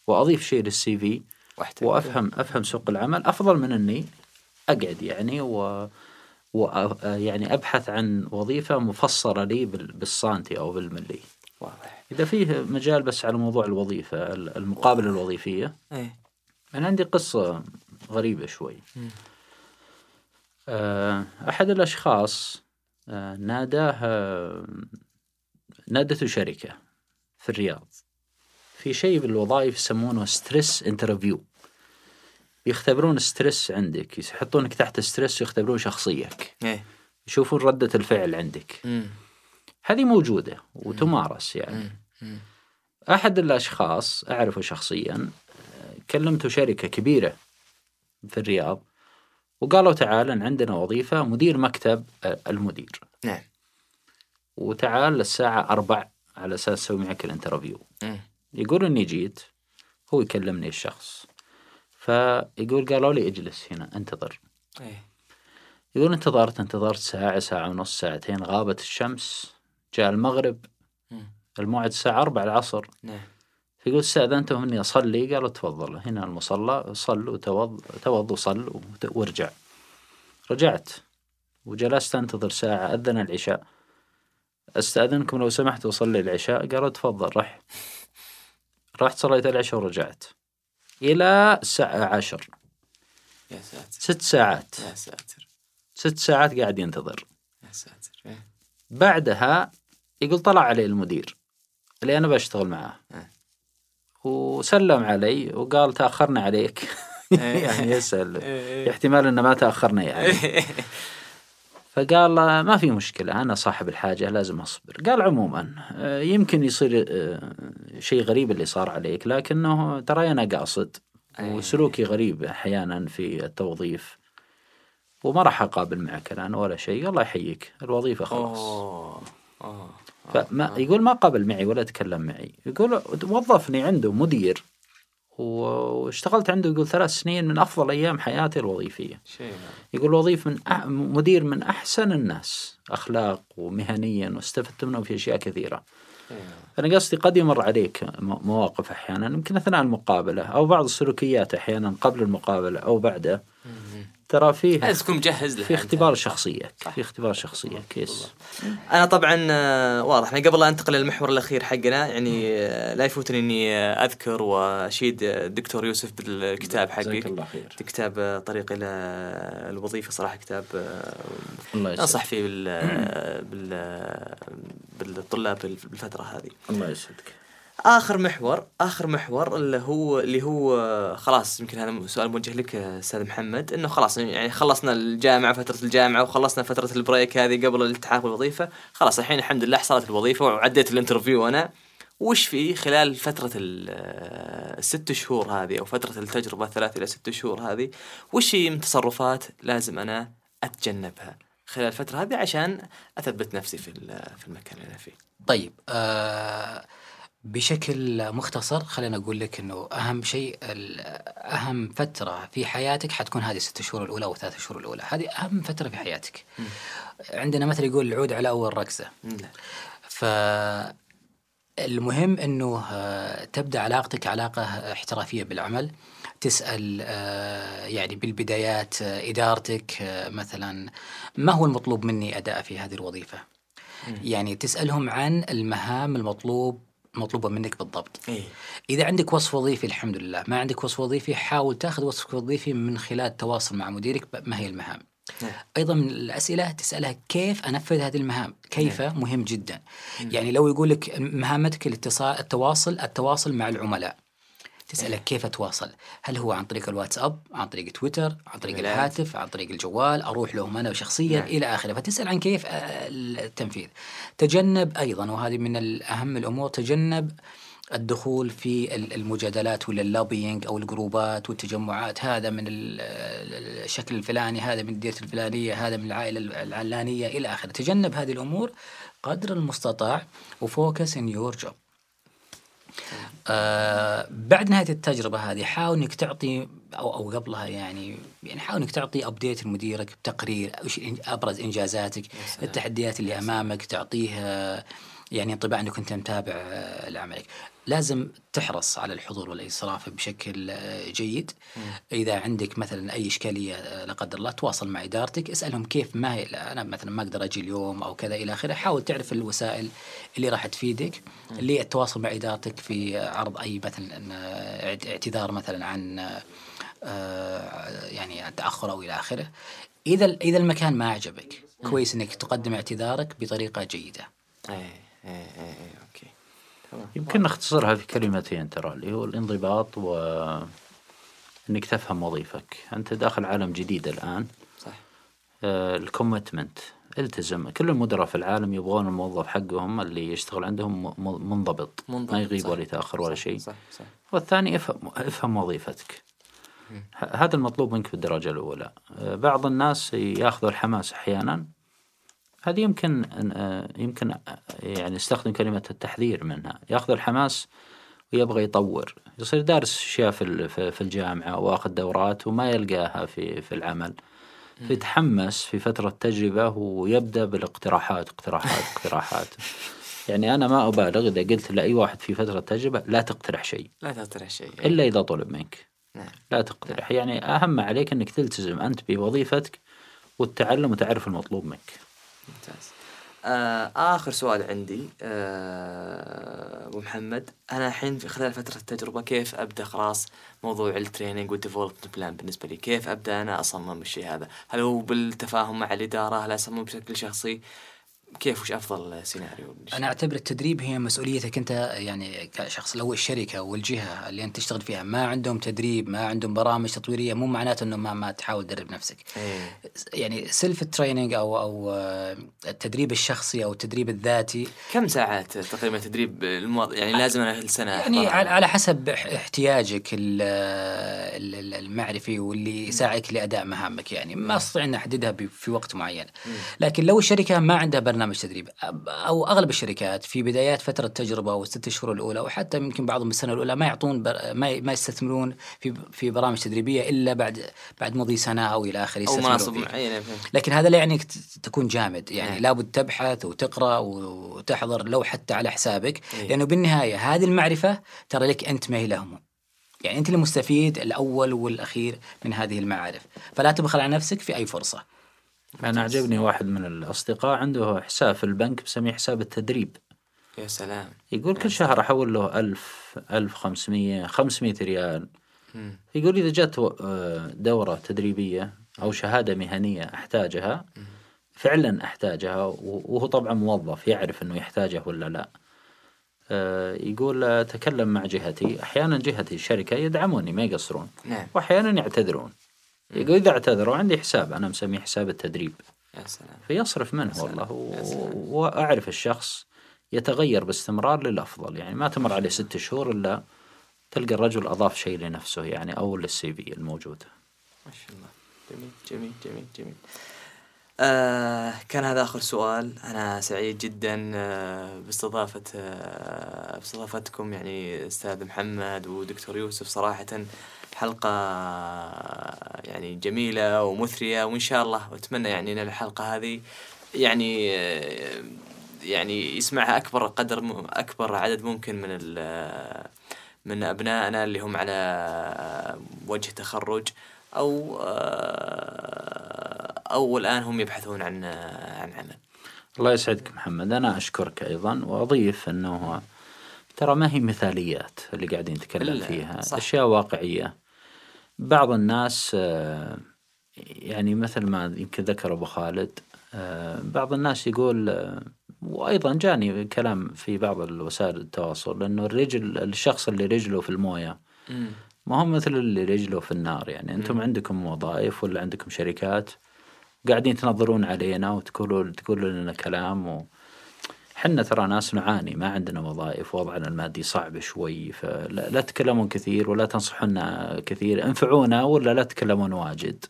وأضيف شيء للسي في وأفهم أفهم سوق العمل أفضل من إني أقعد يعني و و يعني أبحث عن وظيفة مفصلة لي بال- بالسانتي أو بالملي. واضح. إذا فيه مجال بس على موضوع الوظيفة المقابلة الوظيفية إيه. أنا عندي قصة غريبة شوي. مم. آه، أحد الأشخاص آه، ناداه آه، نادته شركة في الرياض. في شيء بالوظائف يسمونه stress interview يختبرون stress عندك يحطونك تحت stress ويختبرون شخصيتك. إيه. يشوفون ردة الفعل عندك. مم. هذه موجودة وتمارس يعني. مم. مم. أحد الأشخاص أعرفه شخصيا كلمته شركة كبيرة في الرياض وقالوا تعال عندنا وظيفة مدير مكتب المدير. نعم. وتعال الساعة أربع على أساس أسوي معك ال interview. يقول إني جيت هو يكلمني الشخص. فيقول قالوا لي اجلس هنا انتظر. إيه. يقول انتظرت انتظرت ساعة ساعة ونص ساعتين غابت الشمس جاء المغرب. مم. الموعد الساعة أربع العصر. نعم. فيقول استأذنتهم إني أصلي قالوا تفضل. هنا المصلى صل وتوض توض وصل وارجع. رجعت. وجلست أنتظر ساعة أذن العشاء. أستأذنكم لو سمحت أصلي العشاء قالوا تفضل رح. رحت صليت العشاء ورجعت. إلى الساعة عشر. يا ساتر. ست ساعات. يا ساتر. ست ساعات قاعد ينتظر. يا ساتر. إيه. بعدها يقول طلع علي المدير. اللي أنا بشتغل معاه آه. وسلم علي وقال تأخرنا عليك. يعني يسأل. احتمال إنه ما تأخرنا يعني. فقال ما في مشكلة أنا صاحب الحاجة لازم أصبر. قال عموما آه، يمكن يصير آه، شيء غريب اللي صار عليك لكنه ترى أنا قاصد وسلوكي غريب أحيانا في التوظيف وما راح أقابل معك الآن ولا شيء. الله يحييك. الوظيفة خلاص. أوه. أوه. فما يقول ما قابل معي ولا تكلم معي. يقول وظفني عنده مدير واشتغلت عنده يقول ثلاث سنين من أفضل أيام حياتي الوظيفية. شيء يقول وظيف من أح مدير من أحسن الناس أخلاق ومهنيا واستفدت منه في أشياء كثيرة. أنا قصدي قد يمر عليك مواقف أحيانا يمكن أثناء المقابلة أو بعض السلوكيات أحيانا قبل المقابلة أو بعده ترى فيه لازم تكون مجهز له في اختبار شخصية في اختبار شخصية كيس أنا طبعا آه، واضح. يعني قبل لا انتقل للمحور الأخير حقنا يعني آه، لا يفوتني إني آه، أذكر وأشيد الدكتور يوسف بالكتاب حقك. الله خير. كتاب طريق إلى الوظيفة صراحة كتاب الله أنصح فيه بال بال بالطلاب بالفترة هذه. الله يسعدك. آخر محور آخر محور اللي هو اللي هو خلاص يمكن هذا سؤال موجه لك أستاذ محمد إنه خلاص يعني خلصنا الجامعة فترة الجامعة وخلصنا فترة ال break هذه قبل الالتحاق بالوظيفة خلاص الحين الحمد لله حصلت الوظيفة وعديت ال interview أنا وش في خلال فترة الست شهور هذه أو فترة التجربة ثلاث إلى ست شهور هذه وش هي من تصرفات لازم أنا أتجنبها خلال الفترة هذه عشان أثبت نفسي في في المكان اللي أنا فيه. طيب آه بشكل مختصر خلينا أقول لك إنه أهم شيء أهم فترة في حياتك حتكون هذه الست شهور الأولى أو الثلاث شهور الأولى. هذه أهم فترة في حياتك. م. عندنا مثل يقول العود على أول ركزه ف المهم إنه آه، تبدأ علاقتك علاقة احترافية بالعمل تسأل آه، يعني بالبدايات آه، إدارتك مثلا ما هو المطلوب مني أداء في هذه الوظيفة؟ يعني تسألهم عن المهام المطلوب مطلوبة منك بالضبط. إيه؟ إذا عندك وصف وظيفي الحمد لله ما عندك وصف وظيفي حاول تأخذ وصف وظيفي من خلال التواصل مع مديرك ما هي المهام. نعم. أيضا من الأسئلة تسألها كيف أنفذ هذه المهام؟ كيف؟ نعم. مهم جدا. يعني لو يقول لك مهامتك الاتصال التواصل التواصل مع العملاء. تسألك كيف أتواصل. هل هو عن طريق الواتساب عن طريق تويتر عن طريق الهاتف عن طريق الجوال أروح لهم أنا شخصيا نعم. إلى آخره. فتسأل عن كيف آه، التنفيذ. تجنب أيضا وهذه من أهم الأمور تجنب الدخول في المجادلات ولا اللوبينج أو الجروبات والتجمعات. هذا من الشكل الفلاني هذا من الديره الفلانية هذا من العائلة العلانية إلى آخره. تجنب هذه الأمور قدر المستطاع و focus on your job آه بعد نهاية التجربة هذه حاول إنك تعطي أو أو قبلها يعني يعني حاول إنك تعطي update لمديرك بتقرير وش أبرز إنجازاتك التحديات اللي أمامك تعطيه يعني انطباع انك انت متابع آه، لعملك. لازم تحرص على الحضور والانصراف بشكل آه، جيد. م. إذا عندك مثلا أي إشكالية آه، لا قدر الله تواصل مع إدارتك. اسألهم كيف ما هي أنا مثلا ما أقدر أجي اليوم أو كذا إلى آخره. حاول تعرف الوسائل اللي راح تفيدك للتواصل مع إدارتك في عرض أي مثلا اعتذار مثلا عن يعني التأخر أو إلى آخره. إذا إذا المكان ما عجبك كويس إنك تقدم اعتذارك بطريقة جيدة. أي أي أي أوكي. يمكن نختصرها في كلمتين ترى اللي هو الانضباط و إنك تفهم وظيفك. أنت داخل عالم جديد الآن. صح آه الكوميتمنت إلتزم. كل المدراء في العالم يبغون الموظف حقهم اللي يشتغل عندهم منضبط, منضبط ما يغيب ولا يتأخر ولا شيء. صح صح والثاني افهم افهم وظيفتك. هذا المطلوب منك بالدرجة الأولى. آه، بعض الناس ياخذوا الحماس أحيانا. هذه يمكن آه، يمكن آه، يعني استخدم كلمة التحذير منها. يأخذ الحماس ويبغى يطور. يصير دارس أشياء في في الجامعة واخذ دورات وما يلقاها في في العمل. فيتحمس في فترة تجربة ويبدأ بالاقتراحات اقتراحات اقتراحات. يعني أنا ما أبالغ إذا قلت لأي واحد في فترة تجربة لا تقترح شيء. لا تقترح شيء إلا إذا طلب منك. نعم. لا تقترح. يعني أهم عليك أنك تلتزم أنت بوظيفتك والتعلم وتعرف المطلوب منك. ممتاز. آه آخر سؤال عندي آه أبو محمد. أنا الحين في خلال فترة التجربة كيف أبدأ خلاص موضوع ال training وال development plan بالنسبة لي؟ كيف أبدأ أنا أصمم الشيء هذا؟ هل هو بالتفاهم مع الإدارة؟ هل أصمم بشكل شخصي؟ كيف وش أفضل سيناريو أنا أعتبر التدريب هي مسؤوليتك أنت يعني كشخص لو الشركة والجهة اللي أنت تشتغل فيها ما عندهم تدريب ما عندهم برامج تطويرية مو معناته إنه ما ما تحاول تدرب نفسك. إيه. يعني self training أو أو آه، التدريب الشخصي أو التدريب الذاتي. كم ساعات تقريبا تدريب الموظف يعني لازم أنا السنة يعني أحضرها؟ على على حسب اح- احتياجك ال- ال- ال- المعرفي واللي يساعدك لأداء مهامك يعني. ما أستطيع ان أحددها في وقت معين. لكن لو الشركة ما عندها برنامج تدريب أب- أو أغلب الشركات في بدايات فترة تجربه أو الست شهور الأولى وحتى يمكن بعضهم السنة الأولى ما يعطون بر ما ي- ما يستثمرون في في برامج تدريبية إلا بعد بعد مضي سنة أو إلى اخره أو مناصب. معينة. لكن هذا لا يعني تكون جامد يعني نعم. لابد تبحث وتقرأ وتحضر لو حتى على حسابك إيه. لأنه بالنهاية هذه المعرفة ترى لك أنت ما هي لهم يعني أنت المستفيد الأول والأخير من هذه المعارف فلا تبخل على نفسك في أي فرصة أنا عجبني واحد من الأصدقاء عنده حساب في البنك بسميه حساب التدريب. يا سلام. يقول كل شهر أحول له ألف ألف خمسمية خمسمية ريال. مم. يقول إذا جت آه، دورة تدريبية أو شهادة مهنية أحتاجها فعلا أحتاجها و- وهو طبعا موظف يعرف أنه يحتاجه ولا لا. آه، يقول آه، تكلم مع جهتي. أحيانا جهتي الشركة يدعموني ما يقصرون. نعم. وأحيانا يعتذرون. يقول إذا اعتذروا عندي حساب أنا مسميه حساب التدريب. يا سلام. فيصرف منه والله وأعرف الشخص يتغير باستمرار للأفضل. يعني ما تمر عليه ست شهور إلا تلقى الرجل أضاف شيء لنفسه يعني أو للسي في الموجود. ما شاء الله. جميل جميل جميل جميل. آه كان هذا آخر سؤال. أنا سعيد جدا آه باستضافة آه باستضافتكم. يعني أستاذ محمد ودكتور يوسف صراحة. حلقة يعني جميلة ومثرية وإن شاء الله وأتمنى يعني أن الحلقة هذه يعني يعني يسمعها أكبر قدر أكبر عدد ممكن من ال- من أبنائنا اللي هم على وجه تخرج أو أو الآن هم يبحثون عن عن عمل. الله يسعدك محمد. أنا أشكرك أيضا وأضيف أنه ترى ما هي مثاليات اللي قاعدين نتكلم فيها صح. أشياء واقعية. بعض الناس آه، يعني مثل ما يمكن ذكر أبو خالد آه، بعض الناس يقول آه، وأيضا جاني كلام في بعض الوسائل التواصل أنه الرجل الشخص اللي رجله في الموية ما هو مثل اللي رجله في النار. يعني أنتم عندكم وظائف ولا عندكم شركات قاعدين تنظرون علينا وتقولوا تقولوا لنا كلام و... حنا ترى ناس نعاني ما عندنا وظائف وضعنا المادي صعب شوي فلا لا تتكلمون كثير ولا تنصحونا كثير. انفعونا ولا لا تتكلمون واجد.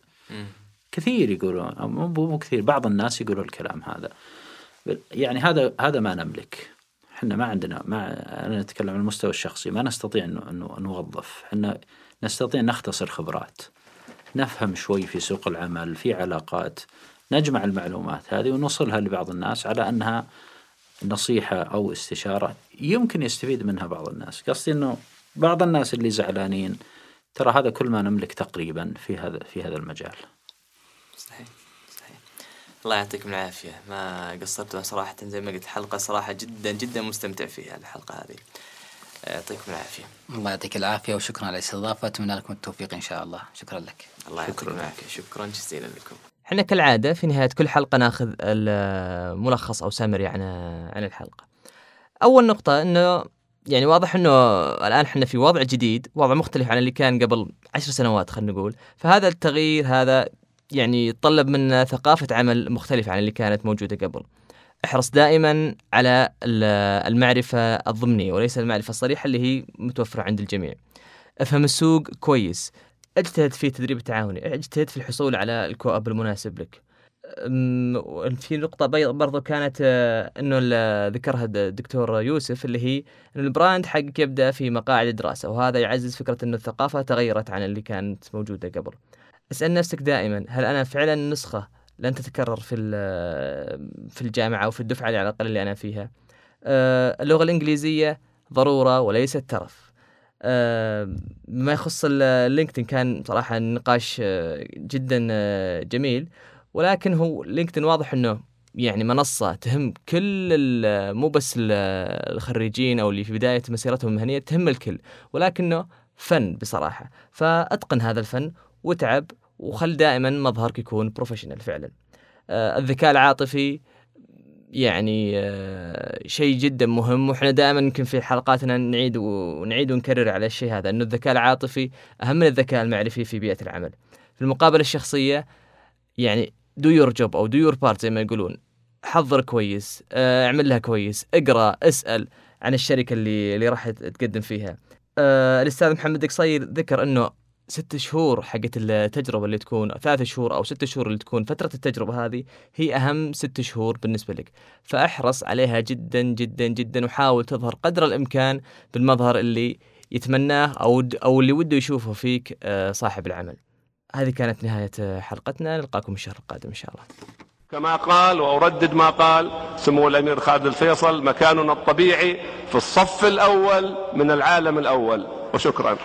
كثير يقولون مو مو كثير بعض الناس يقولوا الكلام هذا. يعني هذا هذا ما نملك. إحنا ما عندنا ما أنا أتكلم عن المستوى الشخصي ما نستطيع إنه نوظف. إحنا نستطيع نختصر خبرات نفهم شوي في سوق العمل في علاقات نجمع المعلومات هذه ونوصلها لبعض الناس على أنها نصيحة أو استشارة يمكن يستفيد منها بعض الناس. قصدي أنه بعض الناس اللي زعلانين ترى هذا كل ما نملك تقريبا في هذا في هذا المجال. صحيح صحيح. الله يعطيكم العافية. ما قصرتوا صراحة زي ما قلت حلقة صراحة جدا جدا مستمتع فيها الحلقة هذه. يعطيكم العافية. الله يعطيك العافية وشكرا على الاستضافة أتمنى لكم التوفيق إن شاء الله. شكرا لك. الله يعطيكم العافية. شكرا جزيلا لكم. إحنا كالعادة في نهاية كل حلقة ناخذ الملخص أو سامري عن عن الحلقة. أول نقطة إنه يعني واضح إنه الآن إحنا في وضع جديد، وضع مختلف عن اللي كان قبل عشر سنوات خلينا نقول، فهذا التغيير هذا يعني يتطلب منا ثقافة عمل مختلفة عن اللي كانت موجودة قبل. احرص دائما على ال- المعرفة الضمنية وليس المعرفة الصريحة اللي هي متوفرة عند الجميع. افهم السوق كويس، اجتهد في التدريب التعاوني اجتهد في الحصول على الكواب المناسب لك في نقطة برضو كانت آه، إنه ذكرها الد- الدكتور يوسف اللي هي إن البراند حقك يبدأ في مقاعد الدراسة وهذا يعزز فكرة إنه الثقافة تغيرت عن اللي كانت موجودة قبل. أسأل نفسك دائما هل أنا فعلا نسخة لن تتكرر في في الجامعة أو في الدفعة على الأقل اللي أنا فيها. آه، اللغة الإنجليزية ضرورة وليست ترف. آه، بما يخص ال- اللينكدين كان صراحة نقاش آه، جدا آه، جميل. ولكن هو لينكدين واضح إنه يعني منصة تهم كل مو بس ال- الخريجين أو اللي في بداية مسيرتهم المهنية تهم الكل. ولكنه فن بصراحة. فأتقن هذا الفن وتعب وخل دائما مظهرك يكون professional فعلا. الذكاء العاطفي يعني آه، شيء جدا مهم وإحنا دائما يمكن في حلقاتنا نعيد ونعيد ونكرر على الشيء هذا إنه الذكاء العاطفي أهم من الذكاء المعرفي في بيئة العمل. في المقابله الشخصية يعني do your job أو do your part زي ما يقولون حضر كويس آه، اعمل لها كويس اقرأ اسأل عن الشركة اللي اللي راح تقدم فيها. آه، الأستاذ محمد قصير ذكر إنه ست شهور حقت التجربة اللي تكون ثلاث شهور أو ست شهور اللي تكون فترة التجربة هذه هي أهم ست شهور بالنسبة لك. فأحرص عليها جدا جدا جدا وحاول تظهر قدر الإمكان بالمظهر اللي يتمناه أو أو اللي وده يشوفه فيك آه، صاحب العمل. هذه كانت نهاية حلقتنا. نلقاكم الشهر القادم إن شاء الله. كما قال وأردد ما قال سمو الأمير خالد الفيصل مكاننا الطبيعي في الصف الأول من العالم الأول. وشكرا.